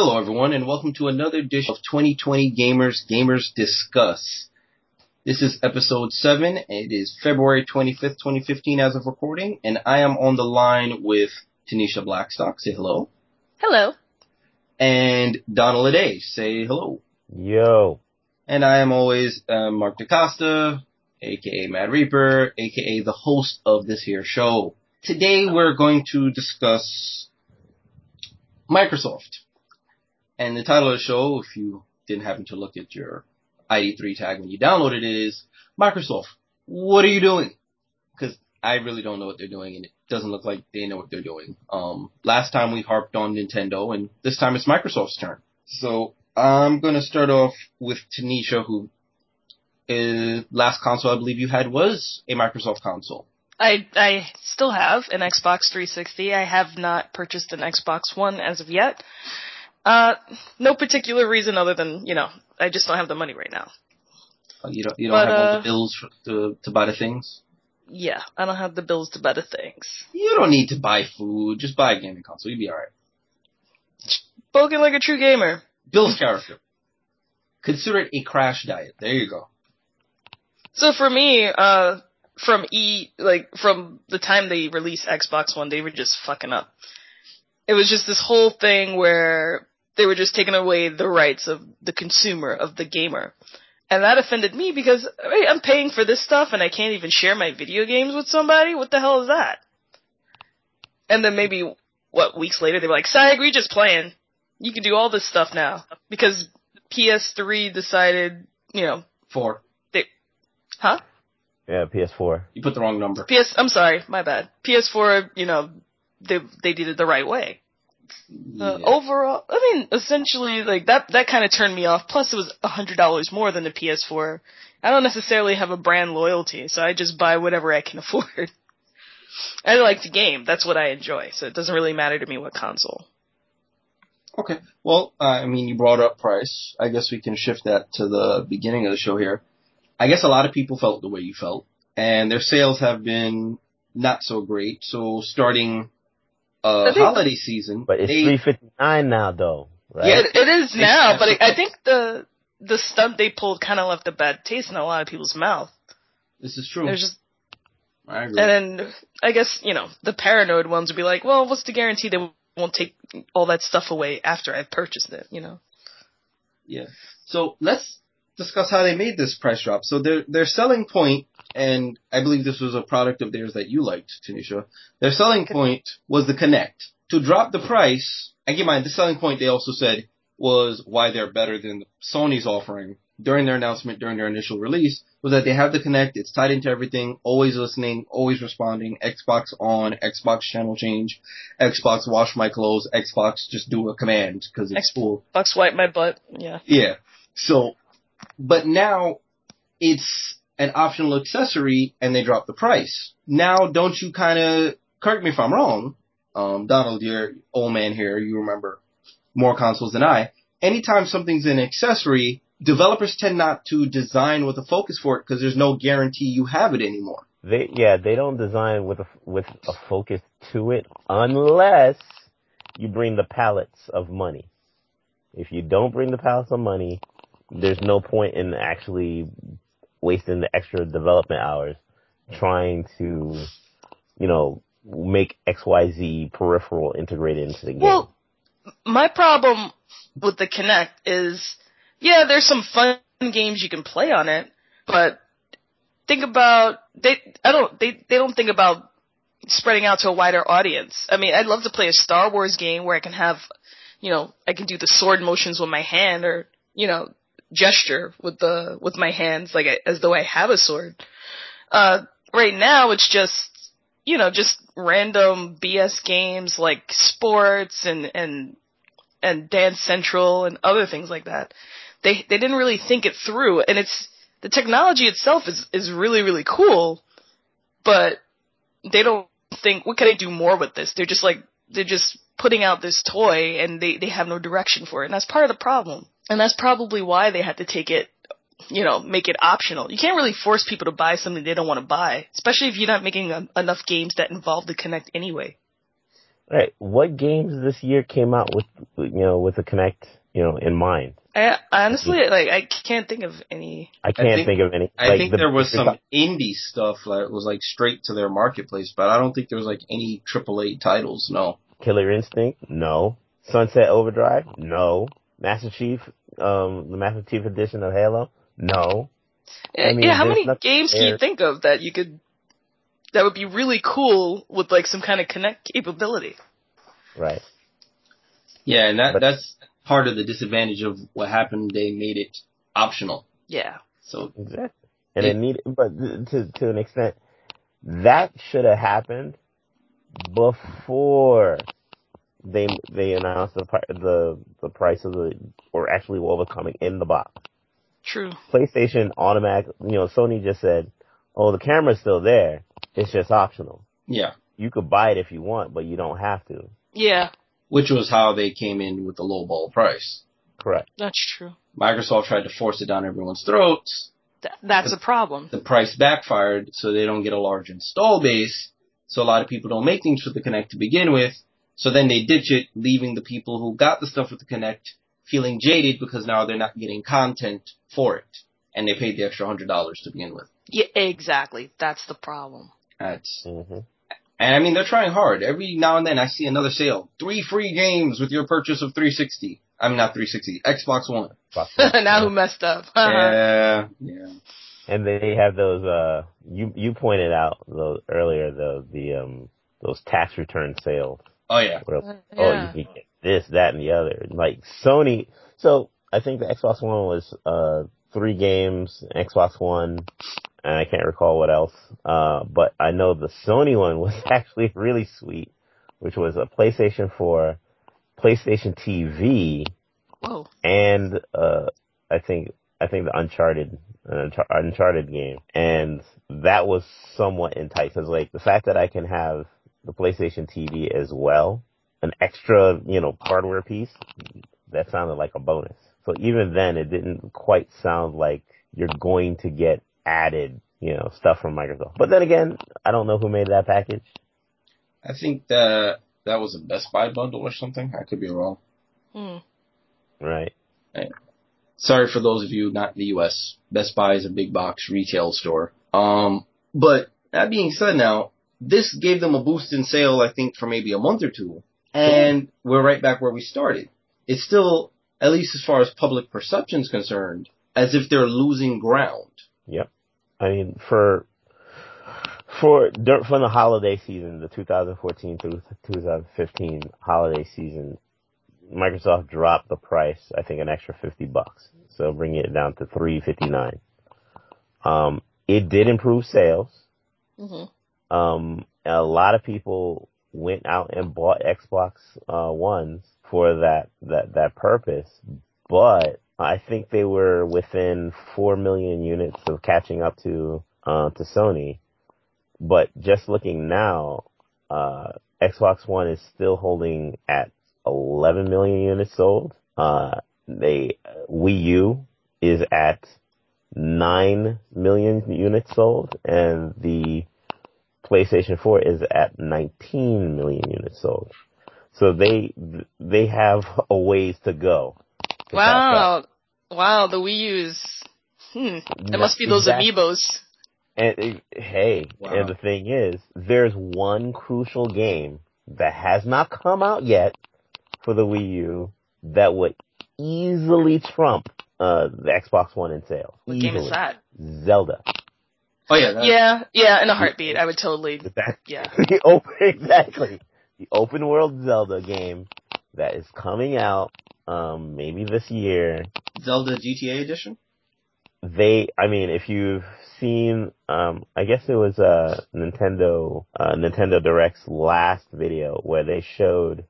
Hello, everyone, and welcome to another edition of 2020 Gamers Gamers Discuss. This is episode 7. It is February 25th, 2015 as of recording, and I am on the line with Tanisha Blackstock. Say hello. Hello. And Donald Ade. Say hello. Yo. And I am always uh, Mark DaCosta, aka Mad Reaper, aka the host of this here show. Today we're going to discuss Microsoft. And the title of the show, if you didn't happen to look at your ID3 tag when you downloaded it, is Microsoft. What are you doing? Because I really don't know what they're doing, and it doesn't look like they know what they're doing. Um, last time we harped on Nintendo, and this time it's Microsoft's turn. So I'm gonna start off with Tanisha, who is, last console I believe you had was a Microsoft console. I I still have an Xbox 360. I have not purchased an Xbox One as of yet. Uh, no particular reason other than you know I just don't have the money right now. Uh, You don't you don't But, have all uh, the bills for, to to buy the things. Yeah, I don't have the bills to buy the things. You don't need to buy food. Just buy a gaming console. You'll be alright. Spoken like a true gamer. Bill's character. Consider it a crash diet. There you go. So for me, uh, from E, like, from the time they released Xbox One, they were just fucking up. It was just this whole thing where they were just taking away the rights of the consumer, of the gamer. And that offended me because hey, I'm paying for this stuff and I can't even share my video games with somebody? What the hell is that? And then maybe, what, weeks later they were like, Sayag, we just playing. You can do all this stuff now. Because PS3 decided, you know, Four. huh? Yeah, PS4. You put the wrong number. PS, I'm sorry, my bad. PS4, you know, they they did it the right way. Uh, Yeah. Overall, I mean, essentially, like that that kind of turned me off. Plus, it was a hundred dollars more than the PS4. I don't necessarily have a brand loyalty, so I just buy whatever I can afford. I like to game. That's what I enjoy. So it doesn't really matter to me what console. Okay. Well, uh, I mean, you brought up price. I guess we can shift that to the beginning of the show here. I guess a lot of people felt the way you felt, and their sales have been not so great. So starting uh, think- holiday season, But it's 359 now though, right? Yeah, It, it is They- now, but I, I think the the stunt they pulled kind of left a bad taste in a lot of people's mouth. this is true. There's just I agree. And then I guess, you know, the paranoid ones would be like, well, what's the guarantee they won't take all that stuff away after I've purchased it, you know? Yeah. So let's discuss how they made this price drop. So their their selling point, and I believe this was a product of theirs that you liked, Tanisha. Their selling point was the Kinect. To drop the price, and keep in mind, the selling point they also said was why they're better than Sony's offering during their announcement, during their initial release, was that they have the Kinect, it's tied into everything, always listening, always responding, Xbox on, Xbox channel change, Xbox wash my clothes, Xbox just do a command, because it's X- full. Bucks wipe my butt, yeah. Yeah. So, but now it's an optional accessory and they drop the price. Now, don't you kind of, correct me if I'm wrong, um, Donald, you're old man here, you remember more consoles than I. Anytime something's an accessory, developers tend not to design with a focus for it because there's no guarantee you have it anymore. They yeah, they don't design with a with a focus to it unless you bring the pallets of money. If you don't bring the pallets of money, there's no point in actually wasting the extra development hours trying to, you know, make XYZ peripheral integrated into the game. Well, my problem with the Kinect is, yeah, there's some fun games you can play on it, but think about, they, I don't, they, they don't think about spreading out to a wider audience. I mean, I'd love to play a Star Wars game where I can have, you know, I can do the sword motions with my hand or, you know, gesture with the, with my hands, like I, as though I have a sword. Uh, right now it's just, you know, just random BS games like sports and, and, and Dance Central and other things like that. They, they didn't really think it through and it's, the technology itself is, is really, really cool, but they don't think, what can I do more with this? They're just like, they're just putting out this toy and they, they have no direction for it. And that's part of the problem. And that's probably why they had to take it, you know, make it optional. You can't really force people to buy something they don't want to buy, especially if you're not making um enough games that involve the Kinect anyway. Right. What games this year came out with you know with the Kinect you know in mind? I, I honestly like I can't think of any. I can't think- think, of any. I like, think the- there was the- some indie stuff that was like straight to their marketplace, but I don't think there was like any AAA titles. No. Killer Instinct. No. Sunset Overdrive. No. Master Chief. Um, the Master Chief edition of Halo. No. I mean, yeah, how many nothing games can you think of that you could that would be really cool with like some kind of Kinect capability? Right. Yeah, and that But- that's part of the disadvantage of what happened. They made it optional. Yeah. So Exactly. And It- it needed, but to to an extent, that should have happened before they they announced the the the price of the or actually what was coming in the box. True. PlayStation automatic, you know, Sony just said, "Oh, the camera's still there. It's just optional. yeah, You could buy it if you want, but you don't have to." Yeah, which was how they came in with the low ball price. Correct. that's true. Microsoft tried to force it down everyone's throats. Th- that's a problem. The price backfired, so they don't get a large install base. So a lot of people don't make things for the Kinect to begin with. So then they ditch it, leaving the people who got the stuff with the Kinect feeling jaded because now they're not getting content for it. And they paid the extra hundred dollars to begin with. Yeah, exactly. That's the problem. That's, hmm and I mean, they're trying hard. Every now and then I see another sale. Three free games with your purchase of 360. I'm not 360, Xbox One. now who messed up? yeah, yeah. And they have those. uh You you pointed out those earlier the the um those tax return sales. Oh yeah. Where, Uh, oh, you can get this, that, and the other. Like Sony. So I think the Xbox One was uh three games, Xbox One, and I can't recall what else. Uh, but I know the Sony one was actually really sweet, which was a PlayStation 4, PlayStation TV, Whoa. and uh, I think I think the Uncharted uh, Unchar- Uncharted game, and that was somewhat enticing. like the fact that I can have the PlayStation TV as well, an extra you know hardware piece, that sounded like a bonus. So even then, it didn't quite sound like you're going to get added you know stuff from Microsoft. But then again, I don't know who made that package. I think that that was a Best Buy bundle or something. I could be wrong. Hmm. Right. Sorry for those of you not in the U.S. Best Buy is a big box retail store. Um, but that being said, now this gave them a boost in sale. I think for maybe a month or two, and we're right back where we started. It's still, at least as far as public perception is concerned, as if they're losing ground. Yep. I mean, for for dur- from the holiday season, the 2014 through 2015 holiday season, Microsoft dropped the price. I think an extra 50 bucks, so bringing it down to 359. Um, it did improve sales. hmm Um, a lot of people went out and bought Xbox uh, Ones for that that that purpose, but I think they were within four million units of catching up to uh, to Sony. But just looking now, uh, Xbox One is still holding at 11 million units sold. Uh, they Wii U is at nine million units sold, and the PlayStation 4 is at 19 million units sold. So they they have a ways to go. to. Wow. Wow, the Wii U's. Hmm. That must be those Exactly. amiibos. And hey, Wow. and the thing is, there's one crucial game that has not come out yet for the Wii U that would easily trump uh, the Xbox One in sales. What easily. game is that? Zelda. Oh yeah, that, Yeah, yeah, in a heartbeat. I would totally. That- Yeah. the open exactly the open world Zelda game that is coming out um maybe this year. Zelda GTA edition. They, I mean, if you've seen, um, I guess it was uh Nintendo uh, Nintendo Direct's last video where they showed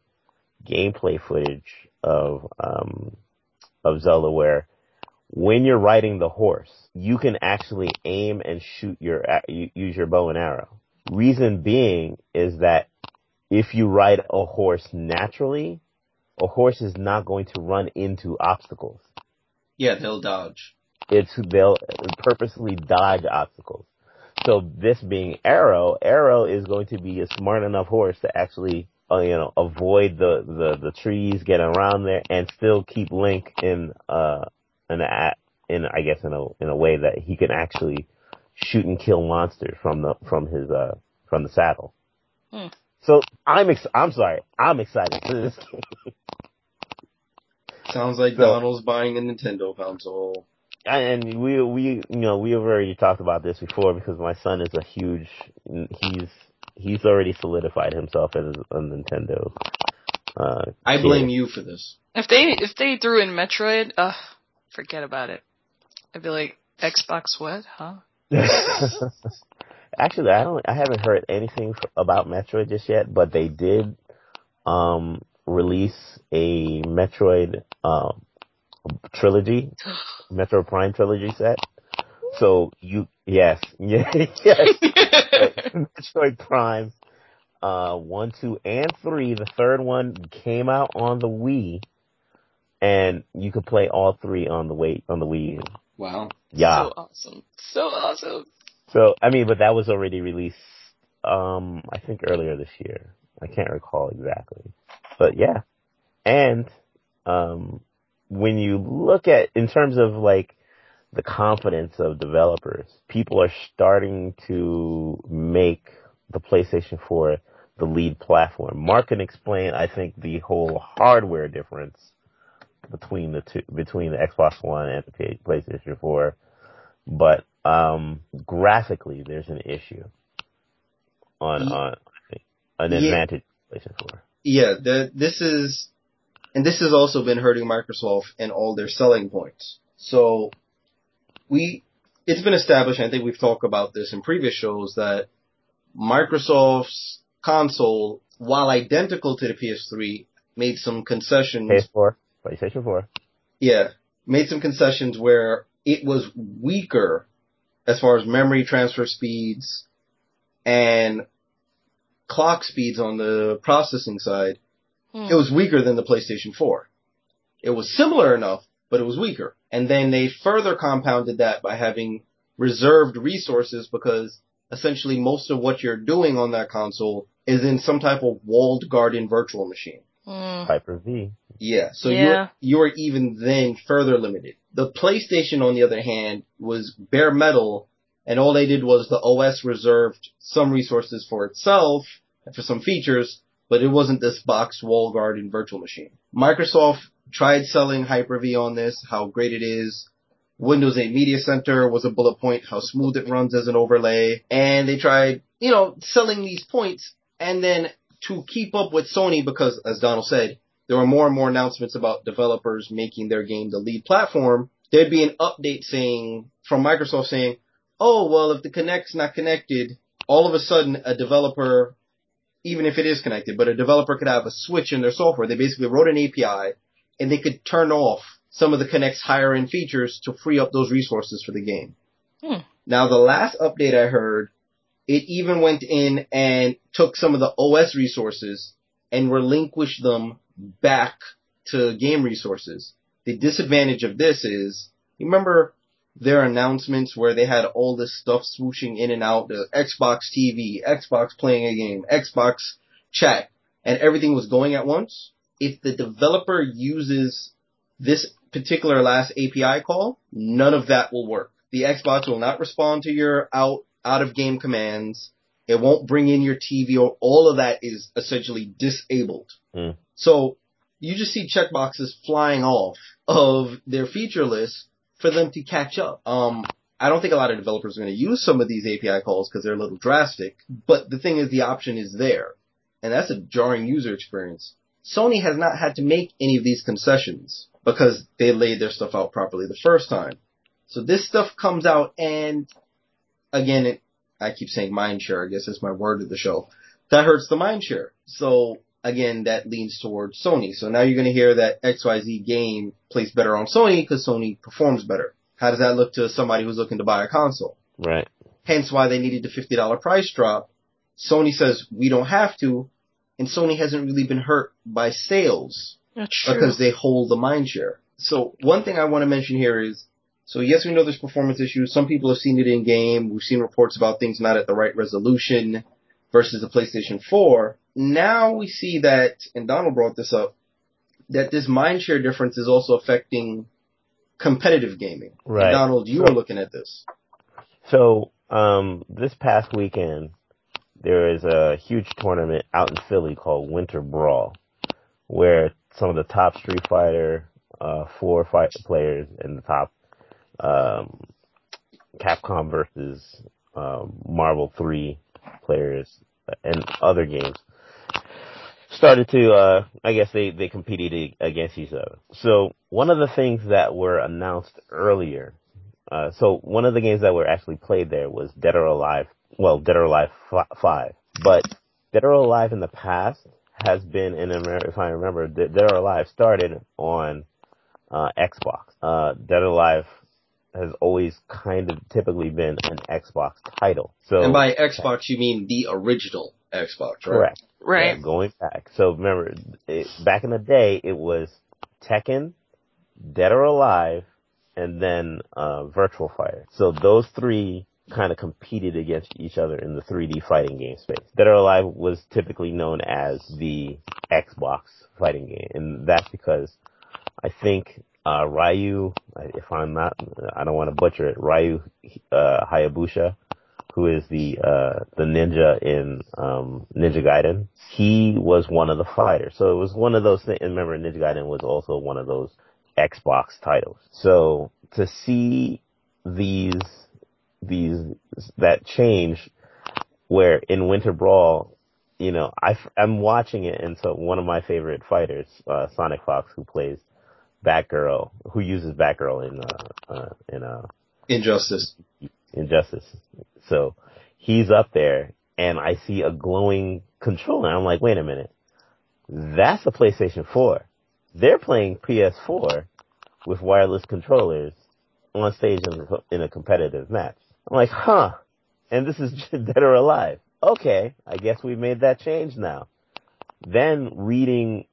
gameplay footage of um of Zelda where when you're riding the horse, you can actually aim and shoot your use your bow and arrow. Reason being is that if you ride a horse naturally, a horse is not going to run into obstacles. Yeah, they'll dodge. It's they'll purposely dodge obstacles. So this being Arrow, Arrow is going to be a smart enough horse to actually uh, you know, avoid the, the, the trees, get around there, and still keep Link in, uh, an a in, I guess, in a, in a way that he can actually shoot and kill monsters from the, from his, uh, from the saddle. Hmm. So I'm ex- I'm sorry, I'm excited for this. Sounds like So- Donald's buying a Nintendo console. and we we you know we have already talked about this before because my son is a huge he's he's already solidified himself as a Nintendo. Uh, I kid. blame you for this. If they if they threw in Metroid, uh, forget about it. I'd be like, Xbox what? Huh? Actually, I don't. I haven't heard anything about Metroid just yet, but they did um release a Metroid um trilogy, Metroid Prime trilogy set. So you yes, yeah, yes. Metroid Prime, uh, one, two, and three. The third one came out on the Wii, and you could play all three on the Wii on the Wii. Wow. Yeah. So awesome. So awesome. So I mean, but that was already released. Um, I think earlier this year. I can't recall exactly, but yeah. And um, when you look at in terms of like the confidence of developers, people are starting to make the PlayStation 4 the lead platform. Mark can explain, I think, the whole hardware difference between the two, between the Xbox One and the PlayStation 4, but um, graphically, there's an issue on Ye- on an Yeah. advantage of PlayStation 4. Yeah, the, this is, and this has also been hurting Microsoft and all their selling points. So, we, it's been established, and I think we've talked about this in previous shows, that Microsoft's console, while identical to the PS3, made some concessions. PS4, PlayStation 4. Yeah, made some concessions where it was weaker as far as memory transfer speeds and clock speeds on the processing side. Hmm. It was weaker than the PlayStation 4. It was similar enough, but it was weaker. And then they further compounded that by having reserved resources because essentially most of what you're doing on that console is in some type of walled garden virtual machine. Hmm. Hyper V. Yeah, so Yeah. you're you're even then further limited. The PlayStation, on the other hand, was bare metal, and all they did was the OS reserved some resources for itself and for some features, but it wasn't this box wall garden virtual machine. Microsoft tried selling Hyper-V on this, how great it is. Windows 8 Media Center was a bullet point, how smooth it runs as an overlay, and they tried, you know, selling these points, and then to keep up with Sony, because as Donald said, there were more and more announcements about developers making their game the lead platform, there'd be an update saying, from Microsoft saying, oh, well, if the Kinect's not connected, all of a sudden a developer, even if it is connected, but a developer could have a switch in their software. They basically wrote an API and they could turn off some of the Kinect's higher end features to free up those resources for the game. Hmm. Now the last update I heard, it even went in and took some of the OS resources and relinquished them back to game resources. The disadvantage of this is, remember their announcements where they had all this stuff swooshing in and out, the Xbox TV, Xbox playing a game, Xbox chat, and everything was going at once? If the developer uses this particular last API call, none of that will work. The Xbox will not respond to your out, out of game commands. It won't bring in your TV or all of that is essentially disabled. Hmm. So you just see checkboxes flying off of their feature list for them to catch up. Um, I don't think a lot of developers are going to use some of these API calls because they're a little drastic, but the thing is the option is there. And that's a jarring user experience. Sony has not had to make any of these concessions because they laid their stuff out properly the first time. So this stuff comes out and again, it, I keep saying mind share, I guess that's my word of the show. That hurts the mind share. So again, that leans towards Sony. So now you're going to hear that XYZ game plays better on Sony because Sony performs better. How does that look to somebody who's looking to buy a console? Right. Hence why they needed the $50 price drop. Sony says we don't have to, and Sony hasn't really been hurt by sales That's true. because they hold the mind share. So one thing I want to mention here is, so yes, we know there's performance issues. Some people have seen it in game. We've seen reports about things not at the right resolution. versus the PlayStation 4. Now we see that, and Donald brought this up, that this mindshare difference is also affecting competitive gaming. Right. And Donald, you are looking at this. So, um, this past weekend, there is a huge tournament out in Philly called Winter Brawl, where some of the top Street Fighter, uh, four fight players and the top, um, Capcom versus, um, Marvel 3 players and other games started to, uh, I guess they, they competed against each other. So one of the things that were announced earlier, uh, so one of the games that were actually played there was Dead or Alive, well, Dead or Alive 5, but Dead or Alive in the past has been in America, if I remember, Dead or Alive started on, uh, Xbox. Uh, Dead or Alive has always kind of typically been an Xbox title. So And by Xbox, you mean the original Xbox, right? correct. Right. Yeah, going back. So remember, it, back in the day, it was Tekken, Dead or Alive, and then uh, Virtual Fighter. So those three kind of competed against each other in the 3D fighting game space. Dead or Alive was typically known as the Xbox fighting game, and that's because I think uh, Ryu, if I'm not, I don't want to butcher it, Ryu uh, Hayabusa, who is the uh, the ninja in um, Ninja Gaiden, he was one of the fighters. So it was one of those things. And remember, Ninja Gaiden was also one of those Xbox titles. So to see these these that change, where in Winter Brawl, you know, I I'm watching it, and so one of my favorite fighters, uh, Sonic Fox, who plays Batgirl, who uses Batgirl in uh, uh in uh Injustice. Injustice. So he's up there and I see a glowing controller. I'm like, wait a minute. That's a PlayStation 4. They're playing PS4 with wireless controllers on stage in, in a competitive match. I'm like, huh. And this is Dead or Alive. Okay, I guess we've made that change now. Then reading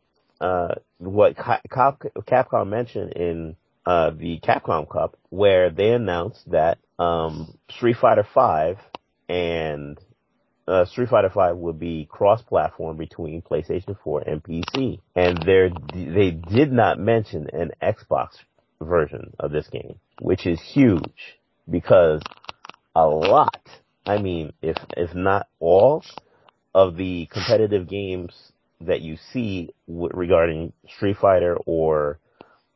uh, what Capcom mentioned in uh, the Capcom Cup, where they announced that um, Street Fighter V and uh, Street Fighter V would be cross-platform between PlayStation 4 and PC, and they did not mention an Xbox version of this game, which is huge because a lot, I mean, if if not all, of the competitive games that you see w- regarding Street Fighter or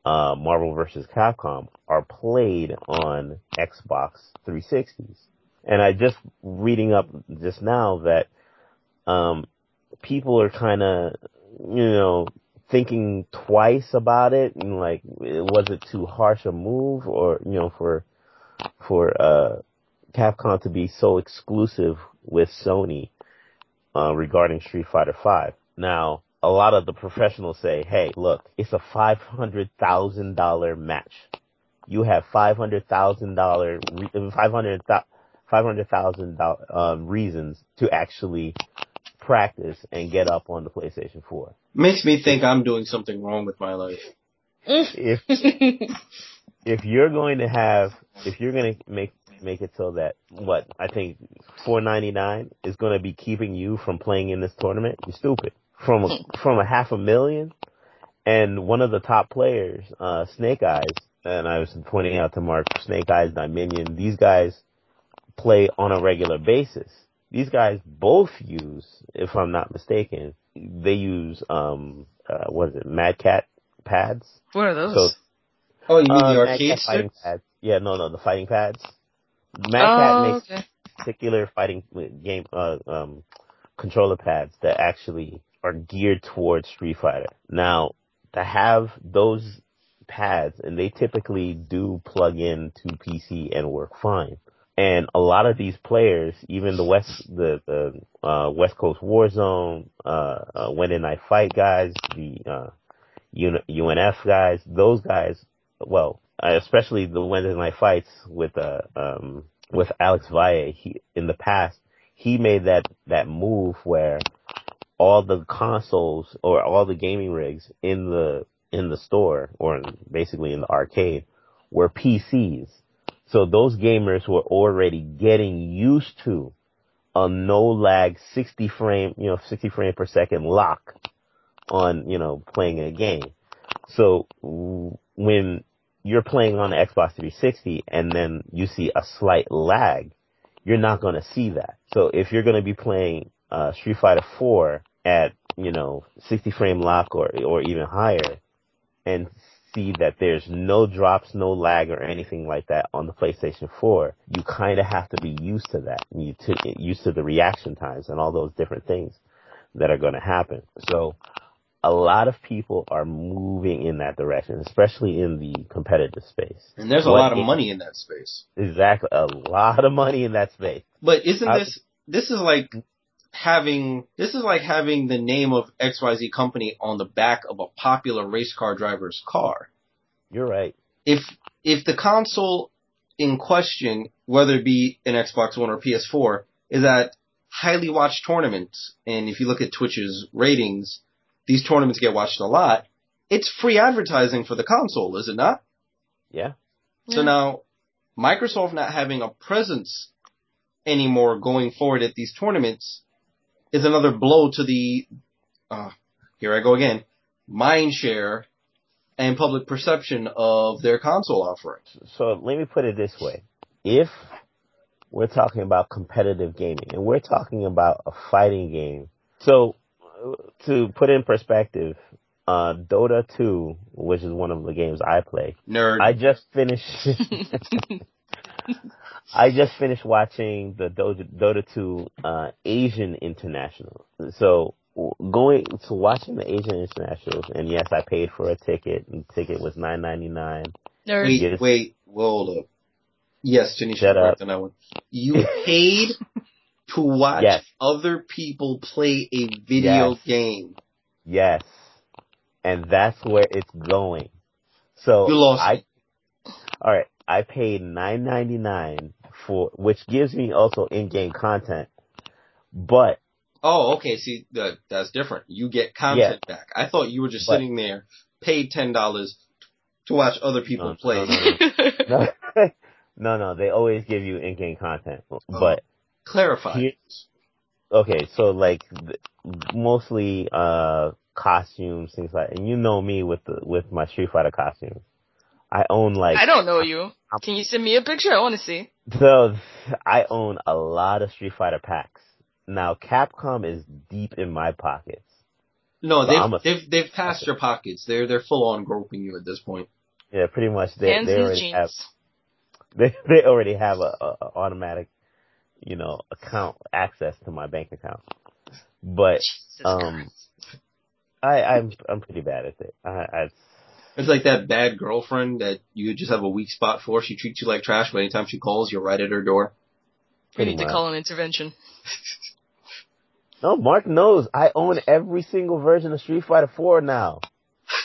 uh, Marvel vs. Capcom are played on Xbox 360s. And I just reading up just now that um, people are kind of, you know, thinking twice about it and like, was it too harsh a move or, you know, for, for, uh, Capcom to be so exclusive with Sony, uh, regarding Street Fighter 5. Now, a lot of the professionals say, hey, look, it's a $500,000 match. You have $500,000, 500, $500,000 um, reasons to actually practice and get up on the PlayStation 4. Makes me think I'm doing something wrong with my life. If, if you're going to have, if you're going to make, make it so that, what, I think 499 is going to be keeping you from playing in this tournament, you're stupid. From a, from a half a million, and one of the top players, uh, Snake Eyes, and I was pointing out to Mark, Snake Eyes, Dominion, these guys play on a regular basis. These guys both use, if I'm not mistaken, they use, um, uh, what is it, Mad Cat pads? What are those? So, Oh, you mean uh, the arcade fighting sticks? pads. Yeah, no, no, the fighting pads. Mad oh, Cat makes okay. particular fighting game, uh, um, controller pads that actually are geared towards Street Fighter. Now, to have those pads, and they typically do plug in to PC and work fine. And a lot of these players, even the West, the, the, uh, West Coast Warzone, uh, uh, Wednesday Night Fight guys, the, uh, UNF guys, those guys, well, uh, especially the Wednesday Night Fights with, uh, um, with Alex Valle, he, in the past, he made that, that move where all the consoles or all the gaming rigs in the, in the store or basically in the arcade were PCs. So those gamers were already getting used to a no lag 60 frame, you know, 60 frame per second lock on, you know, playing a game. So when you're playing on the Xbox 360 and then you see a slight lag, you're not going to see that. So if you're going to be playing uh, Street Fighter 4 at, you know, 60 frame lock or, or even higher and see that there's no drops, no lag or anything like that on the PlayStation 4, you kind of have to be used to that. You to, used to the reaction times and all those different things that are going to happen. So a lot of people are moving in that direction, especially in the competitive space. And there's a what lot of money in that space. Exactly. A lot of money in that space. But isn't I, this, this is like having, this is like having the name of XYZ company on the back of a popular race car driver's car. You're right. If, if the console in question, whether it be an Xbox One or PS4, is at highly watched tournaments, and if you look at Twitch's ratings, these tournaments get watched a lot, it's free advertising for the console, is it not? Yeah. So yeah. now, Microsoft not having a presence anymore going forward at these tournaments is another blow to the, uh, here I go again, mind share and public perception of their console offerings. So let me put it this way. If we're talking about competitive gaming and we're talking about a fighting game, so to put in perspective, uh, Dota 2, which is one of the games I play. Nerd. I just finished. I just finished watching the Dota, Dota 2 uh, Asian International. So going to watching the Asian Internationals, and yes, I paid for a ticket. And the ticket was nine ninety nine. Wait, wait, hold up. Yes, Tanisha, Shut up. on that one. You paid to watch yes. other people play a video yes. game. Yes. And that's where it's going. So you lost I, all right, I paid nine ninety nine for which gives me also in-game content. But Oh, okay. See, that that's different. You get content yeah. back. I thought you were just but, sitting there, paid ten dollars to watch other people no, play. No no, no, no, They always give you in-game content, oh. but Clarify. okay, so like mostly uh costumes, things like, and you know me with the with my Street Fighter costumes. I own like. I don't know you. Can you send me a picture? I want to see. So I own a lot of Street Fighter packs. Now Capcom is deep in my pockets. No, they've a, they've they've passed your pockets. They're they're full on groping you at this point. Yeah, pretty much. They Hands they already jeans. have. They they already have a, a, a automatic you know, account access to my bank account. But um, I I'm I'm pretty bad at it. I, I it's like that bad girlfriend that you just have a weak spot for. She treats you like trash, but anytime she calls, you're right at her door. We need to call an intervention. no, Mark knows. I own every single version of Street Fighter 4 now.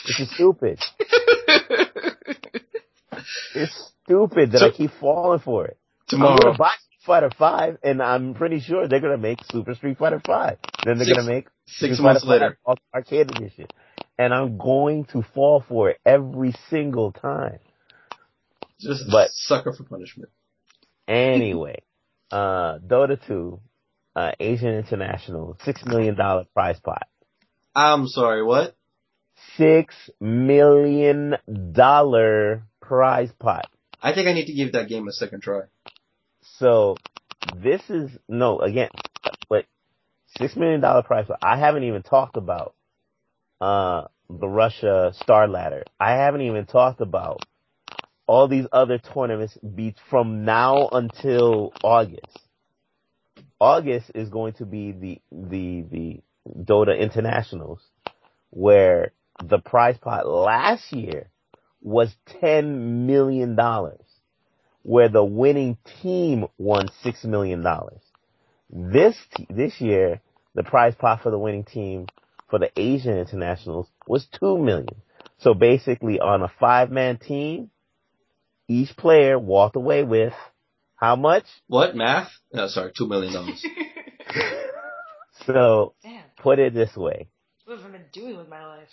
This is stupid. it's stupid that so, I keep falling for it. Tomorrow. I'm gonna buy Street Fighter Five, and I'm pretty sure they're gonna make Super Street Fighter Five. Then they're going gonna make six Street months Fighter later arcade edition, and I'm going to fall for it every single time. Just but sucker for punishment. Anyway, uh, Dota 2, uh, Asian International, six million dollar prize pot. I'm sorry, what? Six million dollar prize pot. I think I need to give that game a second try. So this is no again, but six million dollar prize. Pot. I haven't even talked about uh the Russia Star Ladder. I haven't even talked about all these other tournaments be from now until August. August is going to be the the the Dota Internationals where the prize pot last year was ten million dollars where the winning team won six million dollars. This this year, the prize pot for the winning team for the Asian internationals was two million. So basically, on a five man team, each player walked away with how much? What math? No, sorry, two million dollars. so Damn. put it this way. What have I been doing with my life?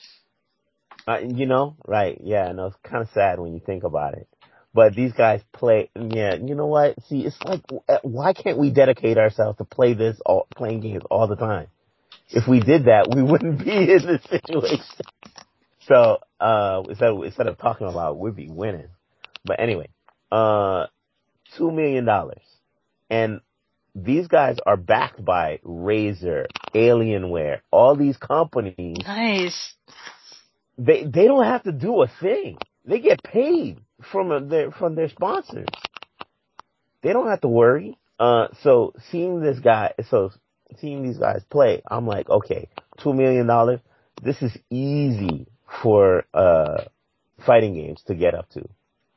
Uh, you know, right? Yeah, no, it's kind of sad when you think about it. But these guys play, yeah, you know what? See, it's like, why can't we dedicate ourselves to play this, all, playing games all the time? If we did that, we wouldn't be in this situation. So, uh, instead of, instead of talking about, it, we'd be winning. But anyway, uh, two million dollars. And these guys are backed by Razer, Alienware, all these companies. Nice. They, they don't have to do a thing. They get paid from their, from their sponsors. They don't have to worry. Uh, so seeing this guy, so seeing these guys play, I'm like, okay, two million dollars. This is easy for, uh, fighting games to get up to.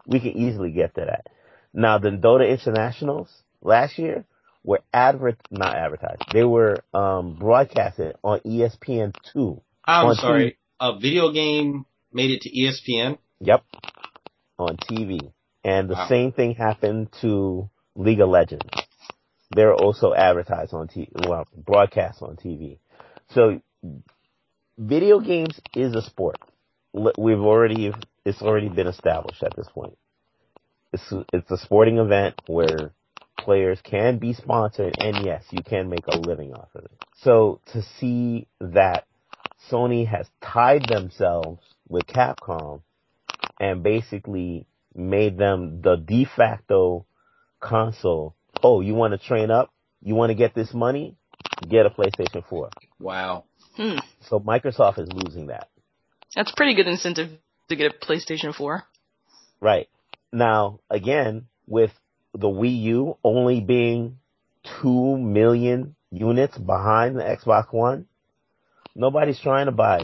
We can easily get to that. Now the Dota Internationals last year were advert, not advertised. They were, um, broadcasted on ESPN 2. I'm sorry. A video game made it to ESPN. Yep. On TV. And the Wow. same thing happened to League of Legends. They're also advertised on TV, well, broadcast on TV. So, video games is a sport. We've already, it's already been established at this point. It's, it's a sporting event where players can be sponsored and yes, you can make a living off of it. So to see that Sony has tied themselves with Capcom and basically made them the de facto console. Oh, you want to train up? You want to get this money? Get a PlayStation 4. Wow. Hmm. So Microsoft is losing that. That's pretty good incentive to get a PlayStation 4. Right. Now, again, with the Wii U only being 2 million units behind the Xbox One, nobody's trying to buy.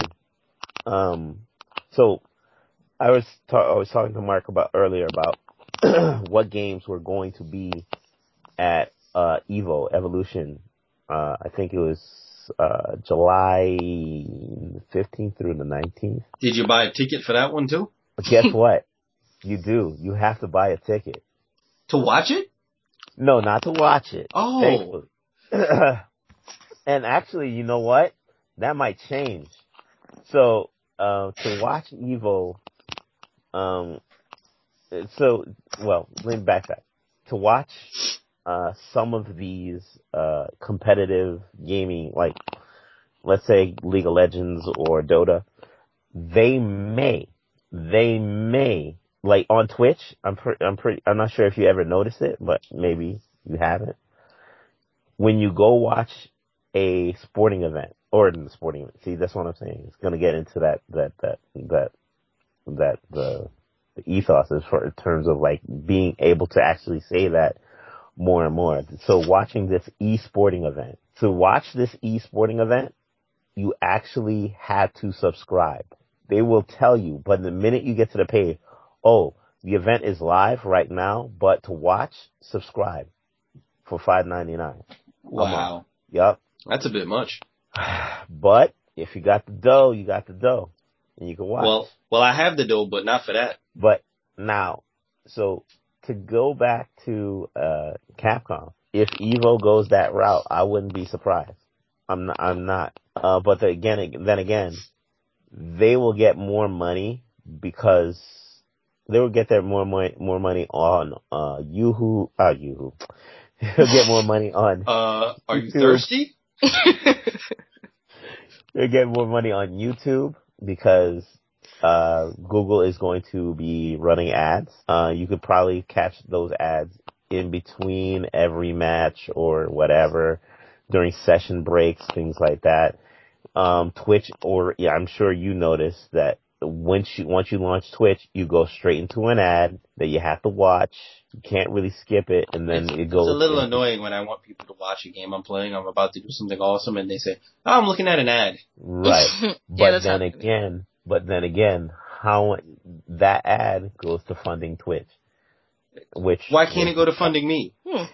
Um, so I was ta- I was talking to Mark about earlier about what games were going to be at uh, Evo Evolution. Uh, I think it was uh, July 15th through the 19th. Did you buy a ticket for that one too? But guess what? You do. You have to buy a ticket. To watch it? No, not to watch it. Oh. And actually, you know what? That might change. So, uh, to watch Evo, um, so, well, let me backtrack. To watch, uh, some of these, uh, competitive gaming, like, let's say League of Legends or Dota, they may, they may, like on Twitch, I'm pre- I'm pretty, I'm not sure if you ever noticed it, but maybe you haven't. When you go watch a sporting event, or in the sporting event, see, that's what I'm saying. It's gonna get into that, that, that, that, that, the, the ethos is for, in terms of like being able to actually say that more and more. So watching this e-sporting event, to watch this e-sporting event, you actually have to subscribe. They will tell you, but the minute you get to the page, oh, the event is live right now, but to watch, subscribe for five ninety nine. Wow. Yup. That's a bit much. But if you got the dough, you got the dough, and you can watch. Well, well, I have the dough, but not for that. But now, so to go back to uh Capcom, if Evo goes that route, I wouldn't be surprised. I'm not. I'm not. Uh, but the, again, then again, they will get more money because they will get their more money, more money on uh Yoohoo. Uh, Yoohoo. They'll get more money on. Uh, are you Dude. thirsty? They'll get more money on YouTube because uh, Google is going to be running ads. Uh, you could probably catch those ads in between every match or whatever during session breaks, things like that. Um, Twitch or yeah, I'm sure you noticed that once you once you launch Twitch, you go straight into an ad that you have to watch. You can't really skip it, and then it's, it goes. It's a little into- annoying when I want people to watch a game I'm playing. I'm about to do something awesome, and they say, "Oh, I'm looking at an ad." Right. yeah, But then happened. again, but then again, how that ad goes to funding Twitch, which Why can't it go to funding me? Hmm.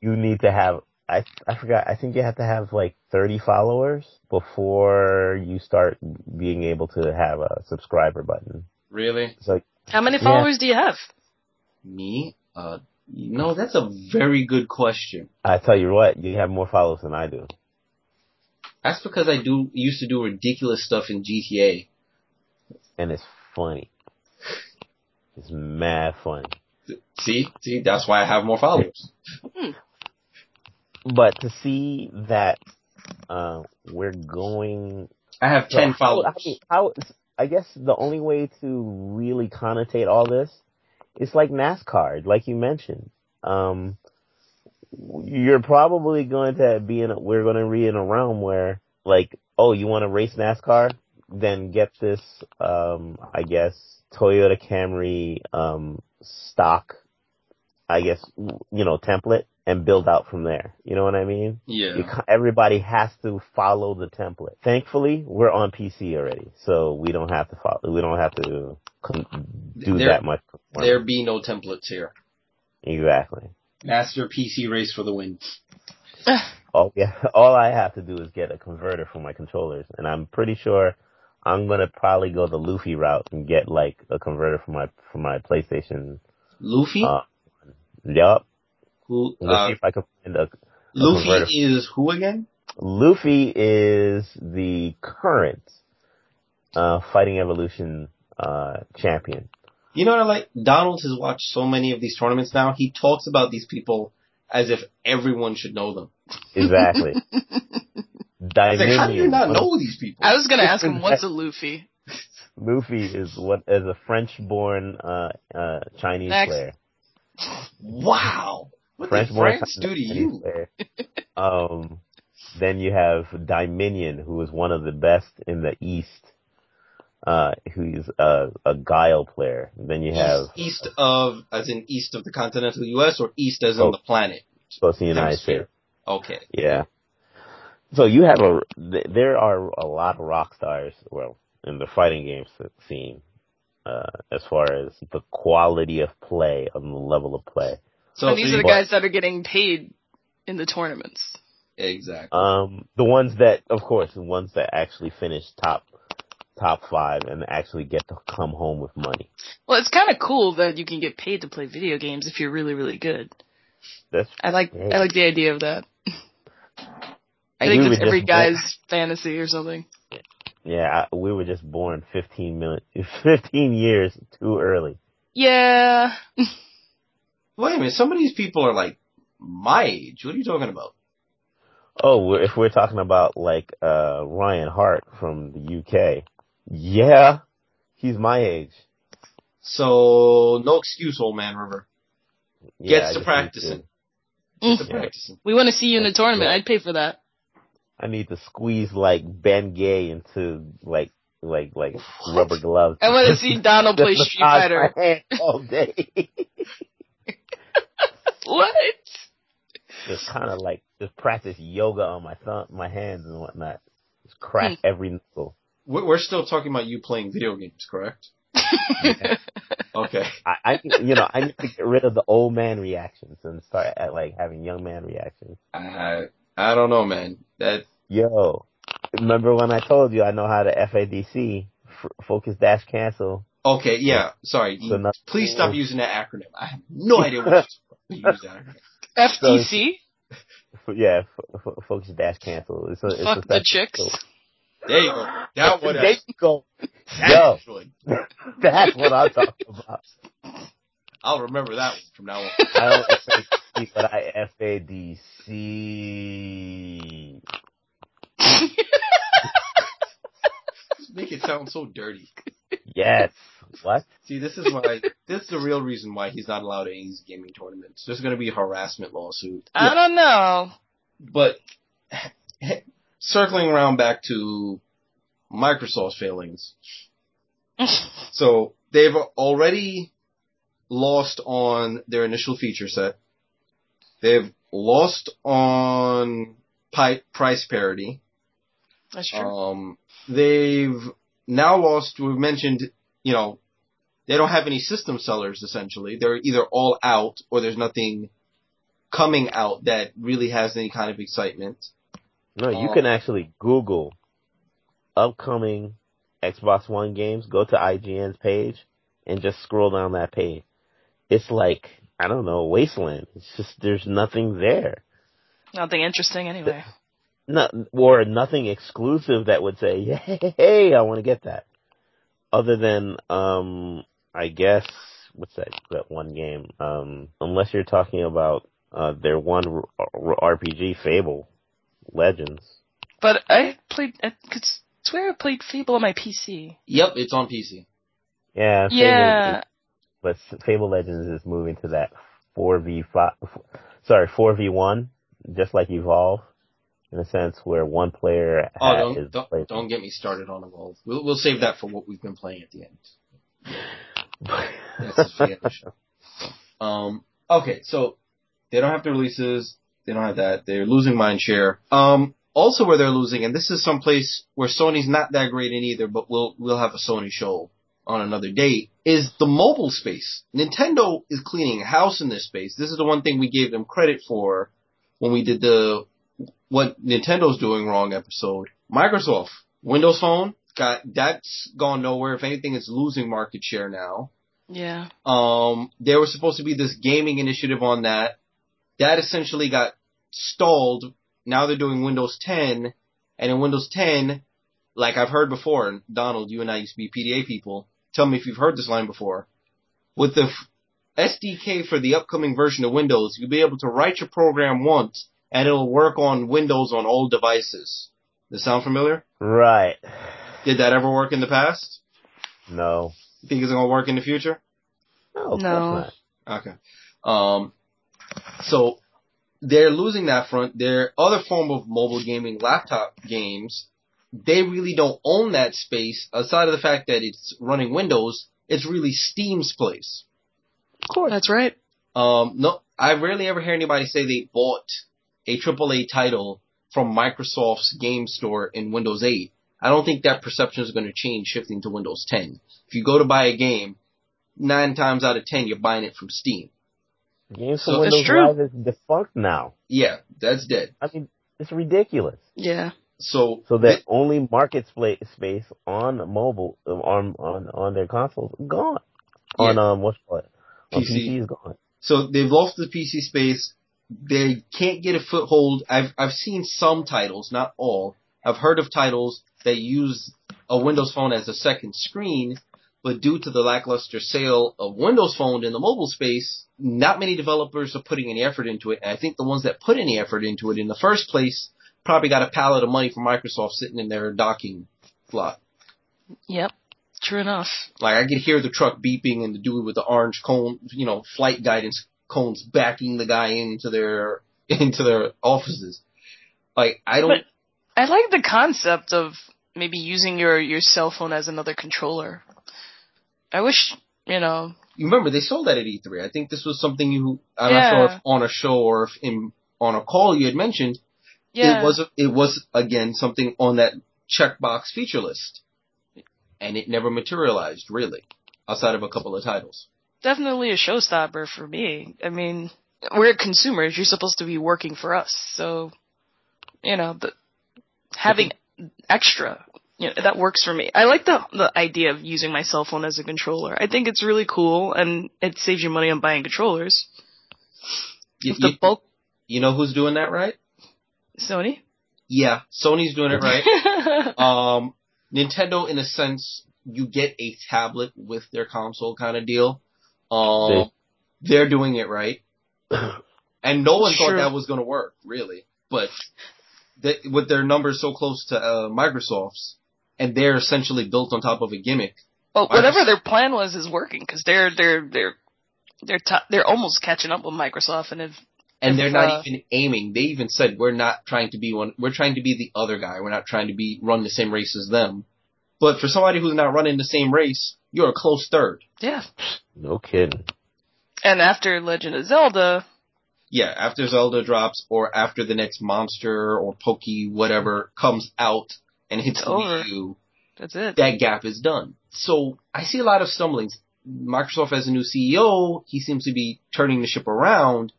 you need to have. I I forgot. I think you have to have like 30 followers before you start being able to have a subscriber button. Really? It's like How many Yeah. followers do you have? Me? Uh, no, that's a very good question. I tell you what, you have more followers than I do. That's because I do used to do ridiculous stuff in GTA. And it's funny. It's mad funny. See, see, that's why I have more followers. But to see that uh, we're going I have So ten how- followers. I, mean, how, I guess the only way to really connotate all this is like NASCAR, like you mentioned. Um, you're probably going to be in, a, we're going to be in a realm where like, oh, you want to race NASCAR? Then get this, um, I guess, Toyota Camry, um, stock, I guess, you know, template and build out from there. You know what I mean? yeah. You everybody has to follow the template. Thankfully, we're on PC already, so we don't have to follow. We don't have to con- do There- that much. work. There be no templates here. exactly. Master PC race for the win. All yeah, all I have to do is get a converter for my controllers, and I'm pretty sure I'm gonna probably go the Luffy route and get like a converter for my for my PlayStation. Luffy, Uh, Yup. who Let's uh, see if I can find a. Luffy converter. is who again? Luffy is the current uh, Fighting Evolution uh, champion. You know what I like? Donald has watched so many of these tournaments now. He talks about these people as if everyone should know them. Exactly. It's like, how do you not know these people? I was gonna ask him what's a Luffy. Luffy is what is a French-born uh, uh, Chinese Next. player. Wow. What French-born France do to you? player. Um, then you have Dominion, who is one of the best in the East. Uh, who's a, a Guile player. Then you have East of, as in east of the continental U.S. or east as in Oh. the planet? supposed to the United States. Okay. Yeah. So you have a, there are a lot of rock stars, well, in the fighting game scene, uh, as far as the quality of play, on the level of play. So and these are you- the guys that are getting paid in the tournaments. Exactly. Um, the ones that, of course, the ones that actually finish top, top five and actually get to come home with money. Well, it's kind of cool that you can get paid to play video games if you're really, really good. That's, I like Yeah. I like the idea of that. I think were that's every just- guy's fantasy or something. yeah, I, we were just born 15 million, 15 years too early. Yeah. Wait a minute. Some of these people are like my age. What are you talking about? Oh, if we're talking about like uh Ryan Hart from the UK, yeah, he's my age. So no excuse, old man River. Yeah, Gets to just practicing. Need Mm. To practicing. We want to see you in a tournament. I'd pay for that. I need to squeeze like Bengay into like like like rubber gloves. I want to see Donald play Street Fighter. all day. What? just kind of like just practice yoga on my thumb, my hands and whatnot. Just crack hmm. every knuckle. We're we're still talking about you playing video games, correct? Okay. I, I you know I need to get rid of the old man reactions and start at like having young man reactions. I I don't know, man. That Yo, remember when I told you I know how to FADC, f- focus dash cancel? okay, yeah. Sorry. So not- Please stop using that acronym. I have no idea what you use that acronym. FTC? Yeah, f- f- focus dash cancel. It's a, it's Fuck a the separate- chicks. There you go. That one. There you go. Yo, that's what I'm talking about. I'll remember that one from now on. I don't FADC, but I FADC. Just make it sound so dirty. Yes. What? See, this is why. this is the real reason why he's not allowed any gaming tournaments. There's going to be a harassment lawsuit. I don't know. But circling around back to Microsoft's failings. So they've already lost on their initial feature set. They've lost on pi- price parity. That's true. Um, they've now lost. We've mentioned, you know, they don't have any system sellers. Essentially, they're either all out or there's nothing coming out that really has any kind of excitement. No, you Oh. can actually Google upcoming Xbox One games, go to IGN's page, and just scroll down that page. It's like, I don't know, wasteland. It's just, there's nothing there. Nothing interesting anyway. Not, or nothing exclusive that would say, hey, hey, I want to get that. Other than, um, I guess what's that that one game? Um, unless you're talking about uh, their one r- r- RPG, Fable Legends. But I played. I could swear I played Fable on my PC. Yep, it's on PC. Yeah, Fable, Yeah. But Fable Legends is moving to that four v five. Sorry, four v one, just like Evolve, in a sense where one player Oh, don't don't, don't get me started on Evolve. We'll we'll save that for what we've been playing at the end. That's show. Um, okay, so they don't have the releases. They don't have that. They're losing mind share. Um, also where they're losing, and this is someplace where Sony's not that great in either, but we'll we'll have a Sony show on another date, is the mobile space. Nintendo is cleaning house in this space. This is the one thing we gave them credit for when we did the what Nintendo's doing wrong episode. Microsoft, Windows Phone, got that's gone nowhere. If anything, it's losing market share now. Yeah. Um, there was supposed to be this gaming initiative on that. That essentially got stalled. Now they're doing Windows 10, and in Windows 10, like I've heard before, Donald, you and I used to be PDA people. Tell me if you've heard this line before. With the f- SDK for the upcoming version of Windows, you'll be able to write your program once, and it'll work on Windows on all devices. Does that sound familiar? right. Did that ever work in the past? No. You think it's gonna work in the future? No, of No. not. Okay. Um, so they're losing that front. Their other form of mobile gaming, laptop games, they really don't own that space. Aside of the fact that it's running Windows, it's really Steam's place. Of course. That's right. Um, no, I rarely ever hear anybody say they bought a AAA title from Microsoft's game store in Windows 8. I don't think that perception is going to change shifting to Windows 10. If you go to buy a game, nine times out of ten you're buying it from Steam. Games So- for Windows true. Live is defunct now. Yeah, that's dead. I mean, it's ridiculous. Yeah. So, So that only market space on mobile on on on their consoles gone. On um what's what on PC. PC is gone. so they've lost the PC space. They can't get a foothold. I've I've seen some titles, not all. I've heard of titles that use a Windows Phone as a second screen, but due to the lackluster sale of Windows Phone in the mobile space, not many developers are putting any effort into it. And I think the ones that put any effort into it in the first place probably got a pallet of money from Microsoft sitting in their docking slot. Yep. True enough. Like I could hear the truck beeping and the dude with the orange cone, you know, flight guidance cones backing the guy into their into their offices. Like I don't. But- I like the concept of maybe using your your cell phone as another controller. I wish, you know, you remember they sold that at E3. I think this was something you. I'm Yeah. not sure if on a show or if in on a call you had mentioned. Yeah. It was it was again something on that checkbox feature list, and it never materialized really, outside of a couple of titles. definitely a showstopper for me. I mean, we're consumers. You're supposed to be working for us, so you know, the, having extra, you know, that works for me. I like the the idea of using my cell phone as a controller. I think it's really cool, and it saves you money on buying controllers. You, the bulk you know who's doing that right? Sony. Yeah, Sony's doing it right. um, Nintendo, in a sense, you get a tablet with their console kind of deal. Um, they're doing it right, and no one thought that was going to work, really. But they, with their numbers so close to uh, Microsoft's, and they're essentially built on top of a gimmick. well, whatever their plan was is working because they're they're they're they're t- they're almost catching up with Microsoft, and if And they're not uh, even aiming. They even said we're not trying to be one. We're trying to be the other guy. We're not trying to be run the same race as them. But for somebody who's not running the same race, you're a close third. yeah, No kidding. and after Legend of Zelda, Yeah, after Zelda drops or after the next monster or Pokey whatever comes out and hits It's the. Wii U, that's it. that gap is done. So I see a lot of stumblings. Microsoft has a new CEO. He seems to be turning the ship around,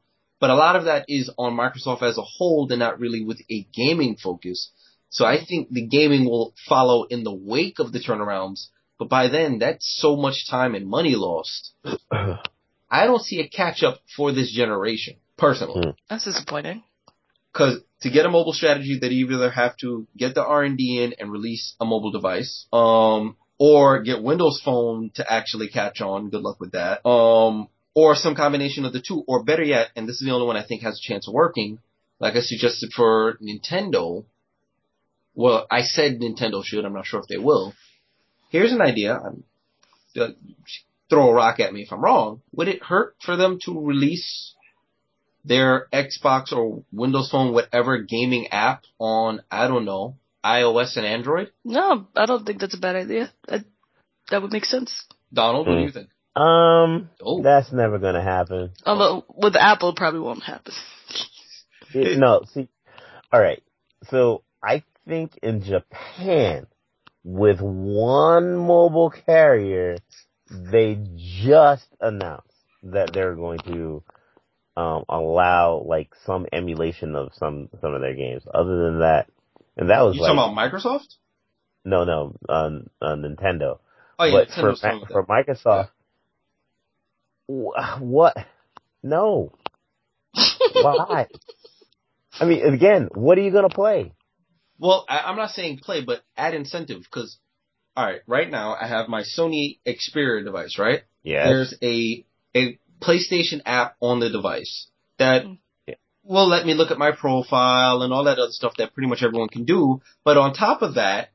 but a lot of that is on Microsoft as a whole and not really with a gaming focus. So I think the gaming will follow in the wake of the turnarounds, but by then that's so much time and money lost. I don't see a catch up for this generation, personally. That's disappointing. Because to get a mobile strategy, they either have to get the R and D in and release a mobile device, um, or get Windows Phone to actually catch on. Good luck with that. Um, or some combination of the two, or better yet, and this is the only one I think has a chance of working, like I suggested for Nintendo. Well, I said Nintendo should. I'm not sure if they will. Here's an idea. I'm, uh, throw a rock at me if I'm wrong. Would it hurt for them to release their Xbox or Windows Phone, whatever gaming app on, I don't know, iOS and Android? No, I don't think that's a bad idea. That, that would make sense. Donald, what do Hmm. you think? Um, Oh. that's never gonna happen. Although with Apple, it probably won't happen. It- no, see, all right. So I think in Japan, with one mobile carrier, they just announced that they're going to um, allow like some emulation of some some of their games. Other than that, and that was You like talking about Microsoft? no, no, on on Nintendo. Oh yeah, but for Nintendo's fine for. Microsoft, wh- what? No. Why? I mean, again, what are you gonna play? Well, I, I'm not saying play, but add incentive because, all right, right now I have my Sony Xperia device, right? Yeah. There's a a PlayStation app on the device that mm. Yeah. will let me look at my profile and all that other stuff that pretty much everyone can do. But on top of that,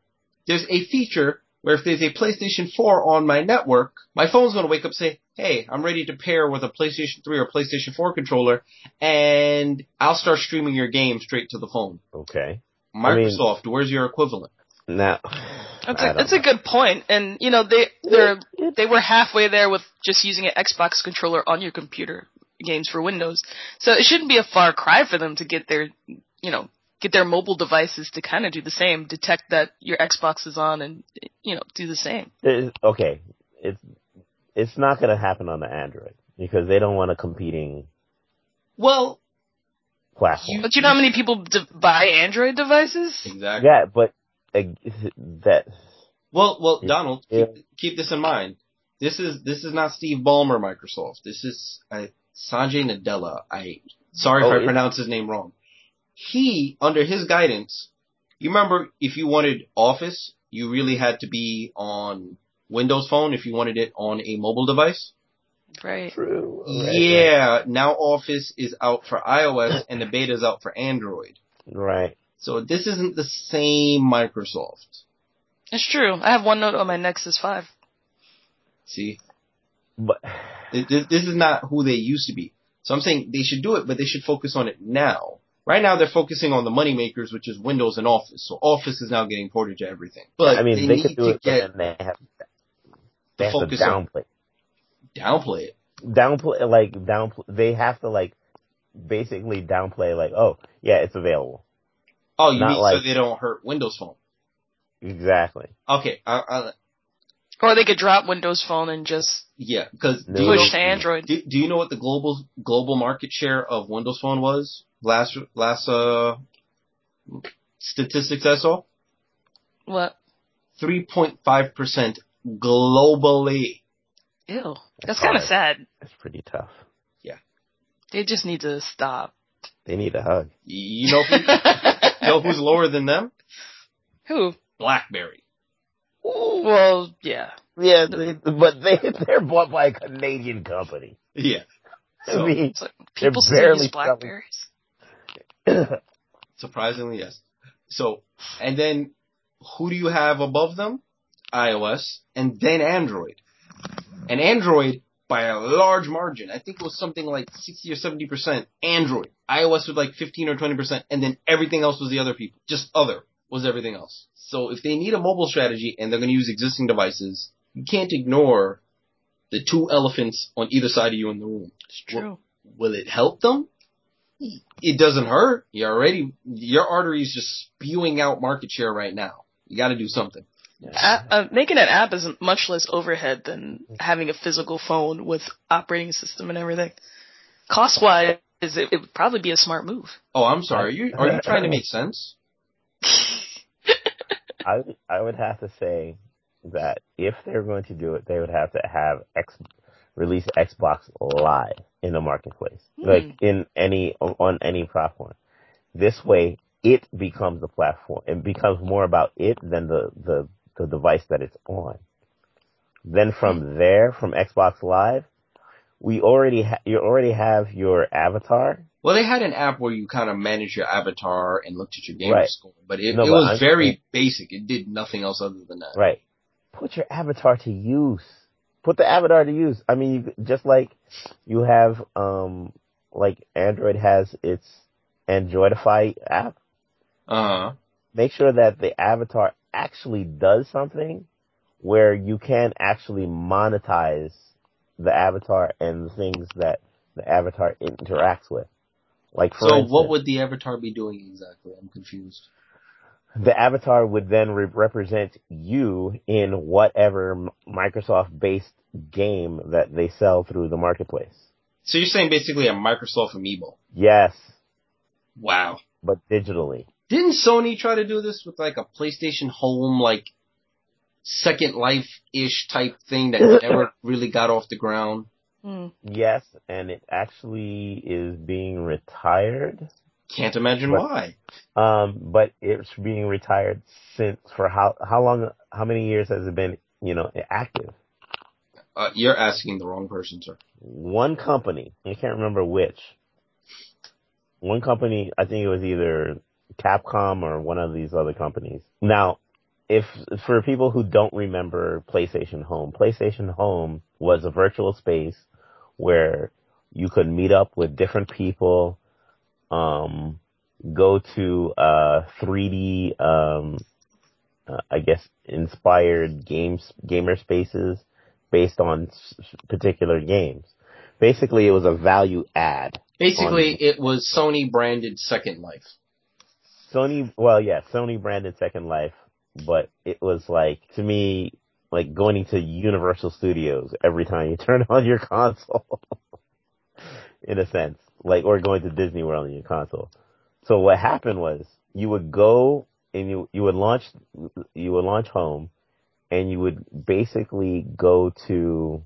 there's a feature where if there's a PlayStation 4 on my network, my phone's going to wake up and say, hey, I'm ready to pair with a PlayStation 3 or PlayStation 4 controller and I'll start streaming your game straight to the phone. Okay. I mean- Microsoft, where's your equivalent? Now, That's I a, don't that's a good point. And you know they they're they were halfway there with just using an Xbox controller on your computer games for Windows. So it shouldn't be a far cry for them to get their you know get their mobile devices to kind of do the same, detect that your Xbox is on, and you know do the same. There's- okay, it's it's not gonna happen on the Android because they don't want a competing Well, platform. But you know how many people d- buy Android devices? exactly. yeah, but uh, that Well, well, Yeah. Donald, Yeah. keep, keep this in mind. This is this is not Steve Ballmer Microsoft. This is uh, Sanjay Nadella. I sorry Oh, if I pronounce his name wrong. He, under his guidance, you remember if you wanted Office, you really had to be on Windows Phone. If you wanted it on a mobile device, Right. true. yeah. Now Office is out for iOS and the beta is out for Android. right. So this isn't the same Microsoft. It's true. I have OneNote on my Nexus 5. See, But This, this is not who they used to be. So I'm saying they should do it, but they should focus on it now. Right now they're focusing on the money makers, which is Windows and Office. So Office is now getting ported to everything. But I mean, they, they, need could do to it, get but then they have the they have to focus on downplay downplay it. downplay like downplay. They have to like basically downplay like, oh yeah, it's available. Oh, you Not mean like- so they don't hurt Windows Phone? Exactly. Okay, I, I, Or they could drop Windows Phone and just yeah, because do, you know, push to Android. do, do you know what the global global market share of Windows Phone was last last uh statistics I saw? What? Three point five percent globally. Ew. That's That's kind of sad. That's pretty tough. Yeah. They just need to stop. They need a hug. You know, who, you know who's lower than them? Who? BlackBerry. Well, yeah. Yeah, they, but they they're bought by a Canadian company. Yeah. I So, mean, It's like They're people still barely use Blackberries. surprisingly, yes. So, and then who do you have above them? iOS and then Android. And Android by a large margin. I think it was something like 60 or 70% Android. iOS was like 15 or 20% and then everything else was the other people. Just other was everything else. So if they need a mobile strategy and they're going to use existing devices, you can't ignore the two elephants on either side of you in the room. It's true. Will it help them? It doesn't hurt. You're already, your artery is just spewing out market share right now. You gotta do something. A- uh, making an app is much less overhead than having a physical phone with operating system and everything. Cost wise, it, it would probably be a smart move. Oh, I'm sorry. Are you, are you trying to make sense? I I would have to say that if they're going to do it, they would have to have X release Xbox Live in the marketplace, Hmm. like in any on any platform. This way, it becomes the platform. It becomes more about it than the the the device that it's on. Then from there, from Xbox Live, we already ha- you already have your avatar. Well, they had an app where you kind of manage your avatar and looked at your gamer Right. score, but it, No, it but was I'm very saying- basic. It did nothing else other than that. Right. Put your avatar to use. Put the avatar to use. I mean, you, just like you have, um, like Android has its Androidify app. Uh huh. Make sure that the avatar actually does something where you can actually monetize the avatar and the things that the avatar interacts with. Like for So instance, what would the avatar be doing exactly? I'm confused. the avatar would then re- represent you in whatever M- Microsoft-based game that they sell through the marketplace. So you're saying basically a Microsoft amiibo? Yes, Wow. but digitally. Didn't Sony try to do this with like a PlayStation Home, like Second Life-ish type thing that never really got off the ground? Hmm. Yes, and it actually is being retired. Can't imagine But- why. Um, but it's being retired since for how how long? How many years has it been? You know, active. Uh, you're asking the wrong person, sir. one company, I can't remember which. One company, I think it was either Capcom or one of these other companies. Now, if for people who don't remember PlayStation Home, PlayStation Home was a virtual space where you could meet up with different people, um, go to uh 3D, um, uh, I guess inspired games gamer spaces based on s- s- particular games. Basically, it was a value add. Basically, On- it was Sony branded Second Life. Sony, well, yeah, Sony branded Second Life, but it was like to me like going into Universal Studios every time you turn on your console. in a sense, like or going to Disney World on your console. So what happened was you would go and you you would launch you would launch home and you would basically go to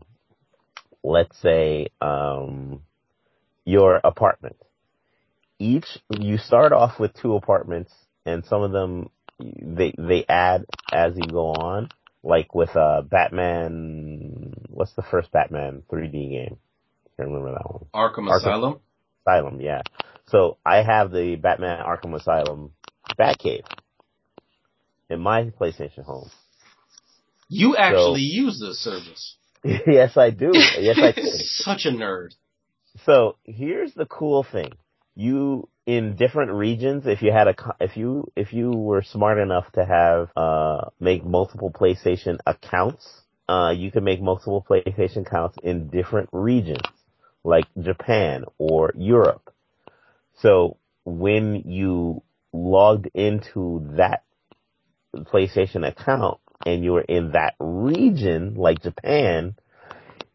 let's say um your apartment. Each you start off with two apartments and some of them they they add as you go on like with uh Batman what's the first Batman 3D game? I can't remember that one. Arkham, Arkham. Asylum. Asylum, yeah. So I have the Batman Arkham Asylum Batcave in my PlayStation home. You actually use this service. yes, I do. Yes, I do. Such a nerd. So here's the cool thing: you in different regions, if you had a, if you if you were smart enough to have uh make multiple PlayStation accounts, uh you could make multiple PlayStation accounts in different regions, like Japan or Europe. So when you logged into that PlayStation account and you were in that region, like Japan,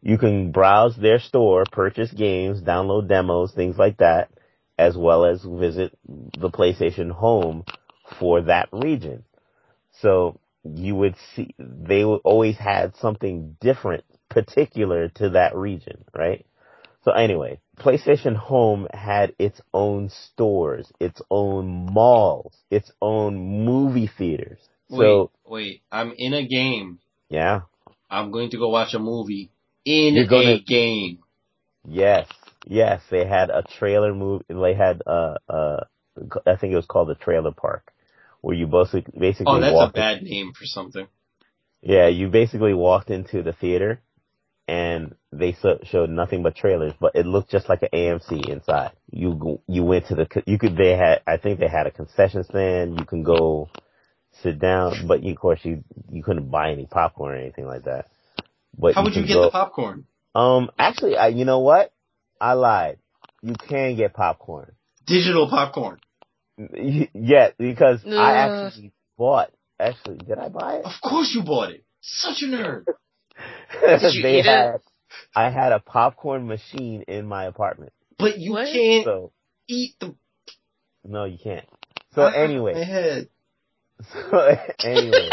you can browse their store, purchase games, download demos, things like that, as well as visit the PlayStation Home for that region. So you would see, they always had something different, particular to that region, right? So anyway, PlayStation Home had its own stores, its own malls, its own movie theaters. So, Wait, wait. I'm in a game. yeah, I'm going to go watch a movie in You're gonna- a game. Yes, yes, they had a trailer movie. They had uh uh, I think it was called the Trailer Park, where you basically basically Oh, that's a walked. bad name for something. yeah, you basically walked into the theater, and they so, showed nothing but trailers, but it looked just like an AMC inside. You you went to the you could they had I think they had a concession stand. You can go sit down, but you, of course you you couldn't buy any popcorn or anything like that. But How would you get go- the popcorn? Um, actually, I, you know what? I lied. You can get popcorn. Digital popcorn. Y- Yeah, because I actually bought. Actually, did I buy it? Of course you bought it. Such a nerd. Did you they eat it? I had a popcorn machine in my apartment, But you What? can't so eat the. no, you can't. So My anyway, head. so anyway,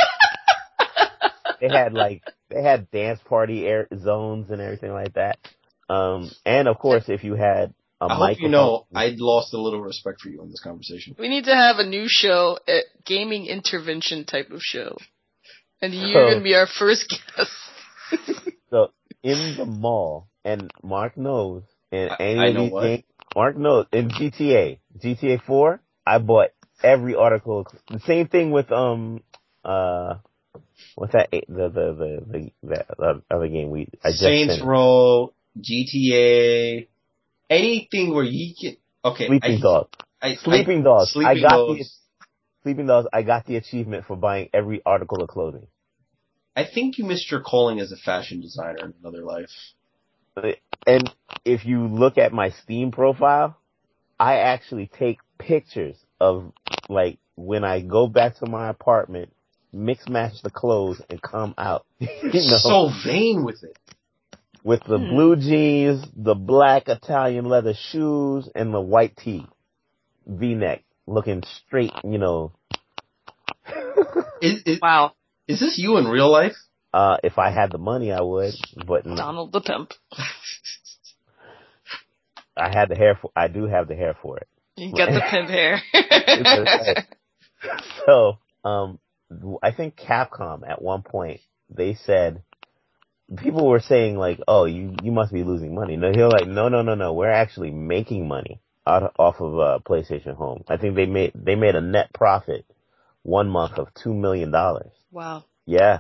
they had like they had dance party air zones and everything like that. Um, and of course, if you had a I hope microphone, you know I'd lost a little respect for you in this conversation. We need to have a new show, a gaming intervention type of show. And you're So- gonna be our first guest. so in the mall, and Mark knows, in I- any I of know these what. games, Mark knows, in GTA, GTA 4, I bought every article. The same thing with, um, uh, what's that, the, the, the, the, the, the other game we, I just Saints finished. Row, GTA, anything where you can. Okay, Sleeping I, Dogs. I, Sleeping I, Dogs. Sleeping I got Dogs. the, Sleeping Dogs, I got the achievement for buying every article of clothing. I think you missed your calling as a fashion designer in another life. And if you look at my Steam profile, I actually take pictures of like when I go back to my apartment, mix match the clothes and come out. you know, So vain with it. With the Hmm. blue jeans, the black Italian leather shoes, and the white tee, V-neck, looking straight, you know. Is, is, Wow. is this you in real life? Uh, if I had the money, I would, but no. Donald the pimp. I had the hair for, I do have the hair for it. You got the pimp hair. so, um, I think Capcom at one point they said people were saying like, "Oh, you you must be losing money." No, he'll like, "No, no, no, no. We're actually making money out of, off of uh, PlayStation Home. I think they made they made a net profit one month of two million dollars. wow. Yeah,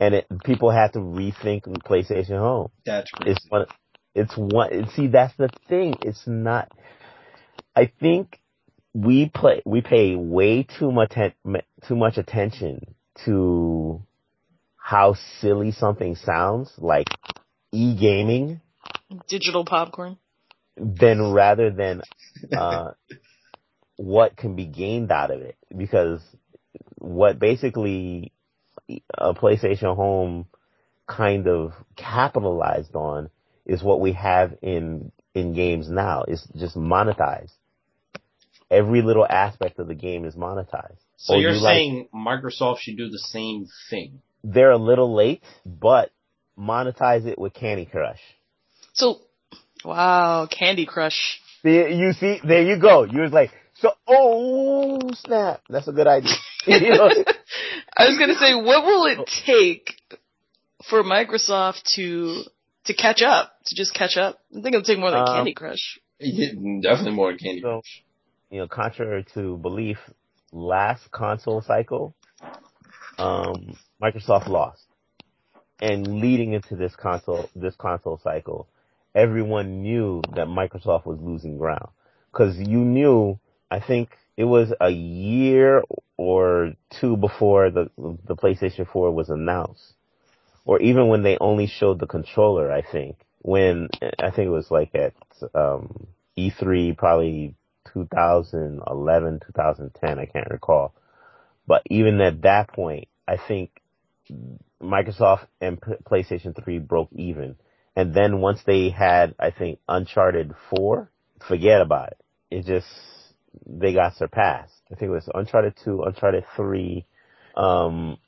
and it people have to rethink PlayStation Home. That's crazy. It's one. It's one. See, that's the thing. It's not. I think we play. We pay way too much atten- too much attention to how silly something sounds, like e gaming, Digital popcorn. than rather than uh, what can be gained out of it. Because what basically a PlayStation Home kind of capitalized on is what we have in in games now. It's just monetized. Every little aspect of the game is monetized. so Oh, you're you like- saying Microsoft should do the same thing? They're a little late, but monetize it with Candy Crush. So, wow, Candy Crush. See, you see, there you go. You was like, so, oh snap, that's a good idea. I was gonna say, what will it take for Microsoft to to catch up? To just catch up? I think it'll take more than Um, Candy Crush. Definitely more than Candy So- Crush. you know, contrary to belief, last console cycle, um, Microsoft lost. And leading into this console, this console cycle, everyone knew that Microsoft was losing ground. Cause you knew, I think it was a year or two before the, the PlayStation 4 was announced. Or even when they only showed the controller, I think. When, I think it was like at, um, E3 probably 2011, 2010, I can't recall. But even at that point, I think Microsoft and P- PlayStation 3 broke even. And then once they had, I think, Uncharted 4, forget about it. It just, they got surpassed. I think it was Uncharted 2, Uncharted 3, um,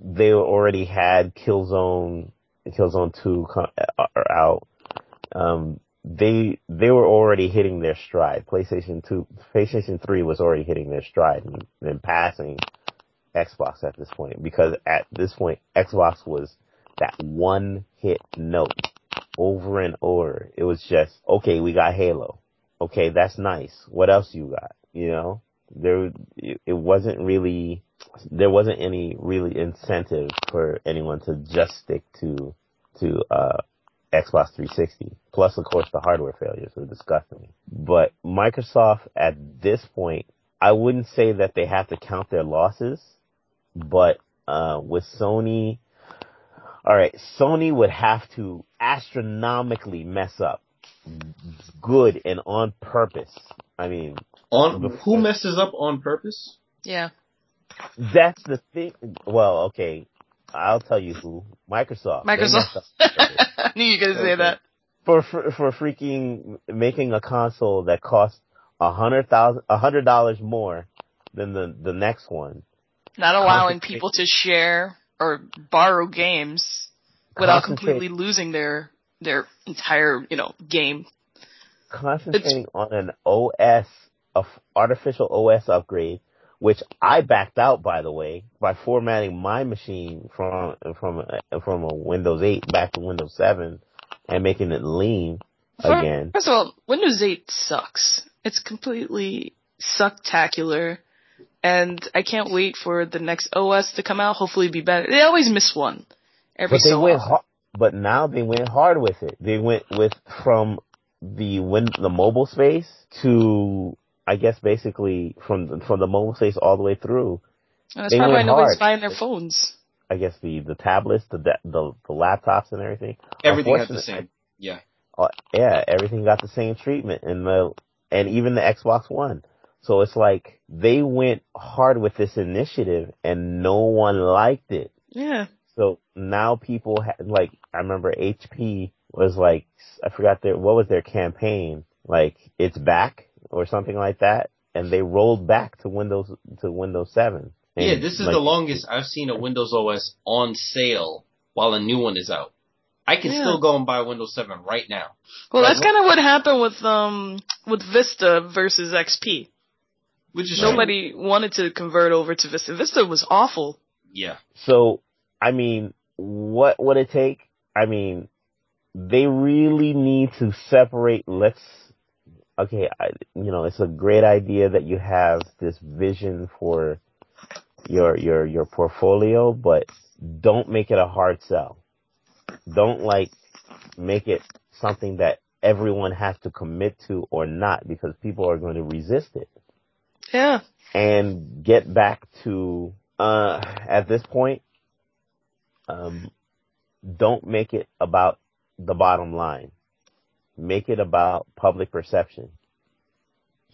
they already had Killzone, Killzone 2 co- are out. Um, they they were already hitting their stride. PlayStation 2, PlayStation 3 was already hitting their stride and, and passing Xbox at this point because at this point Xbox was that one hit note over and over. It was just okay, we got Halo. Okay, that's nice. What else you got? You know, there it wasn't really there wasn't any really incentive for anyone to just stick to to uh Xbox 360. Plus, of course, the hardware failures were disgusting. But Microsoft at this point, I wouldn't say that they have to count their losses, but uh, with Sony, all right, Sony would have to astronomically mess up, good and on purpose. I mean, On who messes up on purpose? Yeah. that's the thing. Well, okay, I'll tell you who. Microsoft. Microsoft. messed up on purpose. I knew you were gonna say that. for for, for freaking making a console that costs a hundred thousand a hundred dollars more than the the next one. Not allowing people to share or borrow games without completely losing their their entire, you know, game. Concentrating on an OS, a f- artificial OS upgrade which I backed out by the way by formatting my machine from from from a Windows 8 back to Windows 7 and making it lean again. First of all, Windows 8 sucks. It's completely sucktacular. And I can't wait for the next OS to come out. Hopefully be better. They always miss one. Every But they so went often. hard, but now they went hard with it. They went with from the win the mobile space to I guess basically from the, from the mobile space all the way through. And that's they probably why went nobody's hard. buying their phones. I guess the the tablets, the the, the laptops and everything. Everything had the same. Yeah. Uh, yeah, everything got the same treatment and the, and even the Xbox One. So it's like they went hard with this initiative and no one liked it. Yeah. So now people ha- like, I remember HP was like, I forgot their, what was their campaign? Like, it's back or something like that. And they rolled back to Windows, to Windows 7. And, Yeah, this is like, the longest I've seen a Windows OS on sale while a new one is out. I can Yeah. still go and buy Windows 7 right now. Well, Right, that's kind of what happened with um with Vista versus XP. Which is true. Nobody wanted to convert over to Vista. Vista was awful. Yeah. So, I mean, what would it take? I mean, they really need to separate. Let's, okay, I, you know, it's a great idea that you have this vision for your, your, your portfolio, but don't make it a hard sell. Don't like make it something that everyone has to commit to or not because people are going to resist it Yeah. and get back to uh at this point um don't make it about the bottom line make it about public perception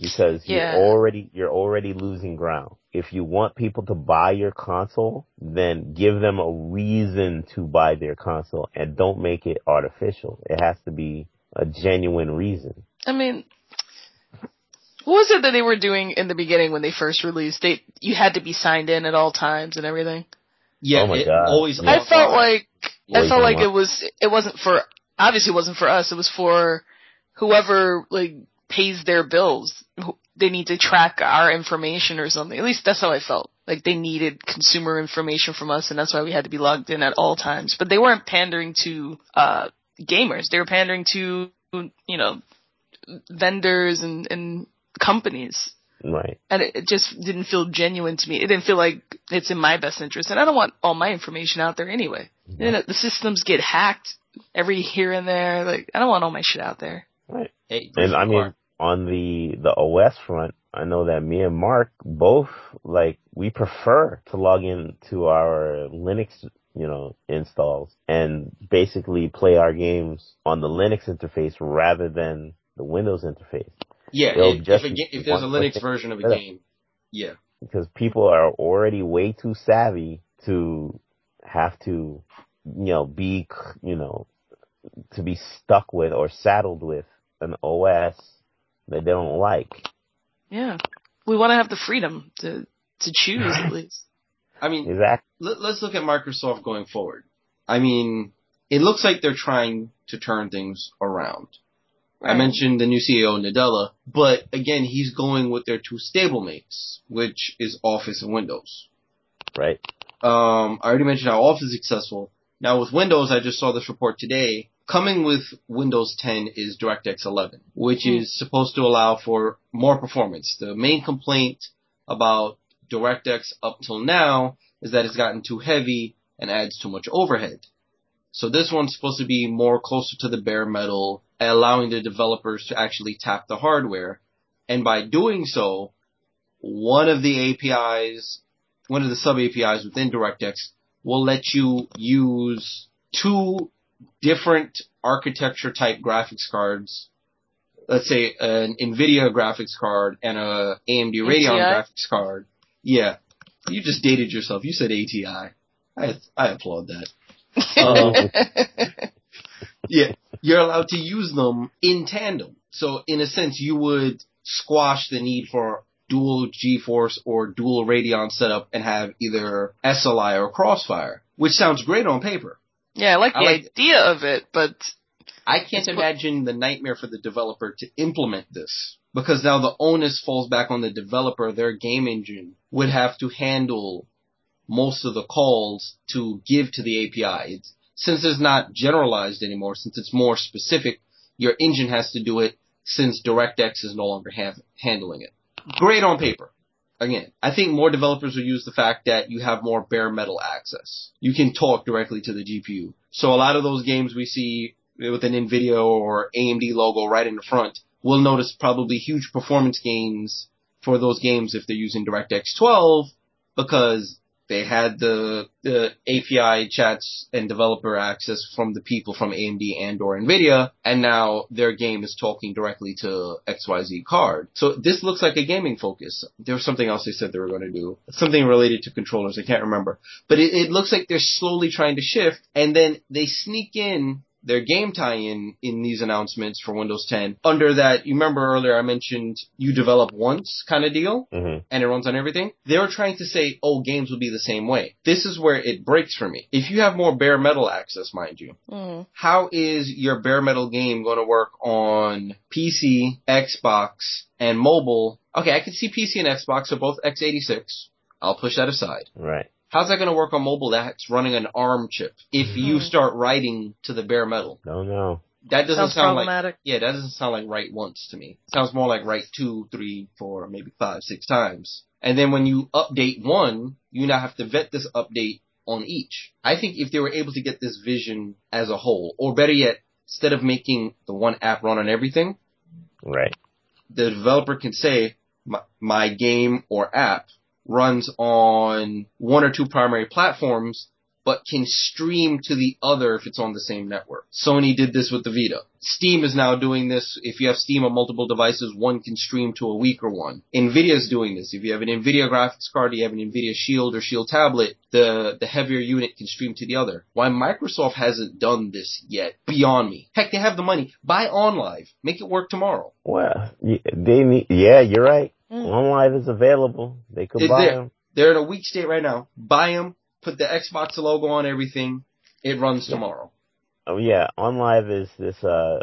because Yeah. you're already you're already losing ground if you want people to buy your console then give them a reason to buy their console and don't make it artificial it has to be a genuine reason I mean, what was it that they were doing in the beginning when they first released? They you had to be signed in at all times and everything. Yeah, Oh my it God. always Yeah. I felt like I felt like it was it wasn't for obviously it wasn't for us. It was for whoever like pays their bills. They need to track our information or something. At least that's how I felt. Like they needed consumer information from us, and that's why we had to be logged in at all times. But they weren't pandering to uh gamers. They were pandering to you know vendors and and companies right and it, it just didn't feel genuine to me. It didn't feel like it's in my best interest, and I don't want all my information out there anyway. You know, the systems get hacked every here and there. Like, I don't want all my shit out there. right Hey, And I mean, on the the OS front, I know that me and Mark both like we prefer to log in to our Linux, you know, installs and basically play our games on the Linux interface rather than the Windows interface yeah, if, just if, a, be if there's a Linux version of a game, yeah. because people are already way too savvy to have to, you know, be, you know, to be stuck with or saddled with an OS that they don't like. Yeah, we want to have the freedom to to choose at least. I mean, Exactly. let, let's look at Microsoft going forward. I mean, it looks like they're trying to turn things around. I mentioned the new CEO Nadella, but again, he's going with their two stablemates, which is Office and Windows. Right. Um, I already mentioned how Office is successful. Now with Windows, I just saw this report today. Coming with Windows 10 is DirectX 11, which Hmm. is supposed to allow for more performance. The main complaint about DirectX up till now is that it's gotten too heavy and adds too much overhead. So this one's supposed to be more closer to the bare metal, allowing the developers to actually tap the hardware. And by doing so, one of the APIs, one of the sub APIs within DirectX will let you use two different architecture type graphics cards. Let's say an NVIDIA graphics card and a AMD Radeon ATI? graphics card. Yeah. You just dated yourself. You said ATI. I, I applaud that. Um, yeah, you're allowed to use them in tandem. So in a sense, you would squash the need for dual GeForce or dual Radeon setup and have either SLI or Crossfire, which sounds great on paper. yeah, I like I the like- idea of it, but I can't imagine the nightmare for the developer to implement this because now the onus falls back on the developer. Their game engine would have to handle most of the calls to give to the API. It's, since it's not generalized anymore, since it's more specific, your engine has to do it since DirectX is no longer have, handling it. Great on paper. Again, I think more developers will use the fact that you have more bare metal access. You can talk directly to the GPU. So a lot of those games we see with an NVIDIA or AMD logo right in the front, we'll notice probably huge performance gains for those games if they're using DirectX 12 because they had the, the API chats and developer access from the people from AMD and or NVIDIA, and now their game is talking directly to XYZ card. So this looks like a gaming focus. There was something else they said they were going to do. Something related to controllers, I can't remember. But it, it looks like they're slowly trying to shift, and then they sneak in their game tie-in in these announcements for Windows 10 under that, you remember earlier I mentioned you develop once kind of deal hmm and it runs on everything. They were trying to say, oh, games will be the same way. This is where it breaks for me. If you have more bare metal access, mind you, Mm. how is your bare metal game going to work on PC, Xbox, and mobile? Okay, I can see PC and Xbox are both x86. I'll push that aside. Right. How's that going to work on mobile that's running an ARM chip if you Mhm. start writing to the bare metal? No, no. That doesn't Sounds sound like problematic. yeah, that doesn't sound like write once to me. sounds more like write two, three, four, maybe five, six times. And then when you update one, you now have to vet this update on each. I think if they were able to get this vision as a whole, or better yet, instead of making the one app run on everything, Right. the developer can say, my, my game or app runs on one or two primary platforms, but can stream to the other if it's on the same network. Sony did this with the Vita. Steam is now doing this. If you have Steam on multiple devices, one can stream to a weaker one. Nvidia is doing this. If you have an Nvidia graphics card, you have an Nvidia Shield or Shield tablet, the, the heavier unit can stream to the other. Why Microsoft hasn't done this yet, beyond me. Heck, they have the money. Buy OnLive. Make it work tomorrow. Well, they need. Yeah, you're right. Mm. OnLive is available. They could Is buy there- them. They're in a weak state right now. Buy them, put the Xbox logo on everything. It runs tomorrow. Oh yeah, OnLive is this uh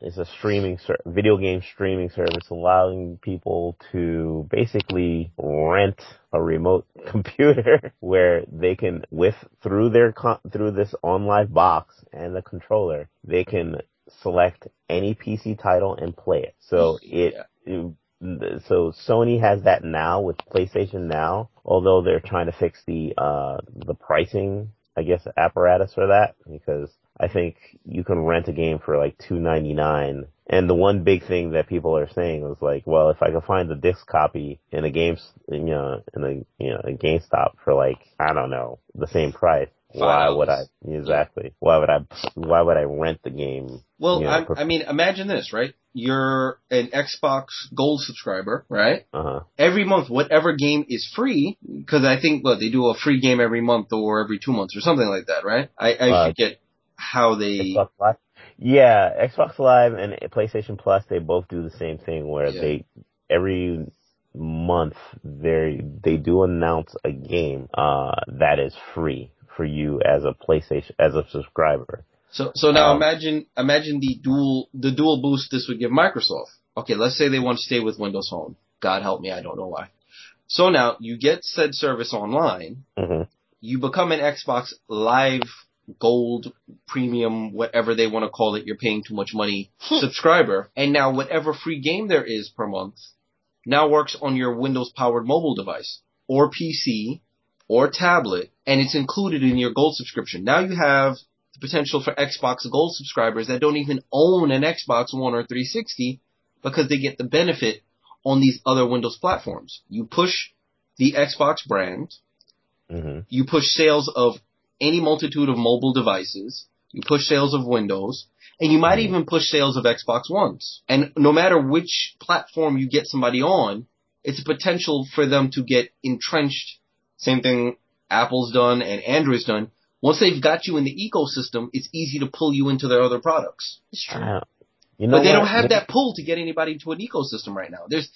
is a streaming ser- video game streaming service allowing people to basically rent a remote computer where they can with through their con- through this OnLive box and the controller they can select any PC title and play it. So it, it so Sony has that now with PlayStation Now, although they're trying to fix the uh the pricing I guess apparatus for that because I think you can rent a game for like two ninety nine. And the one big thing that people are saying was like, well, if I could find the disc copy in a games, you know, in a you know a GameStop for like I don't know the same price, why would I exactly? Why would I? Why would I rent the game? Well, Yeah, I, per- I mean, imagine this, right? You're an Xbox Gold subscriber, right? Uh huh. Every month, whatever game is free, because I think what they do a free game every month or every two months or something like that, right? I, I Uh, forget how they. Xbox Live. Yeah, Xbox Live and PlayStation Plus, they both do the same thing where Yeah. they every month they they do announce a game uh that is free for you as a PlayStation as a subscriber. So so now Um, imagine imagine the dual the dual boost this would give Microsoft. Okay, let's say they want to stay with Windows Home. God help me, I don't know why. So now you get said service online. hmm You become an Xbox Live Gold Premium, whatever they want to call it. You're paying too much money subscriber, and now whatever free game there is per month now works on your Windows powered mobile device or PC or tablet, and it's included in your Gold subscription. Now you have the potential for Xbox Gold subscribers that don't even own an Xbox One or 360 because they get the benefit on these other Windows platforms. You push the Xbox brand, hmm you push sales of any multitude of mobile devices, you push sales of Windows, and you might Mhm. even push sales of Xbox Ones. And no matter which platform you get somebody on, it's a potential for them to get entrenched. Same thing Apple's done and Android's done. Once they've got you in the ecosystem, it's easy to pull you into their other products. It's true. Uh, you know But they what? don't have that pull to get anybody into an ecosystem right now. There's,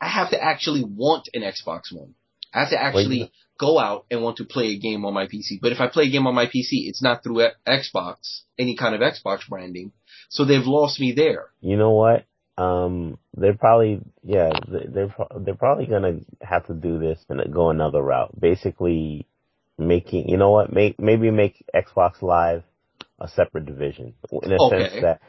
I have to actually want an Xbox One. I have to actually you- go out and want to play a game on my PC. But if I play a game on my PC, it's not through Xbox, any kind of Xbox branding. So they've lost me there. You know what? Um, they're probably yeah they- they're they're probably gonna have to do this and go another route. Basically, making you know what make maybe make Xbox Live a separate division in a Okay. sense that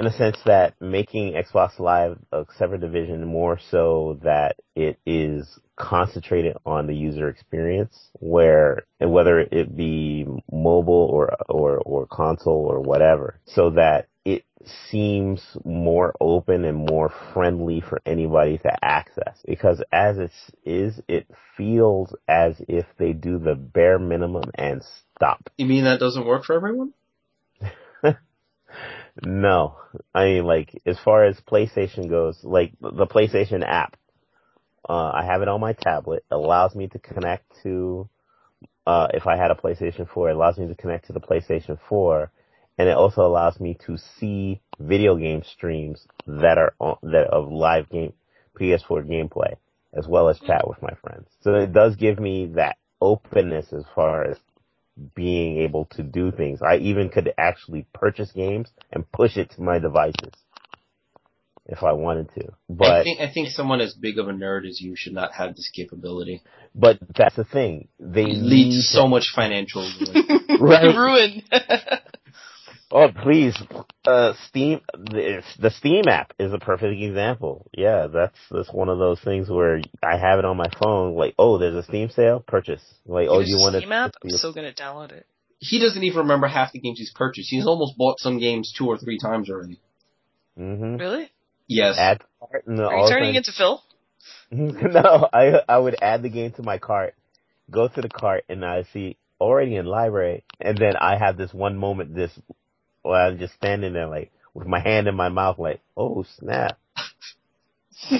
in a sense that making Xbox Live a separate division more so that it is concentrated on the user experience where and whether it be mobile or or or console or whatever so that it seems more open and more friendly for anybody to access. Because as it is it feels as if they do the bare minimum and stop. You mean that doesn't work for everyone? No, I mean like as far as PlayStation goes, like the PlayStation app, uh, I have it on my tablet. It allows me to connect to, uh, if I had a PlayStation 4, it allows me to connect to the PlayStation 4, and it also allows me to see video game streams that are on, that of live game PS4 gameplay, as well as chat with my friends. So it does give me that openness as far as being able to do things. I even could actually purchase games and push it to my devices if I wanted to. I But think I think someone as big of a nerd as you should not have this capability. but that's the thing. They It need leads to to- so much financial ruin. Right. Ruin. Oh please, uh, Steam. The, the Steam app is a perfect example. Yeah, that's that's one of those things where I have it on my phone. Like, oh, there's a Steam sale, purchase. Like, oh, you want to? Steam app? I'm still gonna download it. he doesn't even remember half the games he's purchased. He's almost bought some games two or three times already. Mm-hmm. Really? Yes. Add to cart and Are you turning sudden- into Phil? no, I I would add the game to my cart, go to the cart, and I see already in library, and then I have this one moment, this where I'm just standing there like with my hand in my mouth, like, oh snap.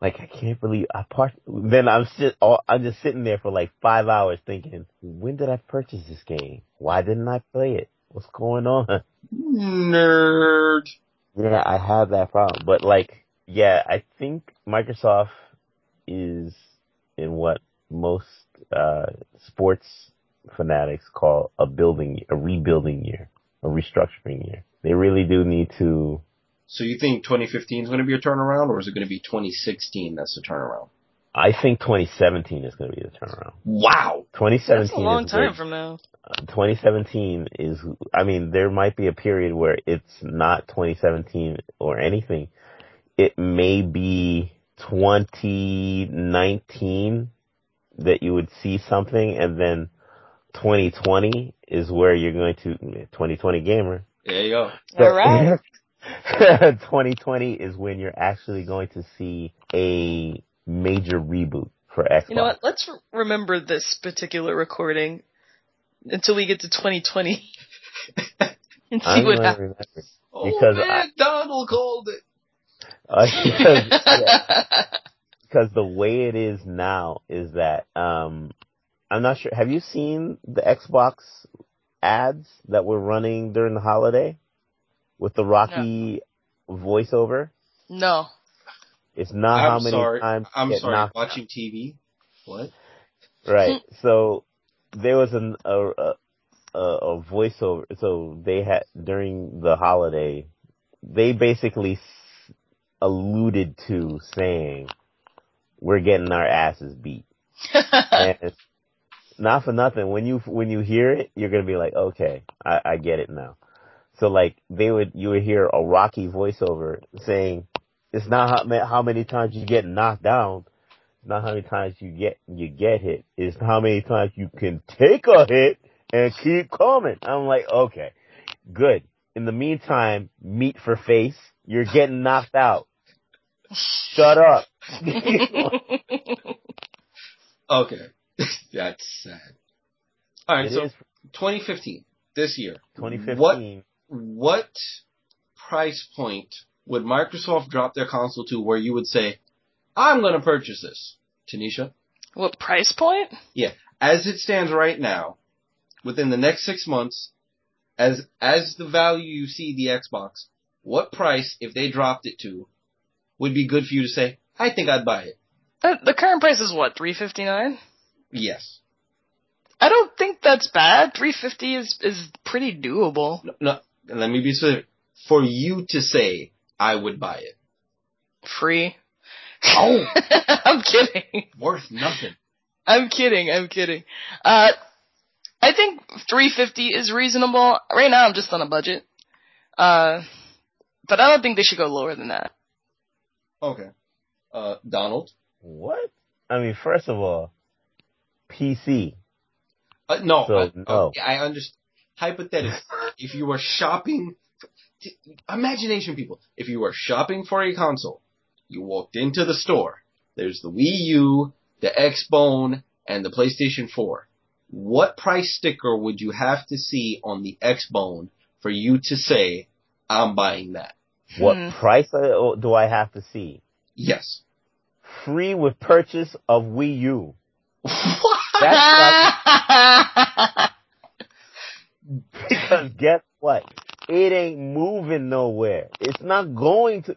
like I can't believe I part. Then I'm sit. all- I'm just sitting there for like five hours thinking, when did I purchase this game? Why didn't I play it? What's going on? Nerd. Yeah, I have that problem. But like, yeah, I think Microsoft is in what most uh sports fanatics call a building a rebuilding year, a restructuring year. They really do need to So you think 2015 is going to be a turnaround, or is it going to be 2016 that's the turnaround? I think 2017 is going to be the turnaround. Wow. 2017 That's a long is where- time from now. 2017 is, I mean, there might be a period where it's not 2017 or anything. It may be 2019 that you would see something and then 2020 is where you're going to, 2020 gamer. There you go. So- All right. 2020 is when you're actually going to see a major reboot for Xbox. You know what? Let's remember this particular recording until we get to 2020 and see I'm what happens. remember. Oh Because man, I- Donald called it. Uh, because, yeah, because the way it is now is that um I'm not sure. Have you seen the Xbox ads that were running during the holiday with the Rocky voiceover? no. It's not how I'm many sorry. times I'm get sorry. knocked Watching TV. What? Right. So there was an a, a a voiceover. So they had during the holiday, they basically s- alluded to saying, "We're getting our asses beat." and not for nothing. When you when you hear it, you're gonna be like, "Okay, I, I get it now." So like they would you would hear a Rocky voiceover saying, "It's not how, how many times you get knocked down." Not how many times you get you get hit. It's how many times you can take a hit and keep coming. I'm like, okay, good. In the meantime, meat for face, you're getting knocked out. Shut up. Okay. That's sad. All right. It so is 2015, this year. 2015. What price point would Microsoft drop their console to where you would say, I'm going to purchase this? Tanisha? what price point? Yeah, as it stands right now, within the next six months, as, as the value you see the Xbox, what price, if they dropped it to, would be good for you to say, I think I'd buy it? The, the current price is what? 359? Yes. I don't think that's bad. 350 is is pretty doable. No, no let me be specific. For you to say, I would buy it. Free. Oh. I'm kidding. Worth nothing. I'm kidding. I'm kidding. Uh, I think 350 is reasonable. Right now, I'm just on a budget. Uh, but I don't think they should go lower than that. Okay. Uh, Donald? What? I mean, first of all, PC. Uh, no, So, I, no. I understand. Hypothetically, if you were shopping, imagination people, if you were shopping for a console, you walked into the store, there's the Wii U, the Xbone, and the PlayStation 4. What price sticker would you have to see on the Xbone for you to say, I'm buying that? What Hmm. price uh, do I have to see? Yes. Free with purchase of Wii U. what? That's because guess what? It ain't moving nowhere. It's not going to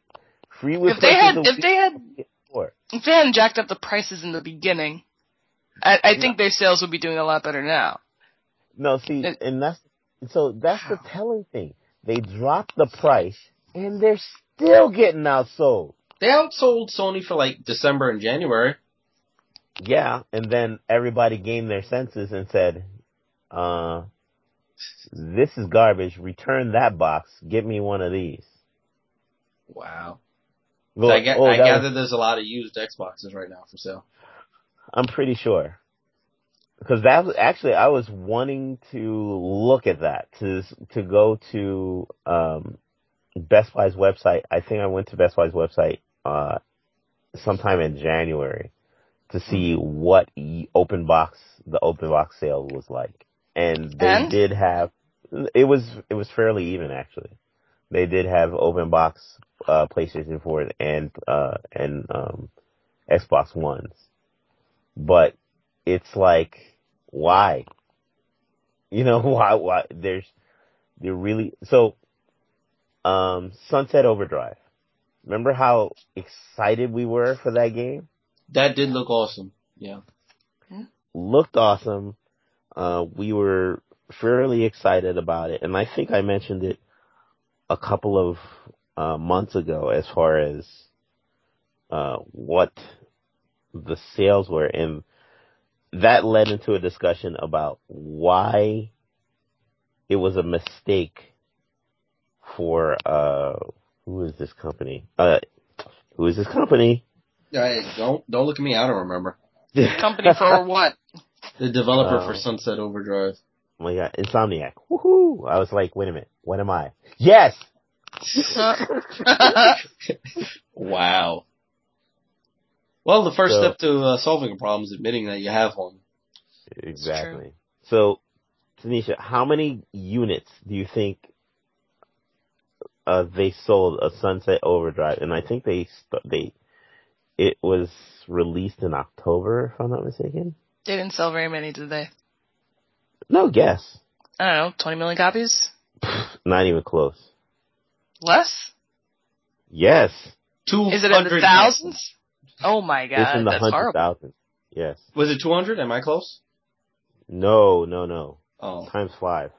free with if they had, if they had, Wii if they hadn't jacked up the prices in the beginning, I, I think their sales would be doing a lot better now. No, see, It- and that's so that's the telling thing. They dropped the price and they're still getting outsold. They outsold Sony for like December and January. Yeah, and then everybody gained their senses and said, uh, this is garbage. Return that box. Get me one of these. Wow. Go- I, ga- oh, I gather was- there's a lot of used Xboxes right now for sale. I'm pretty sure. Because that was actually, I was wanting to look at that to to go to um, Best Buy's website. I think I went to Best Buy's website uh, sometime in January to see what e- open box the open box sale was like, and they And? did have it was it was fairly even actually. They did have open box uh, PlayStation 4 and uh, and um, Xbox Ones, but it's like why? You know why? Why there's they're really so. Um, Sunset Overdrive. Remember how excited we were for that game? That did look awesome. Yeah. Looked awesome. Uh, we were fairly excited about it, and I think I mentioned it a couple of uh, months ago as far as uh, what the sales were, and that led into a discussion about why it was a mistake for uh, who is this company? Uh, who is this company? I, don't don't look at me. I don't remember. Company for what? The developer Uh, for Sunset Overdrive. Oh my god, Insomniac. Woohoo! I was like, wait a minute, what am I? Yes! Wow. Well, the first So- step to uh, solving a problem is admitting that you have one. Exactly. So, Tanisha, how many units do you think uh, they sold a Sunset Overdrive? And I think they they it was released in October, if I'm not mistaken. they didn't sell very many, did they? No guess. I don't know, 20 million copies? Not even close. Less? Yes, Two Is it in the thousands? Oh my it's god, in the that's hundred horrible. thousand. Yes. Was it 200? Am I close? No, no, no. Oh. Times five.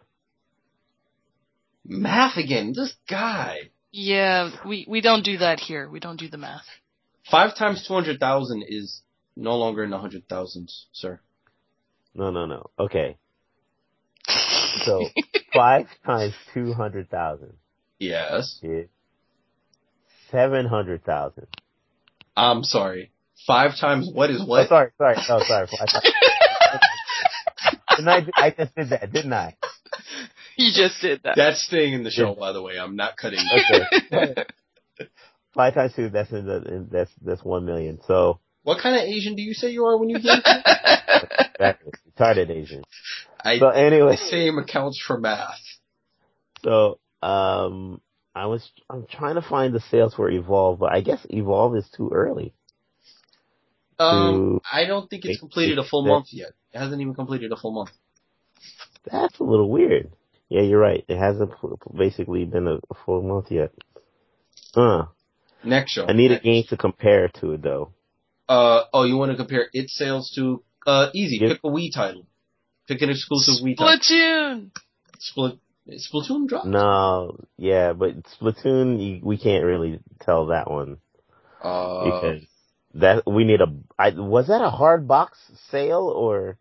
Math again. This guy. Yeah, we, we don't do that here. We don't do the math. Five times 200,000 is no longer in the hundred thousands, sir. No, no, no. Okay. So five times two hundred thousand Yes. is seven hundred thousand. I'm sorry. Five times what is Oh, what? sorry, sorry, no, sorry. Five. Didn't I, I just did that, didn't I? you just did that. That's staying in the show, by the way. I'm not cutting. Okay. Five times two, that's in the, that's that's one million. So What kind of Asian do you say you are when you hear? exactly, retarded Asian. I So anyway, same accounts for math. so um, I was I'm trying to find the sales for Evolve, but I guess Evolve is too early. Um, I don't think it's completed a full month yet. It hasn't even completed a full month. That's a little weird. Yeah, you're right. It hasn't basically been a, a full month yet. Huh. Next show. I need a game to compare to it though. Uh oh, you want to compare its sales to? Uh, easy. Yep. Pick a Wii title. Pick an exclusive Wii title. Splatoon! Split. Splatoon dropped. No, yeah, but Splatoon, you, we can't really tell that one Uh, because that we need a. I, was that a hard box sale or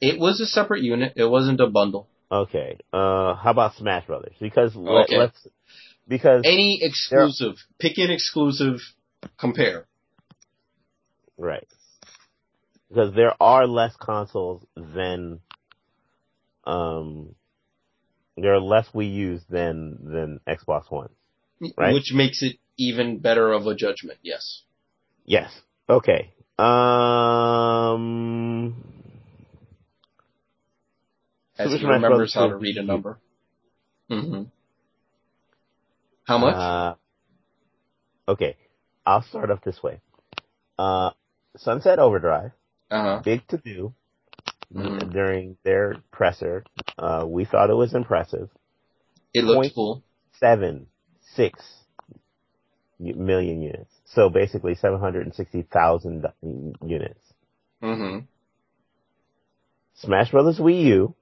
it was a separate unit. It wasn't a bundle. okay? Uh, how about Smash Brothers? Because let, Okay. let's because Any exclusive, pick an exclusive, compare. right because there are less consoles than um there are less Wii Us than than Xbox One. Right. Which makes it even better of a judgment, yes. Yes. Okay. Um. As Super he Smash remembers Bros. how to read a number. hmm How much? Uh, okay. I'll start off this way. Uh, Sunset Overdrive, Uh huh. big to do Mhm. during their presser. Uh, we thought it was impressive. It looked Point- cool. Seven, six million units. So basically 760,000 units. hmm Smash Brothers Wii U,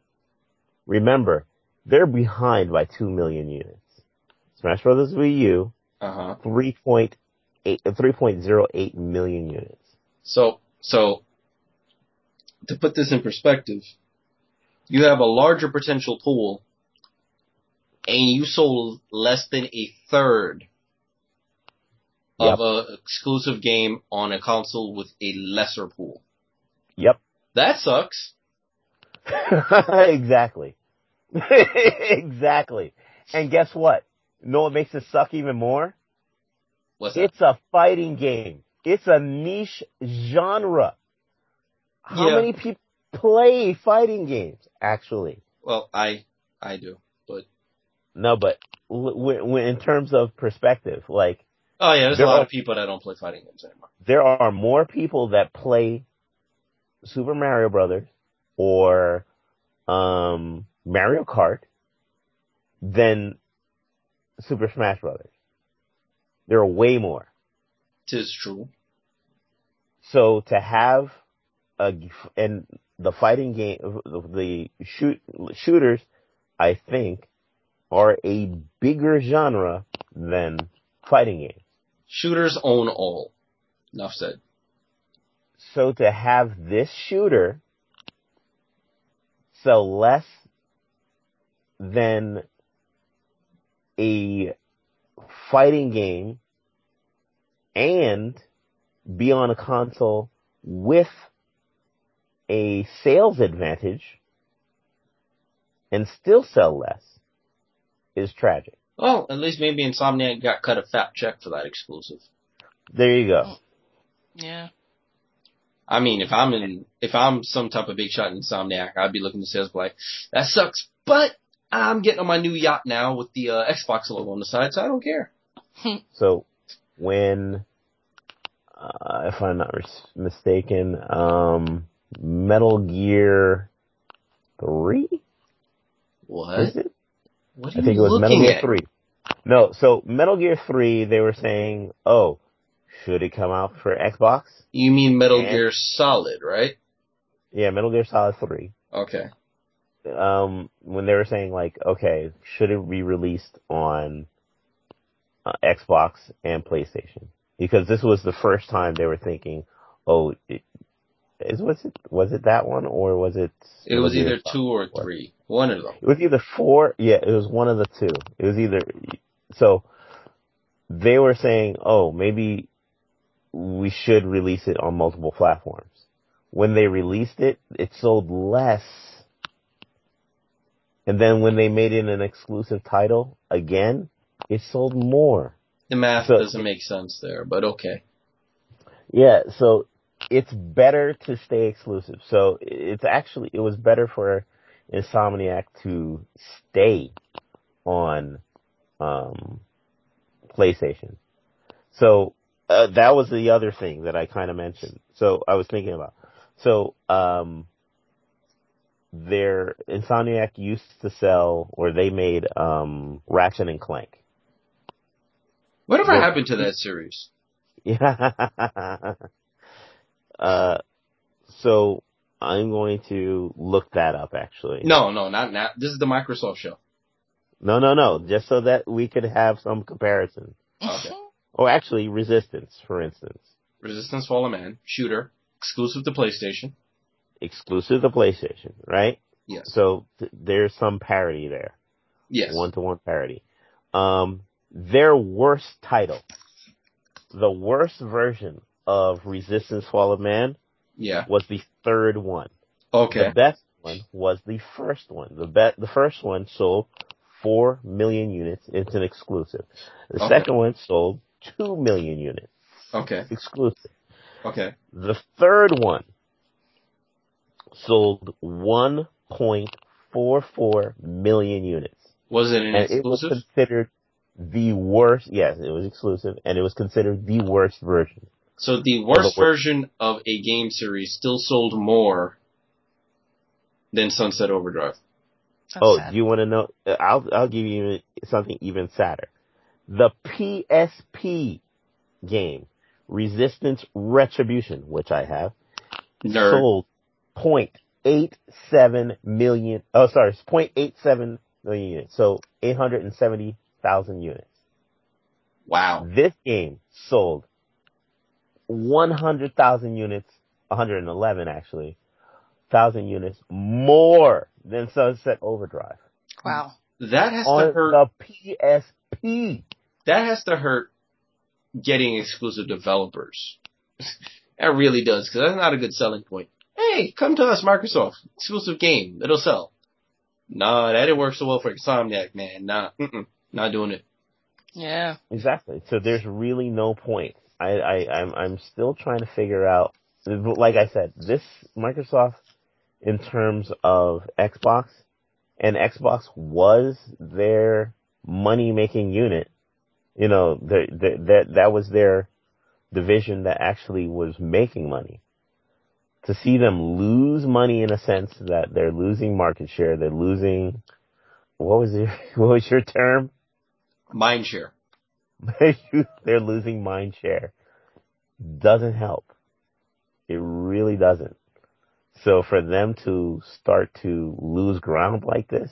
remember, they're behind by 2 million units. Smash Brothers Wii U, Uh huh. 3.8, uh, 3.08 million units. So, so, to put this in perspective, you have a larger potential pool, and you sold less than a third of a exclusive game on a console with a lesser pool. Yep. That sucks. exactly. exactly. And guess what? You know what makes it suck even more? What's that? It's a fighting game. It's a niche genre. How Yeah. many people play fighting games, actually? Well, I, I do, but No, but w- w- in terms of perspective, like, oh yeah, there's There a lot are- of people that don't play fighting games anymore. there are more people that play Super Mario Brothers or um, Mario Kart than Super Smash Brothers. There are way more. Tis true. So to have a and the fighting game, the shoot shooters, I think, are a bigger genre than fighting games. Shooters own all. Enough said. So to have this shooter sell less than a fighting game and be on a console with a sales advantage and still sell less is tragic. Well, at least maybe Insomniac got cut a fat check for that exclusive. There you go. Yeah. I mean, if I'm in, if I'm some type of big shot in Insomniac, I'd be looking to sales like, that sucks, but I'm getting on my new yacht now with the uh, Xbox logo on the side, so I don't care. So when, uh, if I'm not mistaken, um, Metal Gear 3? What? Is it? What I you think it was Metal Gear at? 3. No, so Metal Gear 3, they were saying, oh, should it come out for Xbox? You mean Metal And- Gear Solid, right? Yeah, Metal Gear Solid 3. Okay. Um, when they were saying like, okay, should it be released on uh, Xbox and PlayStation? Because this was the first time they were thinking, oh, it, is was it was it that one or was it? It was either two or three. One of them. It was either four. Yeah, it was one of the two. It was either. So they were saying, oh, maybe we should release it on multiple platforms. When they released it, it sold less. And then when they made it an exclusive title again, it sold more. The math So- doesn't make sense there, but okay. Yeah, so it's better to stay exclusive. So it's actually, it was better for Insomniac to stay on, um, PlayStation. So, uh, that was the other thing that I kind of mentioned. So I was thinking about. So, um, their Insomniac used to sell, or they made, um, Ratchet and Clank. Whatever Well- happened to that series? Yeah. uh, so I'm going to look that up actually. No, no, not now. This is the Microsoft show. No, no, no. Just so that we could have some comparison. Okay. Or actually, Resistance, for instance. Resistance Fall of Man, shooter, exclusive to PlayStation. Exclusive to PlayStation, right? Yes. So th- there's some parity there. Yes. One to one parity. Um, their worst title. The worst version of Resistance Fall of Man Yeah. was the third one. Okay. The best one was the first one. The be- the first one sold four million units. It's an exclusive. The Okay. second one sold two million units. Okay. Exclusive. Okay. The third one sold 1.44 million units. Was it an And it was considered the worst, yes, it was exclusive, and it was considered the worst version. So the the worst wor- version of a game series still sold more than Sunset Overdrive. That's oh, sad. you want to know? I'll, I'll give you something even sadder. The PSP game, Resistance Retribution, which I have, Nerd. sold 0.87 million, oh sorry, 0.87 million units. So 870,000 units. Wow. This game sold 100,000 units, 111 actually, thousand units more than Sunset Overdrive wow. That has on to hurt. the PSP. That has to hurt getting exclusive developers. that really does, because that's not a good selling point. Hey, come to us, Microsoft. Exclusive game. It'll sell. Nah, that didn't work so well for Insomniac, man. Nah, mm-mm, not doing it. Yeah. Exactly. So there's really no point. I, I, I'm, I'm still trying to figure out, like I said, this Microsoft in terms of Xbox, and Xbox was their money making unit. You know, that, that was their division that actually was making money. To see them lose money in a sense that they're losing market share, they're losing, what was your, what was your term? Mindshare. they're losing mind share doesn't help. It really doesn't. So for them to start to lose ground like this,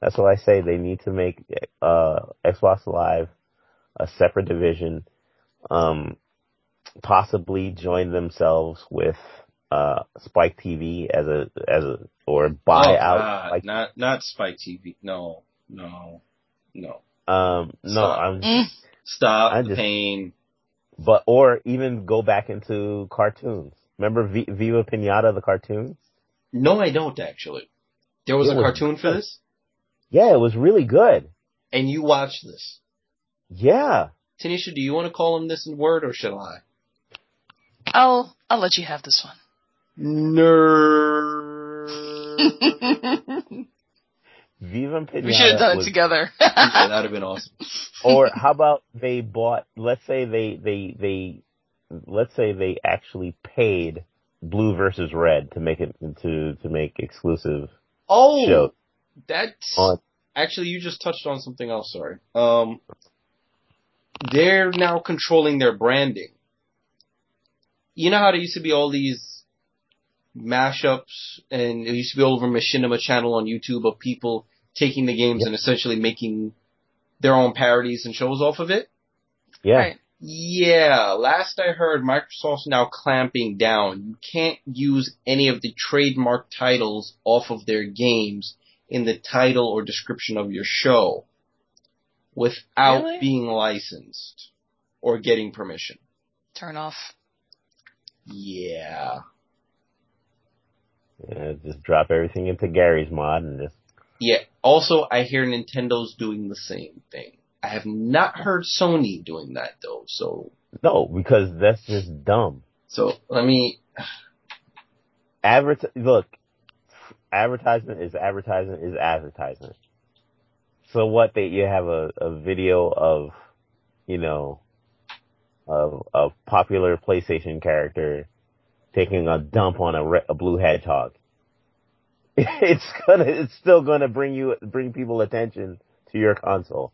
that's why I say they need to make uh, Xbox Live a separate division, um, possibly join themselves with uh, Spike TV as a as a or buy oh, out. God, Spike. not not Spike TV. No, no, no. Um, no, Stop. I'm Mm. Stop I the just- pain. but or even go back into cartoons. Remember v- Viva Pinata, the cartoon? No, I don't actually. There was It a was cartoon for this, Yeah, it was really good. and you watched this. Yeah. Tanisha, do you want to call him this in word, or shall I? I'll I'll let you have this one. Nerd. Viva Pinata. we should have done it was- together. yeah, that'd have been awesome. Or how about they bought, let's say they, they, they, let's say they actually paid Blue versus Red to make it, to, to make exclusive Oh, shows that's on, actually you just touched on something else. Sorry. Um, they're now controlling their branding. You know how there used to be all these mashups, and it used to be all over Machinima channel on YouTube of people taking the games Yep. and essentially making their own parodies and shows off of it. yeah. Right. Yeah, last I heard, Microsoft's now clamping down. You can't use any of the trademark titles off of their games in the title or description of your show without Really? being licensed or getting permission. Turn off. Yeah. Yeah, just drop everything into Garry's Mod and just, Yeah. Also, I hear Nintendo's doing the same thing. I have not heard Sony doing that though, so, no, because that's just dumb. so let me, Advert, look, advertisement is advertisement is advertisement. So what they, you have a, a video of, you know, of a popular PlayStation character taking a dump on a, re- a blue hedgehog. It's gonna, it's still gonna bring you, bring people attention to your console.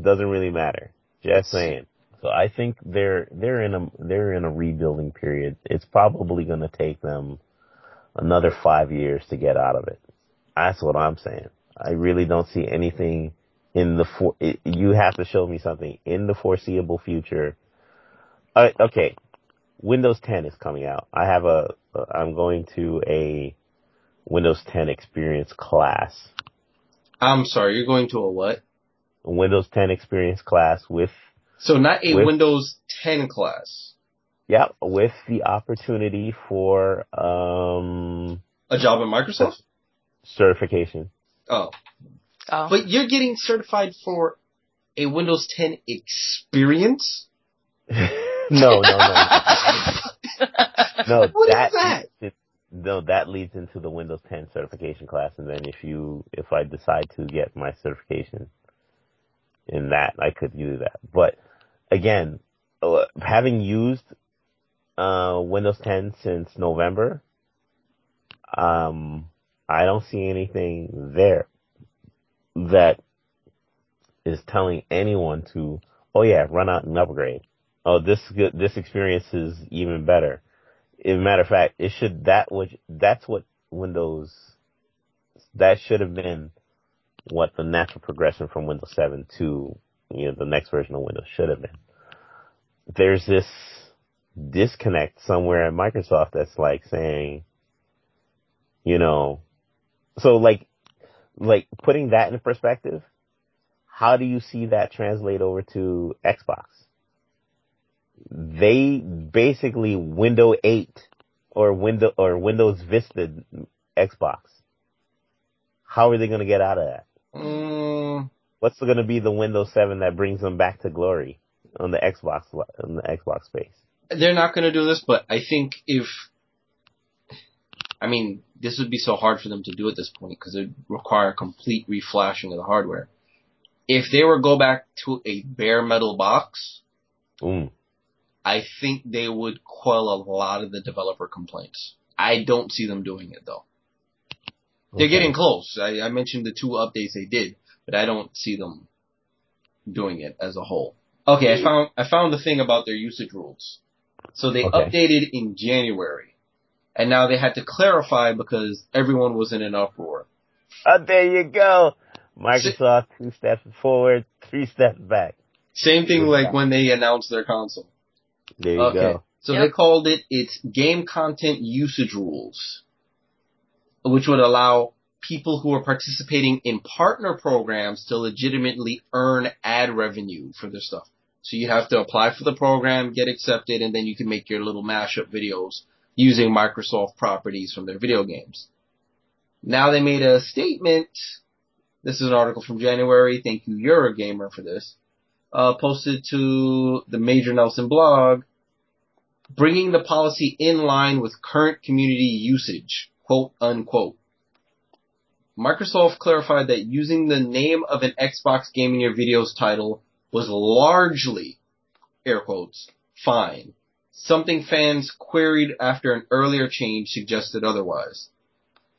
Doesn't really matter. Just saying. So I think they're, they're in a, they're in a rebuilding period. It's probably gonna take them another five years to get out of it. That's what I'm saying. I really don't see anything in the for. It, you have to show me something in the foreseeable future. Uh, okay, Windows 10 is coming out. I have a. I'm going to a Windows 10 experience class. I'm sorry, you're going to a what? A Windows 10 experience class with. So not a With- Windows 10 class. Yeah, with the opportunity for um A job at Microsoft? certification. Oh. Oh. But you're getting certified for a Windows 10 experience? no, no, no. No, what What is that, no, that leads into the Windows 10 certification class, and then if you, if I decide to get my certification in that, I could do that. But again, uh, having used uh, Windows 10 since November, um, I don't see anything there that is telling anyone to, oh yeah, run out and upgrade. Oh, this this experience is even better. A matter of fact, it should that was that's what Windows that should have been what the natural progression from Windows 7 to you know the next version of Windows should have been. There's this disconnect somewhere at Microsoft that's like saying, you know, so like like putting that in perspective, how do you see that translate over to Xbox? They basically Window 8 or Window or Windows Vista Xbox. How are they going to get out of that? Mm, What's going to be the Windows 7 that brings them back to glory on the Xbox on the Xbox space? they're not going to do this, but I think if, I mean, this would be so hard for them to do at this point because it would require complete reflashing of the hardware. If they were to go back to a bare metal box, Mm. I think they would quell a lot of the developer complaints. I don't see them doing it though. They're Okay. getting close. I, I mentioned the two updates they did, but I don't see them doing it as a whole. Okay, I mm. found I found the thing about their usage rules. So they Okay. updated in January, and now they had to clarify because everyone was in an uproar. Oh, there you go. Microsoft two steps forward, three steps back. Same thing like when they announced their console. There you okay. go. So Yep. they called it its game content usage rules, which would allow people who are participating in partner programs to legitimately earn ad revenue for their stuff. So you have to apply for the program, get accepted, and then you can make your little mashup videos using Microsoft properties from their video games. Now they made a statement. This is an article from January. Thank you, Eurogamer for this. Uh, posted to the Major Nelson blog bringing the policy in line with current community usage, quote unquote. Microsoft clarified that using the name of an Xbox game in your video's title was largely, air quotes, fine. Something fans queried after an earlier change suggested otherwise.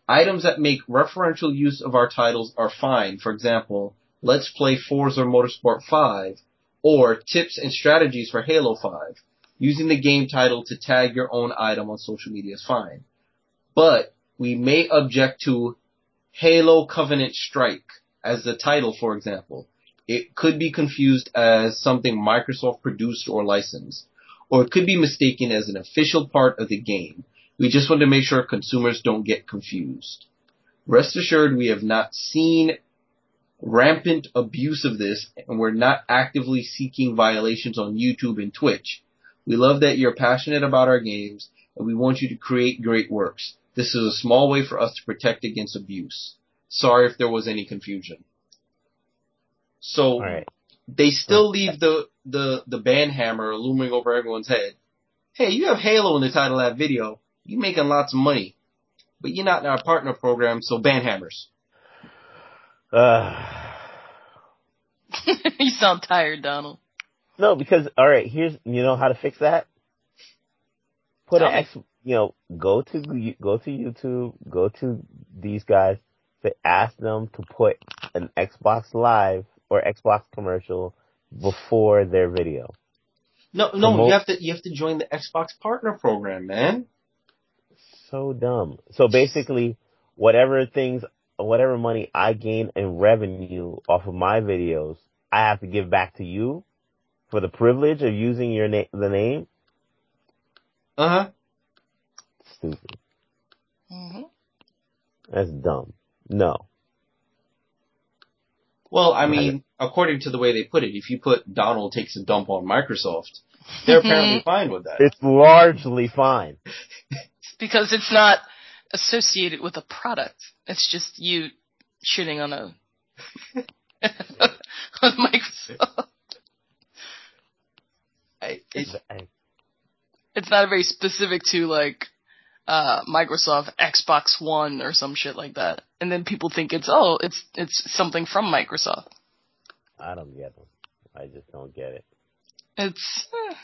Items that make referential use of our titles are fine. For example, Let's Play Forza Motorsport 5 or Tips and Strategies for Halo 5. Using the game title to tag your own item on social media is fine. But we may object to Halo Covenant Strike as the title, for example. It could be confused as something Microsoft produced or licensed, or it could be mistaken as an official part of the game. We just want to make sure consumers don't get confused. Rest assured we have not seen rampant abuse of this and we're not actively seeking violations on YouTube and Twitch. We love that you're passionate about our games and we want you to create great works. This is a small way for us to protect against abuse. Sorry if there was any confusion. So All right. they still leave the, the, the ban hammer looming over everyone's head. Hey, you have Halo in the title of that video. You're making lots of money. But you're not in our partner program, so ban hammers. Uh, you sound tired, Donald. No, because all right, here's you know how to fix that. Put Tell an me. X, you know, go to go to YouTube, go to these guys, to ask them to put an Xbox Live or Xbox commercial before their video. No, no, Promote- you have to you have to join the Xbox Partner Program, man. So dumb. So basically, whatever things, whatever money I gain in revenue off of my videos, I have to give back to you for the privilege of using your name, the name. Uh huh. Stupid. hmm That's dumb. No. Well, I mean, according to the way they put it, if you put Donald takes a dump on Microsoft, they're apparently fine with that. It's largely fine. because it's not associated with a product. It's just you shitting on a on Microsoft. I, it, It's not very specific to like uh Microsoft Xbox One or some shit like that. And then people think it's oh, it's it's something from Microsoft. I don't get them. I just don't get it. It's eh,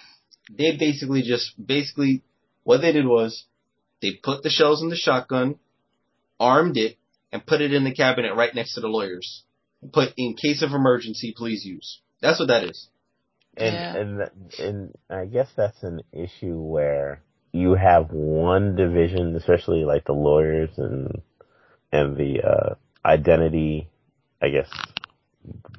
they basically just basically what they did was they put the shells in the shotgun, armed it, and put it in the cabinet right next to the lawyers. Put in case of emergency, please use. That's what that is. And Yeah. and and I guess that's an issue where you have one division, especially like the lawyers and and the uh, identity, I guess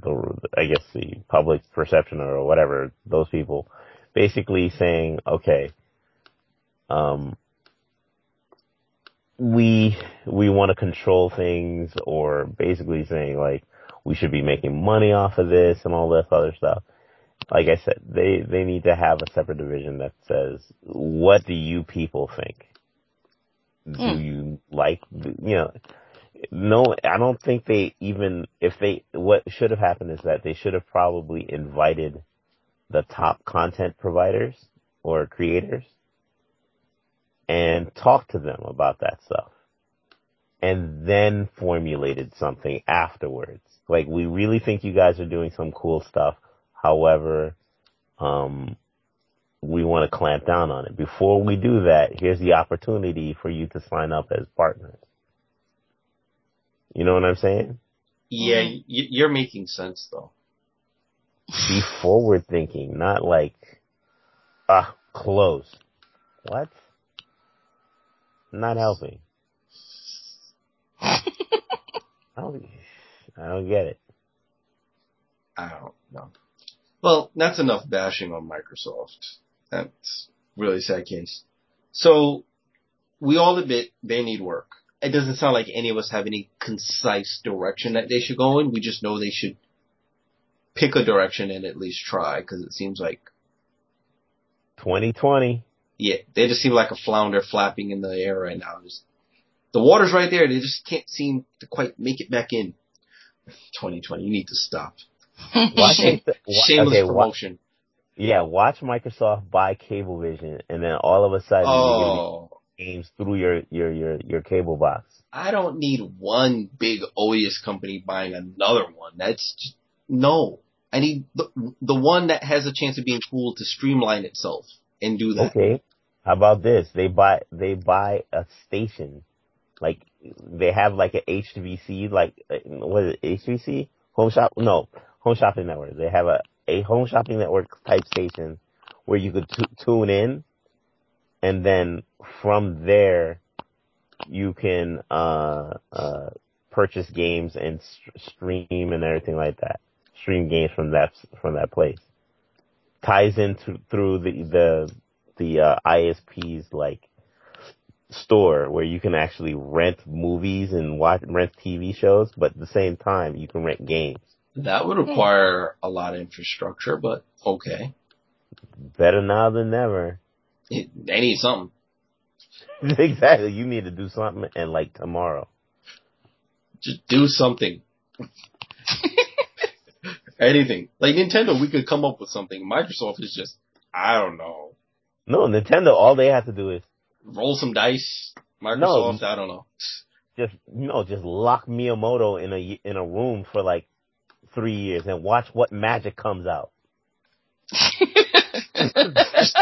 the I guess the public perception or whatever those people, basically saying, okay, um, we we want to control things, or basically saying like we should be making money off of this and all this other stuff like I said, they they need to have a separate division that says, what do you people think? Do Hmm. you like, you know, no, I don't think they even, if they, what should have happened is that they should have probably invited the top content providers or creators and talked to them about that stuff and then formulated something afterwards. Like, we really think you guys are doing some cool stuff. However, um, we want to clamp down on it. Before we do that, here's the opportunity for you to sign up as partners. You know what I'm saying? Yeah, Mhm. y- you're making sense though. Be forward thinking, not like, ah, close. What? Not helping. I don't, I don't get it. I don't know. Well, that's enough bashing on Microsoft. That's really a sad case. So, we all admit they need work. It doesn't sound like any of us have any concise direction that they should go in. We just know they should pick a direction and at least try, because it seems like, 2020. yeah, they just seem like a flounder flapping in the air right now. Just, the water's right there, they just can't seem to quite make it back in. 2020, you need to stop. Watch Shame- it- wa- Shameless okay, promotion. Yeah, watch Microsoft buy Cablevision, and then all of a sudden you're Oh. games through your your your your cable box. I don't need one big odious company buying another one. That's just, no. I need the the one that has a chance of being cool to streamline itself and do that. Okay, how about this? They buy they buy a station, like they have like a HVC, like uh, what is it? HVC home shop? No, home shopping network. They have a a home shopping network type station where you could t- tune in, and then from there you can uh uh purchase games and st- stream and everything like that. Stream games from that from that place. Ties into through the the the uh, ISP's like store where you can actually rent movies and watch rent TV shows, but at the same time you can rent games. That would require a lot of infrastructure, but okay. Better now than never. It, they need something. exactly. You need to do something and like tomorrow. Just do something. Anything. Like Nintendo, we could come up with something. Microsoft is just, I don't know. No, Nintendo, all they have to do is Roll some dice. Microsoft, I don't know. just you know just lock Miyamoto in a in a room for like three years and watch what magic comes out.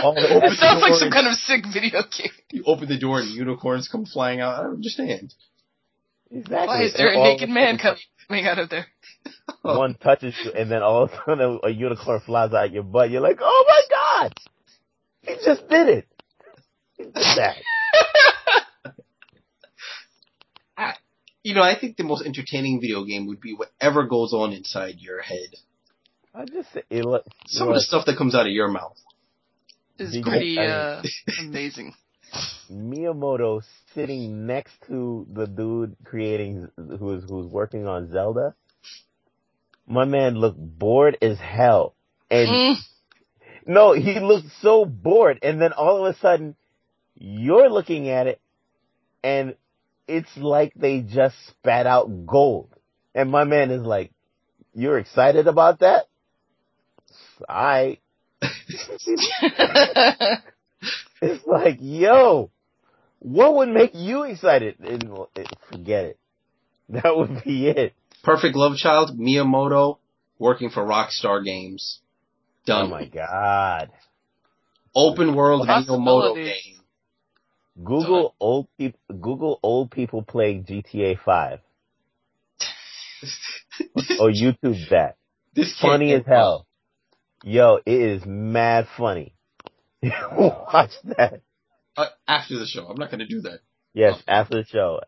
all it sounds like doors. some kind of sick video game. You open the door and unicorns come flying out. I don't understand. Exactly. Why is there a And all naked man coming out of there? One touches you, and then all of a sudden a unicorn flies out your butt. You're like, oh my god, he just did it. He did that. You know, I think the most entertaining video game would be whatever goes on inside your head. I just say it look, Some of the stuff that comes out of your mouth. Is pretty uh, amazing. Miyamoto sitting next to the dude creating who's who's working on Zelda. My man looked bored as hell. And Mm, no, he looked so bored and then all of a sudden you're looking at it and it's like they just spat out gold. And my man is like, "You're excited about that?" I It's like, yo, what would make you excited? And, eh, forget it. That would be it. Perfect Love Child, Miyamoto, working for Rockstar Games. Done. Oh my god. Open world Miyamoto Possibilities. game. Google old people, Google old people playing GTA 5 or YouTube that. this Funny as hell. Yo, it is mad funny. Watch that. Uh, after the show, I'm not gonna do that. Yes, after the show.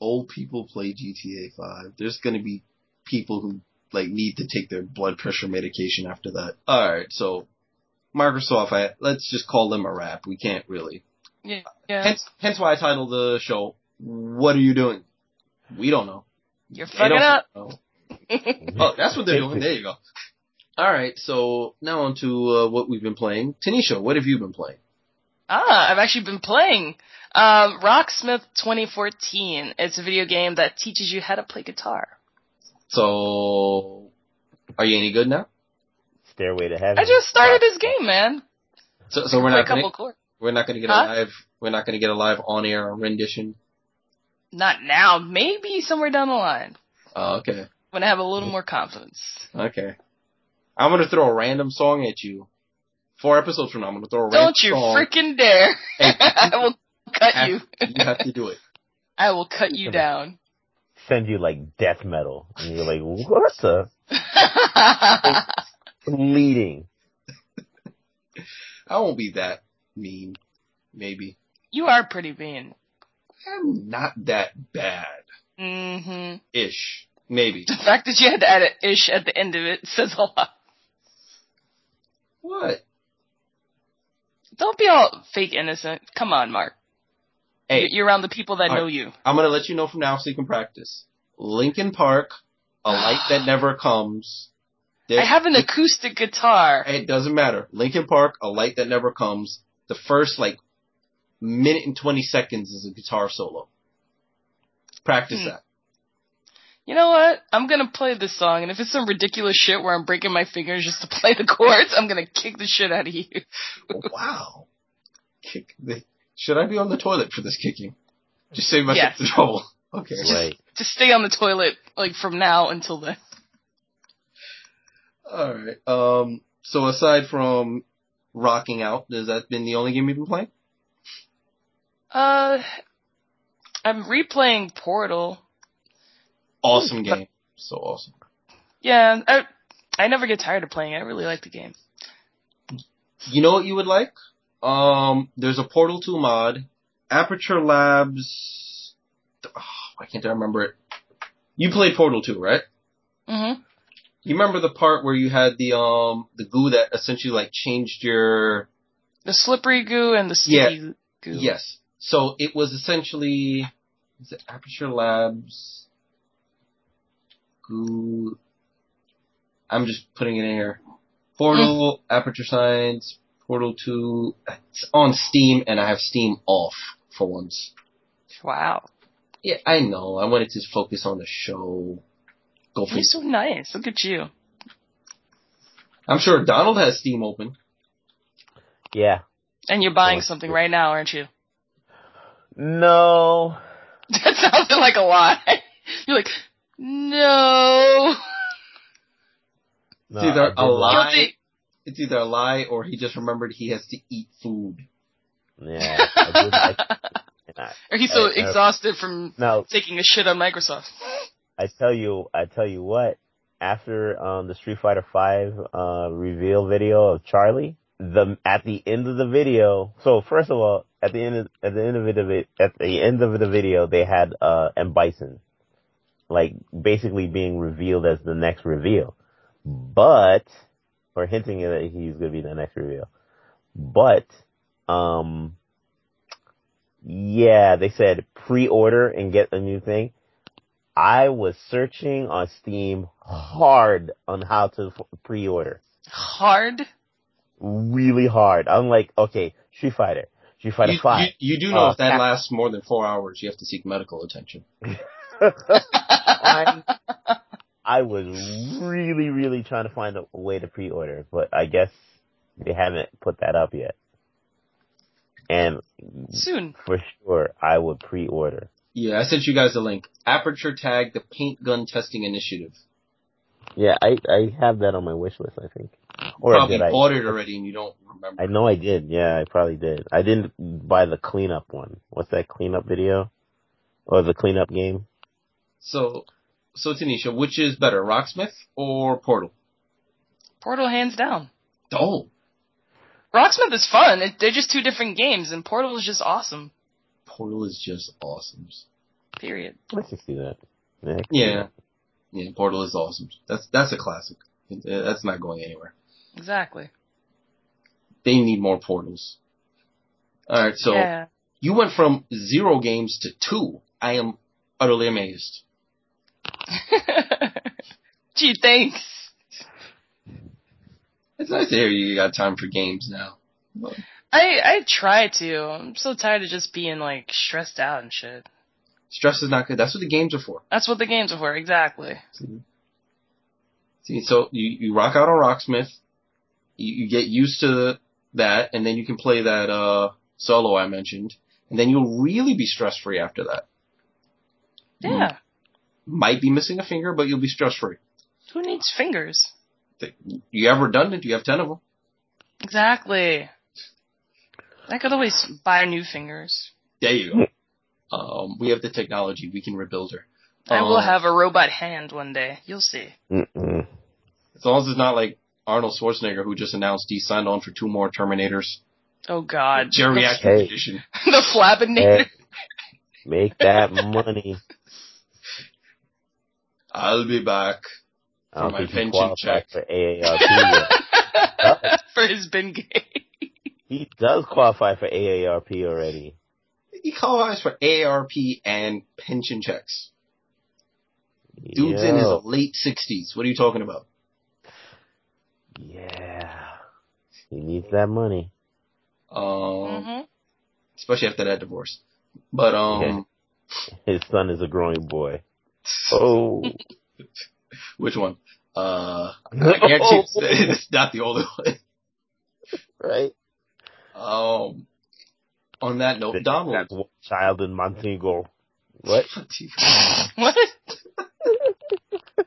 Old people play GTA 5. There's gonna be people who like need to take their blood pressure medication after that. Alright, so Microsoft, I, let's just call them a wrap. We can't really. Yeah. yeah. Hence, hence why I titled the show, What Are You Doing? We don't know. You're They fucking up. know. Oh, that's what they're doing. There you go. All right, so now on to uh, what we've been playing. Tanisha, what have you been playing? Ah, I've actually been playing um, Rocksmith 2014. It's a video game that teaches you how to play guitar. So, are you any good now? Stairway to Heaven. I just started this game, man. So, so we're Play a not gonna, couple chords. We're not gonna get Huh? a live, we're not gonna get a live on air rendition. Not now, maybe somewhere down the line Oh, okay, when I have a little more confidence. okay. I'm gonna throw a random song at you. Four episodes from now, I'm gonna throw a random song. Don't you freaking dare! I will cut have- you. you have to do it. I will cut you down. Send you like death metal. And you're like, what the? Bleeding. I won't be that mean. Maybe. you are pretty mean. I'm not that bad. Mm hmm Ish. Maybe. The fact that you had to add an ish at the end of it says a lot. What? Don't be all fake innocent. Come on, Mark. Hey, You're- around the people that know you. I'm gonna let you know from now so you can practice. Linkin Park, A Light That Never Comes. There- I have an acoustic guitar. It doesn't matter. Linkin Park, A Light That Never Comes. The first like minute and 20 seconds is a guitar solo. Practice Hmm. that. You know what? I'm gonna play this song, and if it's some ridiculous shit where I'm breaking my fingers just to play the chords, I'm gonna kick the shit out of you. wow. Kick the, should I be on the toilet for this kicking? Just save myself Yes. the trouble. Okay. Right. to stay on the toilet, like from now until then. Alright. Um, so aside from rocking out, has that been the only game you've been playing? Uh, I'm replaying Portal. Awesome game. So awesome. Yeah, I I never get tired of playing. it. I really like the game. You know what you would like? Um, there's a Portal 2 mod. Aperture Labs. Oh, why can't I remember it? You played Portal 2, right? hmm You remember the part where you had the um the goo that essentially like changed your The slippery goo and the sticky goo. yes. So it was essentially is it Aperture Labs goo I'm just putting it in here. Portal, Aperture Science, Portal 2. It's on Steam and I have Steam off for once. Wow, Yeah, I know. I wanted to focus on the show. Go for you're so nice. Look at you. I'm sure Donald has Steam open. Yeah. And you're buying something right now, aren't you? No. That sounded like a lie. You're like, no. No, It's either a lie. Guilty. It's either a lie or he just remembered he has to eat food. Yeah. I did, I, and I, Or he's so I- I- exhausted from now, taking a shit on Microsoft. I tell you, I tell you what, after, um, the Street Fighter 5, uh, reveal video of Charlie, the, at the end of the video, so first of all, at the end of, at the end of it, at the end of the video, they had, uh, M. Bison. like basically being revealed as the next reveal. But, or hinting that he's gonna be the next reveal. But, um, yeah, they said pre-order and get a new thing. I was searching on Steam hard on how to f- pre-order. Hard. Really hard. I'm like, okay, Street Fighter, Street Fighter You, 5. you, you do know Uh, if that lasts more than four hours, you have to seek medical attention. I, I was really, really trying to find a way to pre-order, but I guess they haven't put that up yet. And Soon. for sure, I would pre-order. Yeah, I sent you guys a link. Aperture Tag, the Paint Gun Testing Initiative. Yeah, I, I have that on my wish list, I think. Or Probably did I? bought it already and you don't remember. I know I did. Yeah, I probably did. I didn't buy the cleanup one. What's that cleanup video? Or the cleanup game? So, so Tanisha, which is better, Rocksmith or Portal? Portal hands down. Oh, Rocksmith is fun. It, they're just two different games, and Portal is just awesome. Portal is just awesome. Period. Let's just do that. Yeah. Yeah, yeah, Portal is awesome. That's that's a classic. That's not going anywhere. Exactly. They need more portals. All right, so yeah. you went from zero games to two. I am utterly amazed. Gee, thanks. It's nice to hear you got time for games now. I I try to. I'm so tired of just being like stressed out and shit. Stress is not good. That's what the games are for. That's what the games are for. Exactly. See, so you, you rock out on Rocksmith, you, you get used to that, and then you can play that uh solo I mentioned, and then you'll really be stress free after that. Yeah. Might be missing a finger, but you'll be stress free. Who needs fingers? You have redundant. You have ten of them. Exactly. I could always buy new fingers. There you go. Um, we have the technology. We can rebuild her. I will Um, have a robot hand one day. You'll see. Mm-mm. As long as it's not like Arnold Schwarzenegger, who just announced he signed on for two more Terminators. Oh God. Geriatric Hey. edition. the Flabinator. Hey, make that money. I'll be back. I don't my pension check. for AARP yet. For his Bengay. He does qualify for AARP already. He qualifies for AARP and pension checks. Dude's in his late sixties. What are you talking about? Yeah. He needs that money. Um, hmm especially after that divorce. But um, His son is a growing boy. Oh. which one? Uh, I can't choose. It's not the older one. right? Um, on that note, Donald. That's one child in Montego. What? What?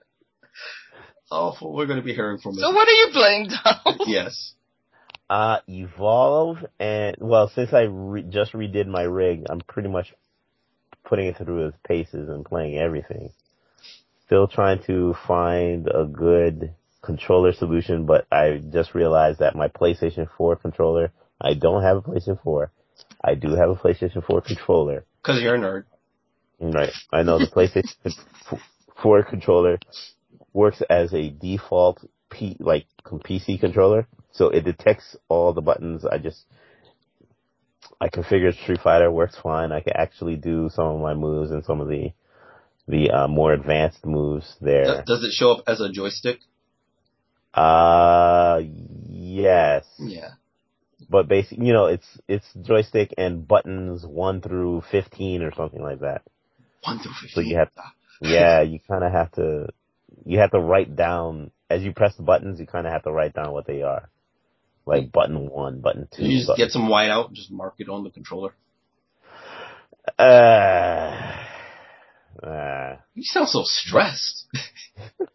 oh, we're going to be hearing from him. So him. what are you playing, Donald? Yes. Uh, Evolve and, well, since I re- just redid my rig, I'm pretty much putting it through its paces and playing everything. Still trying to find a good controller solution, but I just realized that my PlayStation 4 controller, I don't have a PlayStation 4. I do have a PlayStation 4 controller. Because you're a nerd. Right. I know the PlayStation 4 controller works as a default P, like PC controller. So it detects all the buttons. I just, I configured Street Fighter works fine. I can actually do some of my moves and some of the, the, uh, more advanced moves there. does it show up as a joystick? Uh, yes. Yeah. But basically, you know, it's, it's joystick and buttons 1 through 15 or something like that. One through fifteen. So you have, yeah, you kind of have to, you have to write down, as you press the buttons, you kind of have to write down what they are. Like button one, button two. You just button, get some white out and just mark it on the controller. uh, uh, You sound so stressed. I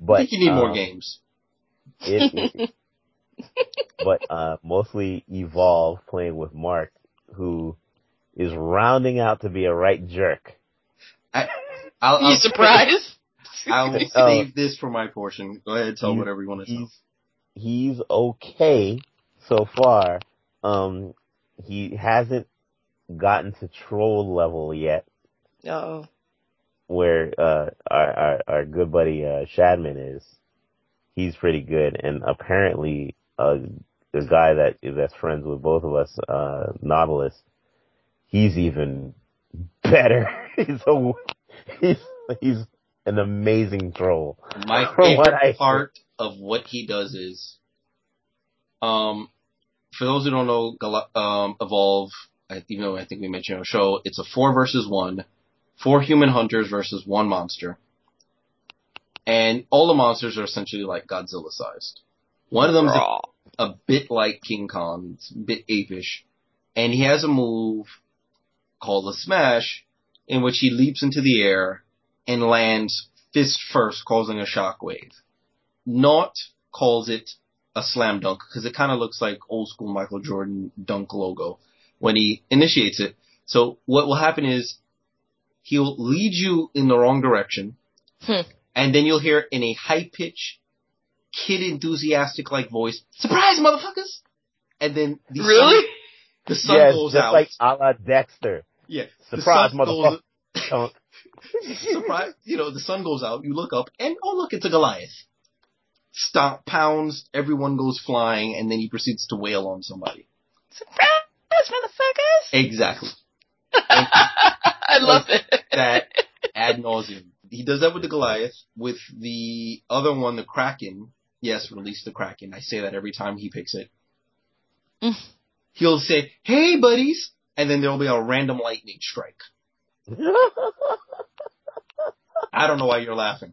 but, think you need more um, games. it- but, uh, mostly Evolve playing with Mark, who is rounding out to be a right jerk. I, I'll, you I'll, surprised? I'll save this for my portion. Go ahead, tell You- whatever you want to tell. he's he's okay so far. Um, he hasn't gotten to troll level yet. Oh. where uh our our, our good buddy uh Shadman is. He's pretty good, and apparently, uh, the guy that that's friends with both of us, uh, Nautilus, he's even better. he's a he's he's an amazing troll. My favorite I- part of what he does is, um, for those who don't know, um, Evolve, I, even though I think we mentioned on the show, it's a four versus one, four human hunters versus one monster. And all the monsters are essentially like Godzilla sized. One of them is a, a bit like King Kong, it's a bit apish, and he has a move called the Smash, in which he leaps into the air and lands fist first, causing a shockwave. Not calls it a slam dunk because it kind of looks like old school Michael Jordan dunk logo when he initiates it. So what will happen is he'll lead you in the wrong direction, Hmm. and then you'll hear in a high pitch, kid enthusiastic like voice, "Surprise, motherfuckers!" And then the Really? sun, the sun yes, goes just out. like a la Dexter. yeah, Surprise, sun goes- surprise, you know, the sun goes out, you look up, and oh look, it's a Goliath. Stomp, pounds, everyone goes flying, and then he proceeds to wail on somebody. Surprise, motherfuckers! Exactly. I love it. That ad nauseum. He does that with the Goliath. With the other one, the Kraken, yes, release the Kraken. I say that every time he picks it. Mm. He'll say, hey buddies, and then there'll be a random lightning strike. I don't know why you're laughing.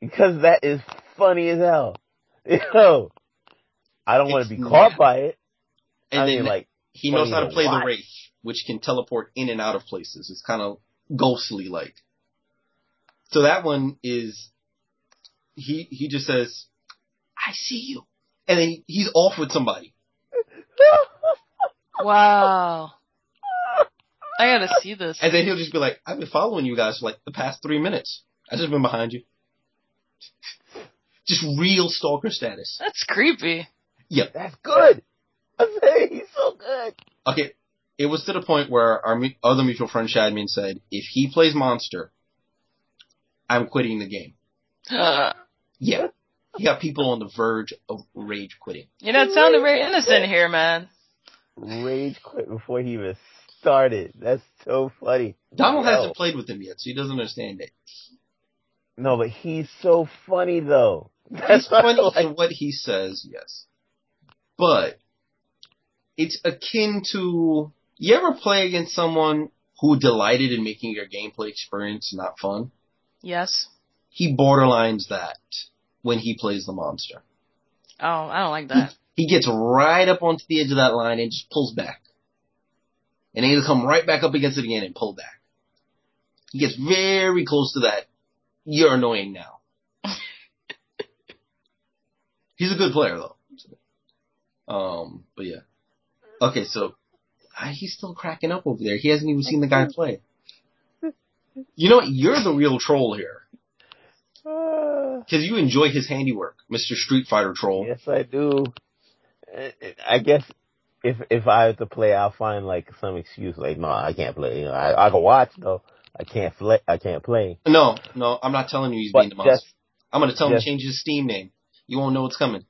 because that is funny as hell. Yo, I don't want to be caught by it. And I then mean, like, He knows how to play the watch. Wraith, which can teleport in and out of places. It's kind of ghostly like. So that one is, he, he just says, I see you. And then he's off with somebody. Wow. I gotta see this. And then he'll just be like, I've been following you guys for like the past three minutes. I've just been behind you. Just real stalker status. That's creepy. Yep. That's good. I say he's so good. Okay, it was to the point where our mu- other mutual friend Shadman said, if he plays Monster, I'm quitting the game. Yeah. He got people on the verge of rage quitting. You know, it sounded very innocent here, man. Rage quit before he even started. That's so funny. Donald Yo. hasn't played with him yet, so he doesn't understand it. No, but he's so funny though. He's That's what I funny like. in what he says, yes. But it's akin to you ever play against someone who delighted in making your gameplay experience not fun? Yes. He borderlines that when he plays the monster. Oh, I don't like that. He gets right up onto the edge of that line and just pulls back. And then he'll come right back up against it again and pull back. He gets very close to that. You're annoying now. He's a good player though. Um, but yeah. Okay, so he's still cracking up over there. He hasn't even seen the guy play. You know what? You're the real troll here. Uh, Cause you enjoy his handiwork, Mr. Street Fighter troll. yes, I do. I guess if if I have to play, I'll find like some excuse. Like, no, I can't play. You know, I I can watch though. I can't play. I can't play. No, no, I'm not telling you he's But being the monster. just I'm gonna tell him to change his Steam name. You won't know what's coming.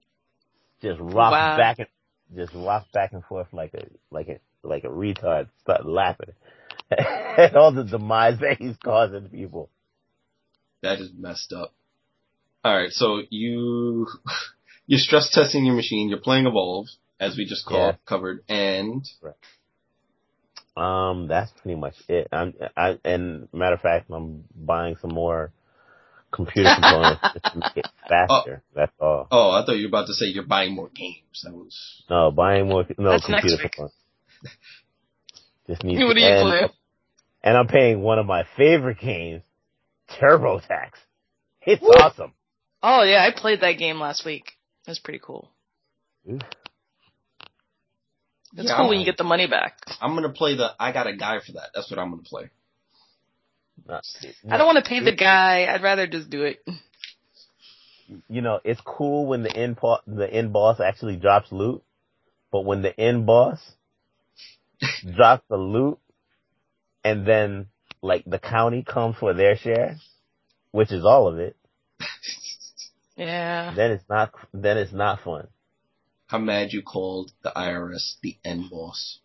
just rock Wow. back and just rock back and forth like a like a like a retard. Start laughing at all the demise that he's causing people. That is messed up. Alright, so you, you're stress testing your machine, you're playing Evolve, as we just called, Yeah. covered, and, Um, that's pretty much it. I'm, I, and matter of fact, I'm buying some more computer components to make it faster. That's all. oh, I thought you were about to say you're buying more games. That was, No, buying more, no That's computer week. components. Just need What to, are you and, and I'm paying one of my favorite games, TurboTax. It's Woo. awesome. Oh yeah, I played that game last week. It was pretty cool. Oof. It's Yeah, cool I'm- when you get the money back. I'm gonna play the, I got a guy for that. That's what I'm gonna play. I don't want to pay the guy. I'd rather just do it. you know, it's cool when the end part, the end boss actually drops loot, but when the end boss drops the loot and then like the county comes for their share, which is all of it, Yeah. then it's not then it's not fun. I'm mad you called the IRS the end boss.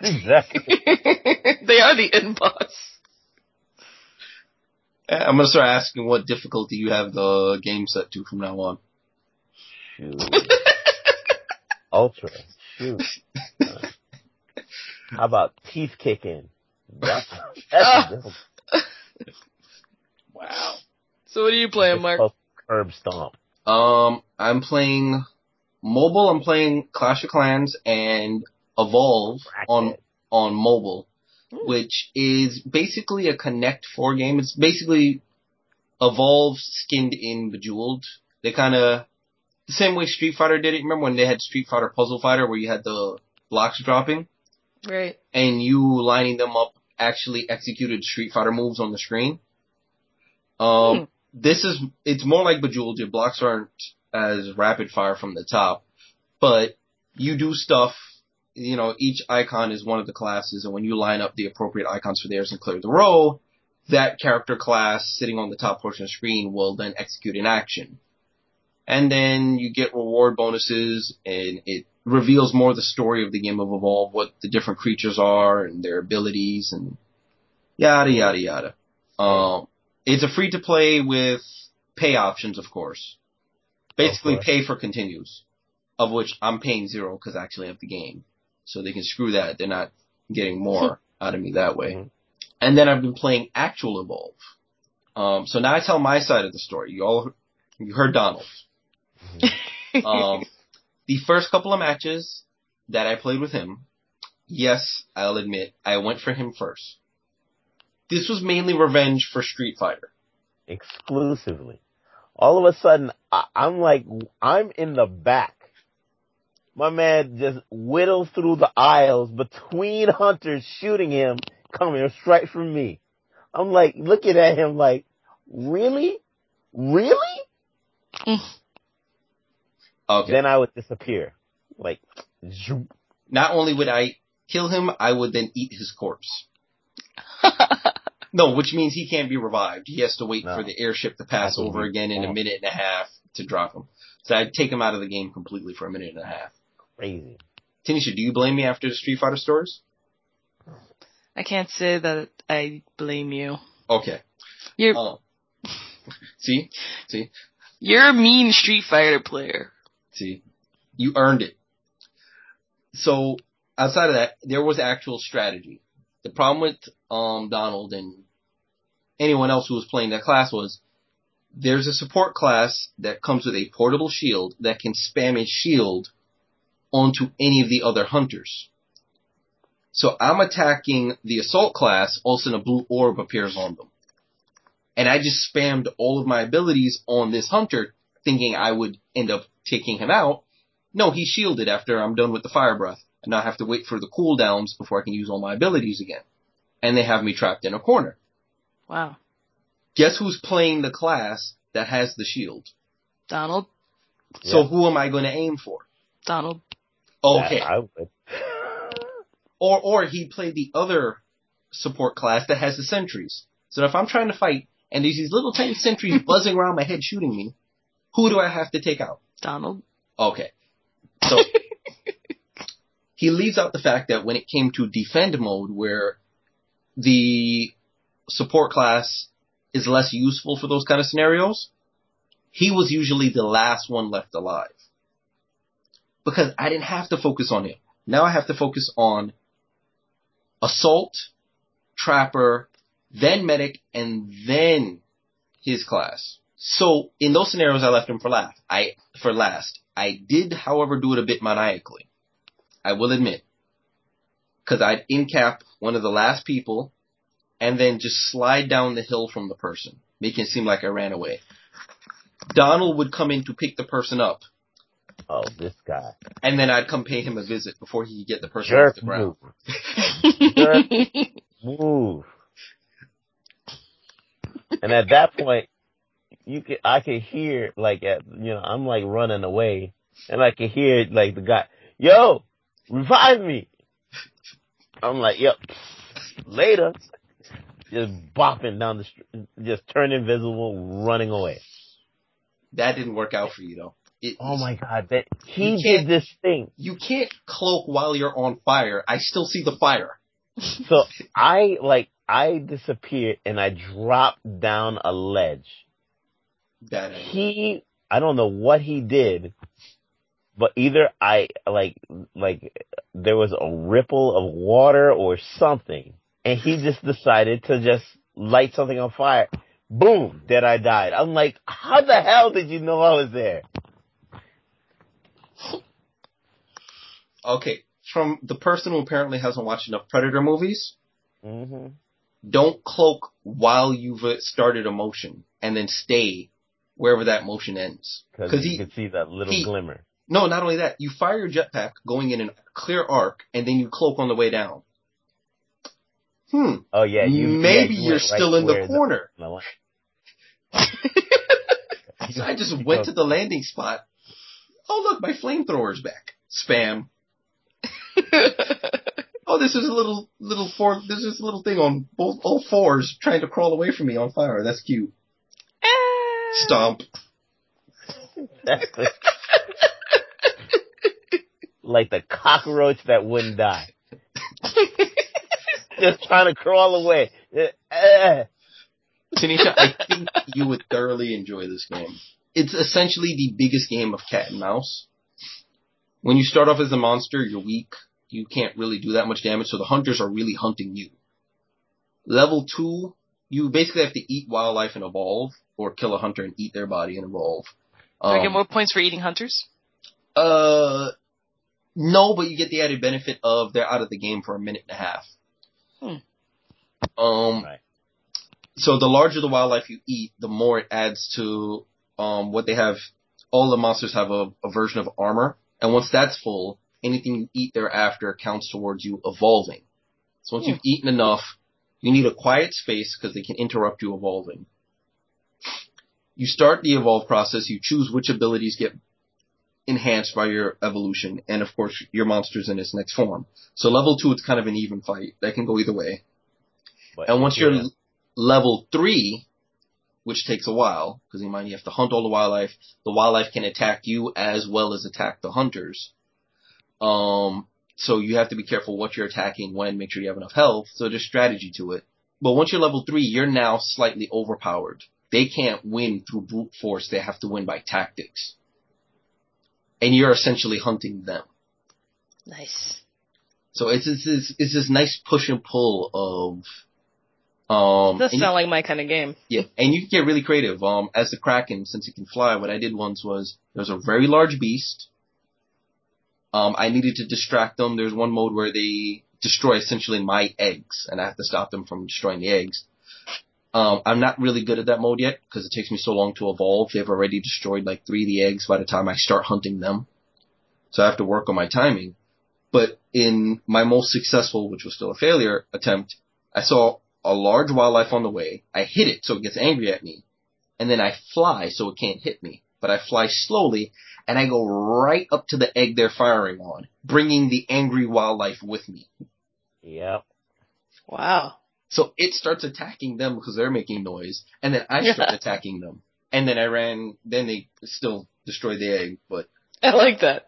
Exactly. they are the end boss. Eh, I'm gonna start asking what difficulty you have the game set to from now on. Shoot. Ultra. Shoot. Uh, how about teeth kicking? That, that's a difficult. Wow. So what are you playing, Mark? Difficult Curb stomp. Um, I'm playing mobile. I'm playing Clash of Clans and Evolve on Bracket. on mobile, Hmm. which is basically a Connect Four game. It's basically Evolve skinned in Bejeweled. They kind of the same way Street Fighter did it. Remember when they had Street Fighter Puzzle Fighter where you had the blocks dropping Right. and you lining them up actually executed Street Fighter moves on the screen. Um, Hmm. This is it's more like Bejeweled. Your blocks aren't as rapid fire from the top, but you do stuff. You know, each icon is one of the classes, and when you line up the appropriate icons for theirs and clear the row, that character class sitting on the top portion of the screen will then execute an action. And then you get reward bonuses, and it reveals more the story of the game of Evolve, what the different creatures are and their abilities, and yada yada yada. Um, it's a free to play with pay options, of course. Basically, course. pay for continues, of which I'm paying zero because I actually have the game, so they can screw that. They're not getting more out of me that way. Mhm. And then I've been playing actual Evolve. Um, so now I tell my side of the story. You all, you heard Donald. Um, the first couple of matches that I played with him, yes, I'll admit, I went for him first. This was mainly revenge for Street Fighter. exclusively. All of a sudden, I, I'm like, I'm in the back. My man just whittles through the aisles between hunters shooting him, coming straight from me. I'm like looking at him like, really? Really? Okay. Then I would disappear. Like, zoop. Not only would I kill him, I would then eat his corpse. No, which means he can't be revived. He has to wait No. for the airship to pass That over again in a minute and a half to drop him. So I'd take him out of the game completely for a minute and a half. crazy. Tanisha, do you blame me after the Street Fighter stories? I can't say that I blame you. Okay. You're Um, see? See? you're a mean Street Fighter player. See, you earned it. So outside of that, there was actual strategy. The problem with um Donald and anyone else who was playing that class was there's a support class that comes with a portable shield that can spam a shield onto any of the other hunters. So I'm attacking the assault class, all of a sudden a blue orb appears on them. And I just spammed all of my abilities on this hunter, thinking I would end up taking him out. No, he's shielded after I'm done with the fire breath. And I have to wait for the cooldowns before I can use all my abilities again. And they have me trapped in a corner. Wow. Guess who's playing the class that has the shield? Donald. So Yeah. who am I going to aim for? Donald. Okay. I would. Or or he played the other support class that has the sentries. So if I'm trying to fight and there's these little tiny sentries buzzing around my head shooting me, who do I have to take out? Donald. Okay. So he leaves out the fact that when it came to defend mode where the support class is less useful for those kind of scenarios, he was usually the last one left alive. Because I didn't have to focus on him. Now I have to focus on assault, trapper, then medic, and then his class. So in those scenarios, I left him for last. I for last. I did, however, do it a bit maniacally. I will admit, because I'd in cap one of the last people, and then just slide down the hill from the person, making it seem like I ran away. Donald would come in to pick the person up, Oh, this guy. and then I'd come pay him a visit before he could get the person off Jerk the ground. move. Move. And at that point, you can, I could hear, like, at, you know, I'm like running away, and I could hear, like, the guy, yo, revive me. I'm like, yep, later. just bopping down the street, just turn invisible, running away. That didn't work out for you though. It, Oh my god, that he did this thing. You can't cloak while you're on fire. I still see the fire. So I like I disappeared and I dropped down a ledge. Idea. He I don't know what he did, but either I like like there was a ripple of water or something, and he just decided to just light something on fire. Boom, dead I died. I'm like, how the hell did you know I was there? Okay, from the person who apparently hasn't watched enough Predator movies, mm-hmm. don't cloak while you've started a motion and then stay wherever that motion ends. Because you he, could see that little he- glimmer. No, not only that, you fire your jetpack going in a clear arc and then you cloak on the way down. Hmm. Oh yeah, you Maybe yeah, you you're still right in the corner. the- So I just went to the landing spot. Oh look, my flamethrower's back. Spam. Oh, this is a little little four. This is a little thing on both all fours trying to crawl away from me on fire. That's cute. Stomp. Exactly. Like the cockroach that wouldn't die. Just trying to crawl away. Tanisha, I think you would thoroughly enjoy this game. It's essentially the biggest game of cat and mouse. When you start off as a monster, you're weak. You can't really do that much damage, so the hunters are really hunting you. Level two, you basically have to eat wildlife and evolve, or kill a hunter and eat their body and evolve. Do I get Um, more points for eating hunters? Uh, no, but you get the added benefit of they're out of the game for a minute and a half. Hmm. Um, Right. so the larger the wildlife you eat, the more it adds to um what they have. All the monsters have a, a version of armor, and once that's full, anything you eat thereafter counts towards you evolving. So once Hmm. you've eaten enough, you need a quiet space because they can interrupt you evolving. You start the evolve process. You choose which abilities get enhanced by your evolution, and of course your monster's in its next form. So level two, it's kind of an even fight. That can go either way. But And once you're level three, which takes a while, because you mind you have to hunt all the wildlife. The wildlife can attack you as well as attack the hunters. Um, so you have to be careful what you're attacking when, make sure you have enough health, so there's strategy to it. But once you're level three, you're now slightly overpowered. They can't win through brute force, they have to win by tactics. And you're essentially hunting them. Nice. So it's, it's, it's, it's this nice push and pull of, um, Does you- sound like my kind of game. yeah, and you can get really creative. Um, as the Kraken, since it can fly, what I did once was there was a very large beast. Um, I needed to distract them. There's one mode where they destroy essentially my eggs, and I have to stop them from destroying the eggs. Um, I'm not really good at that mode yet because it takes me so long to evolve. They've already destroyed like three of the eggs by the time I start hunting them, so I have to work on my timing. But in my most successful, which was still a failure attempt, I saw a large wildlife on the way. I hit it so it gets angry at me. And then I fly so it can't hit me. But I fly slowly and I go right up to the egg they're firing on, bringing the angry wildlife with me. Yep. Wow. So it starts attacking them because they're making noise. And then I start Yeah. attacking them. And then I ran, then they still destroyed the egg, but, I like that.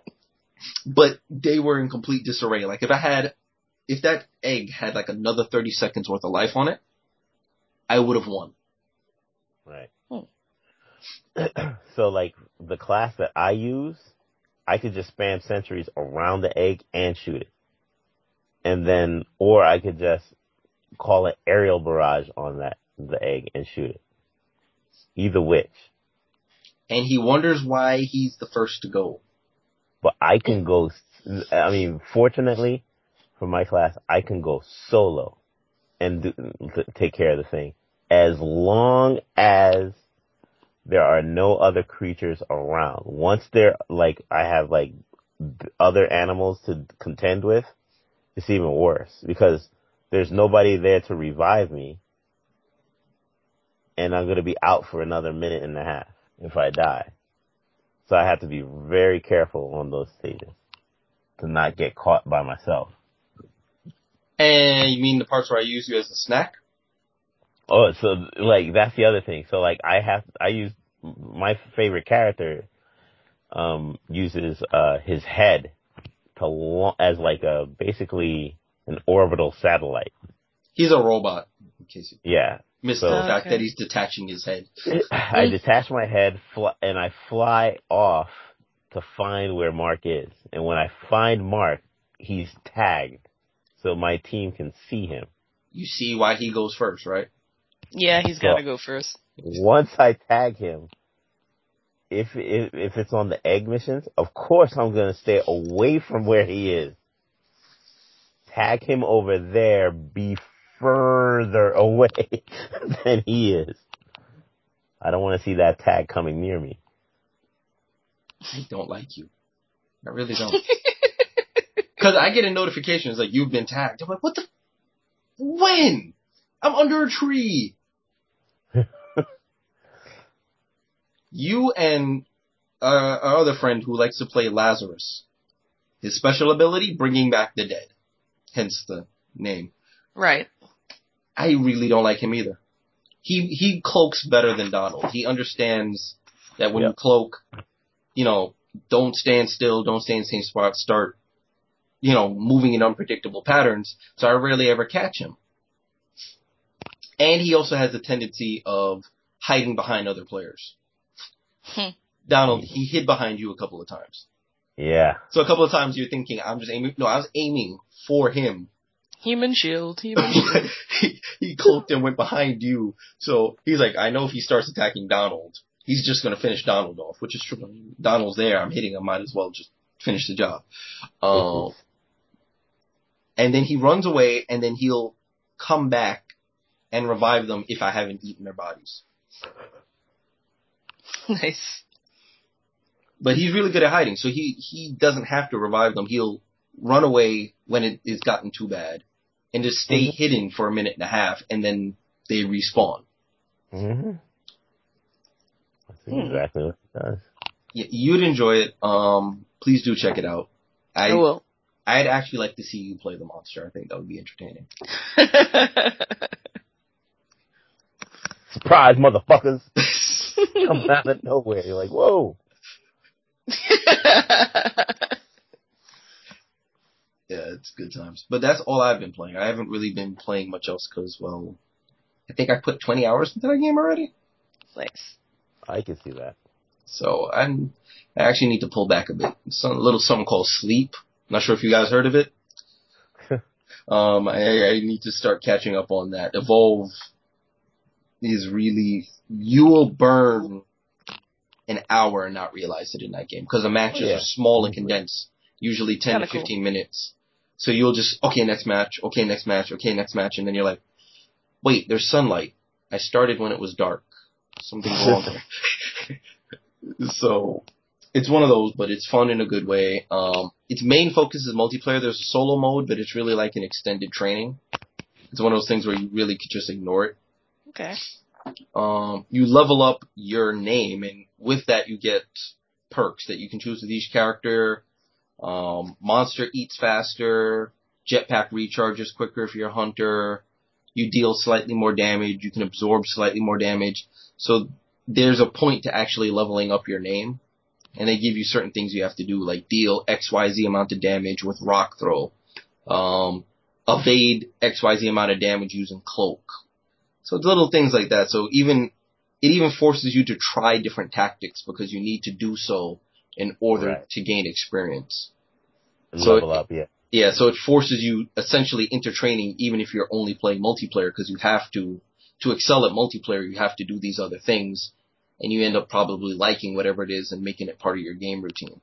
but they were in complete disarray. Like if I had, if that egg had like another 30 seconds worth of life on it, I would have won. Right. Hmm. so like the class that I use, I could just spam sentries around the egg and shoot it. And then, or I could just call it aerial barrage on that, the egg and shoot it. Either which. And he wonders why he's the first to go. But I can go, I mean, fortunately for my class, I can go solo and do, take care of the thing. As long as there are no other creatures around. Once they're like, I have like other animals to contend with, it's even worse because there's nobody there to revive me and I'm going to be out for another minute and a half if I die. So I have to be very careful on those stages to not get caught by myself. And you mean the parts where I use you as a snack? Oh, so like that's the other thing. So like I have I use my favorite character um uses uh his head to as like a basically an orbital satellite. He's a robot. In case you Yeah. missed So- the fact Okay. that he's detaching his head. I detach my head fly, and I fly off to find where Mark is. And when I find Mark, he's tagged so my team can see him. You see why he goes first, right? Yeah, he's gotta go first. Once I tag him, if if, if it's on the egg missions, of course I'm gonna stay away from where he is. Tag him over there, be further away than he is. I don't want to see that tag coming near me. I don't like you. I really don't. Cause I get a notification, it's like, you've been tagged. I'm like, what the? When? I'm under a tree. you and uh, our other friend who likes to play Lazarus. His special ability, bringing back the dead. Hence the name. Right. I really don't like him either. He he cloaks better than Donald. He understands that when Yeah. you cloak, you know, don't stand still, don't stay in the same spot, start, you know, moving in unpredictable patterns. So I rarely ever catch him. And he also has a tendency of hiding behind other players. Hmm. Donald, he hid behind you a couple of times. Yeah. So a couple of times you're thinking, I'm just aiming. No, I was aiming for him Human shield, human shield. he, he cloaked and went behind you. So he's like, I know if he starts attacking Donald, he's just gonna finish Donald off, which is true. Donald's there, I'm hitting him, might as well just finish the job. Um, and then he runs away, and then he'll come back and revive them if I haven't eaten their bodies. nice. But he's really good at hiding, so he he doesn't have to revive them. He'll run away when it is gotten too bad, and just stay Mhm. hidden for a minute and a half, and then they respawn. hmm That's Hmm. exactly what it does. Y- you'd enjoy it. Um, please do check it out. I I will. I'd actually like to see you play the monster. I think that would be entertaining. Surprise, motherfuckers! Come out of nowhere. You're like, whoa. Yeah, it's good times. But that's all I've been playing. I haven't really been playing much else because, well, I think I put 20 hours into that game already. nice. I can see that. So I'm I actually need to pull back a bit. Some a little something called Sleep. Not sure if you guys heard of it. um, I, I need to start catching up on that. Evolve is really you will burn an hour and not realize it in that game because the matches Oh, yeah. are small and condensed, usually 10 Kinda to cool. 15 minutes. So you'll just okay next match, okay next match, okay next match, and then you're like, wait, there's sunlight. I started when it was dark. Something's wrong there. so it's one of those, but it's fun in a good way. Um, its main focus is multiplayer. There's a solo mode, but it's really like an extended training. It's one of those things where you really could just ignore it. Okay. Um, you level up your name, and with that you get perks that you can choose with each character. Um, monster eats faster, jetpack recharges quicker if you're a hunter. You deal slightly more damage. You can absorb slightly more damage. So there's a point to actually leveling up your name, and they give you certain things you have to do, like deal X Y Z amount of damage with rock throw, um, evade X Y Z amount of damage using cloak. So it's little things like that. So even it even forces you to try different tactics because you need to do so in order Right. to gain experience. So Level it- up, yeah. Yeah, so it forces you essentially into training even if you're only playing multiplayer because you have to, to excel at multiplayer, you have to do these other things and you end up probably liking whatever it is and making it part of your game routine.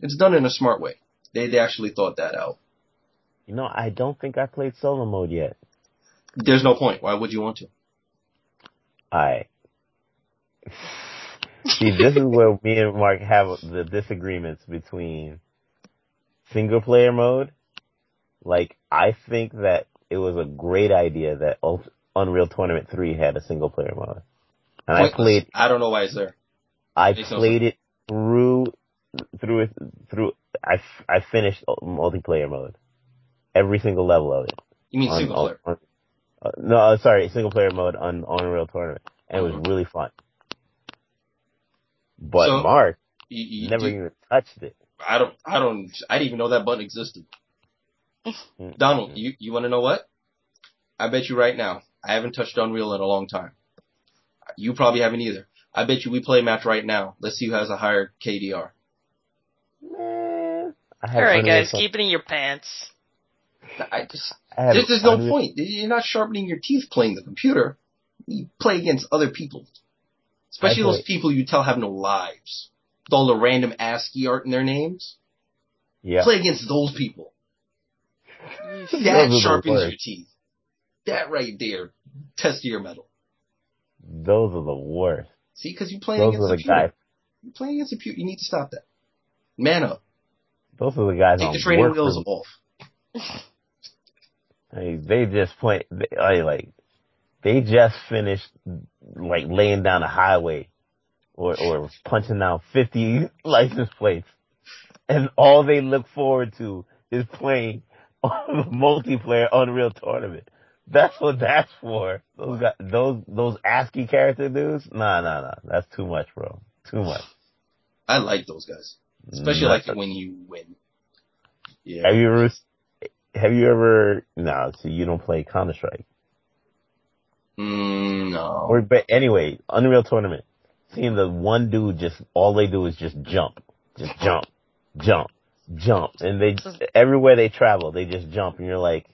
It's done in a smart way. They, they actually thought that out. You know, I don't think I played solo mode yet. There's no point. Why would you want to? I see. This is where me and Mark have the disagreements between single player mode. Like, I think that it was a great idea that Unreal Tournament 3 had a single player mode. And I played, I don't know why it's there. I no played it through, through it, through, I, I finished multiplayer mode. Every single level of it. You mean on- single player? on- Uh, no, uh, sorry, single player mode on Unreal Tournament, and it was Mhm. really fun. But So, Mark You, you, never do- even touched it. I don't, I don't, I didn't even know that button existed. Donald, you, you want to know what? I bet you right now, I haven't touched Unreal in a long time. You probably haven't either. I bet you we play a match right now. Let's see who has a higher KDR. Man, I had Alright guys, Tour- keep it in your pants. I just, I had there's, there's no Unreal- point. You're not sharpening your teeth playing the computer. You play against other people. Especially those people you tell have no lives. With all the random ASCII art in their names. Yeah, Play against those people. Those That are the sharpens your teeth. That right there. Test your mettle. those are the worst. See, because you're playing Those against are the the computer. guys. You're playing against the computer. You need to stop that. Man up. Those are the guys Take the training wheels off. I mean, they just play. They, I like. They just finished like laying down a highway, or or punching out fifty license plates, and all they look forward to is playing multiplayer Unreal Tournament. That's what that's for. Those guys, those those ASCII character dudes. Nah, nah, nah. That's too much, bro. Too much. I like those guys. Especially Nah. like when you win. Yeah. Have you ever? Have you ever? No, So you don't play Counter Strike. Mm, no. Or but anyway, Unreal Tournament. Seeing the one dude just all they do is just jump, just jump, jump, jump, and they everywhere they travel they just jump, and you're like,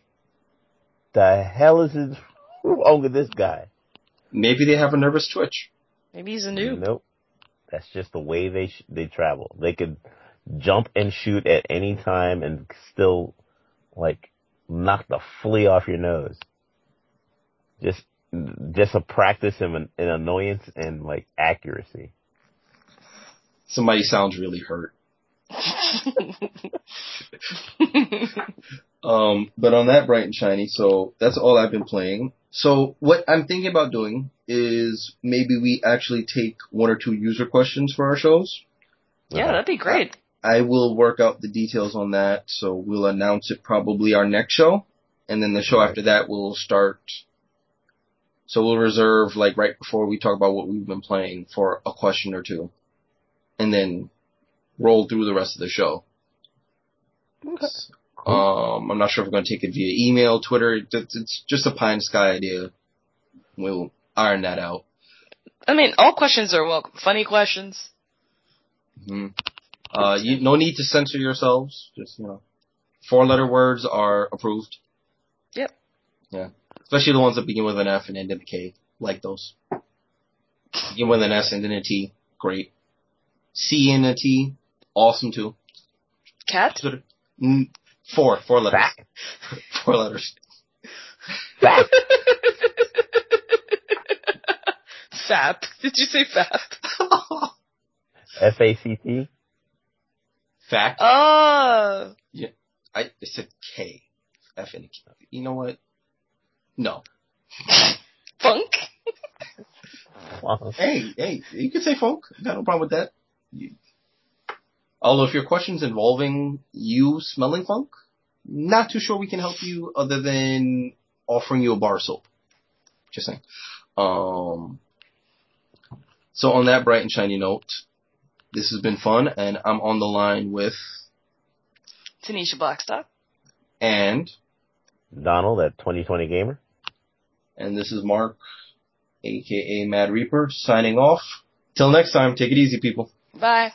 the hell is this wrong with this guy? Maybe they have a nervous twitch. Maybe he's a noob. Nope, that's just the way they sh- they travel. They could jump and shoot at any time and still like knock the flea off your nose. Just just a practice in, in annoyance and like accuracy. Somebody sounds really hurt. Um, but on that bright and shiny, so that's all I've been playing. So what I'm thinking about doing is maybe we actually take one or two user questions for our shows. yeah, that'd be great. I will work out the details on that, so we'll announce it probably our next show, and then the show Right. after that will start. So we'll reserve like right before we talk about what we've been playing for a question or two, and then roll through the rest of the show. Okay. Um, I'm not sure if we're going to take it via email, Twitter. It's it's just a pie in the sky idea. We'll iron that out. I mean, all questions are welcome. Funny questions. hmm Uh, you, no need to censor yourselves. Just you know, four letter words are approved. Yep. Yeah, especially the ones that begin with an F and end in a K, like those. Begin with an S and then a T, great. C and a T, awesome too. Cat? Mm, Four, four letters. Fact. Four letters. Fact. Fap. Did you say fap? F A C T. Fact. Oh. Yeah. I it said K. F and a K. You know what? No. Funk? Hey, hey, you can say funk. Got no problem with that. You, although if your question's involving you smelling funk, not too sure we can help you other than offering you a bar of soap. Just saying. Um. So on that bright and shiny note, this has been fun, and I'm on the line with Tanisha Blackstock. and Donald at 2020 Gamer. and this is Mark, aka Mad Reaper, signing off. Till next time, take it easy, people. Bye.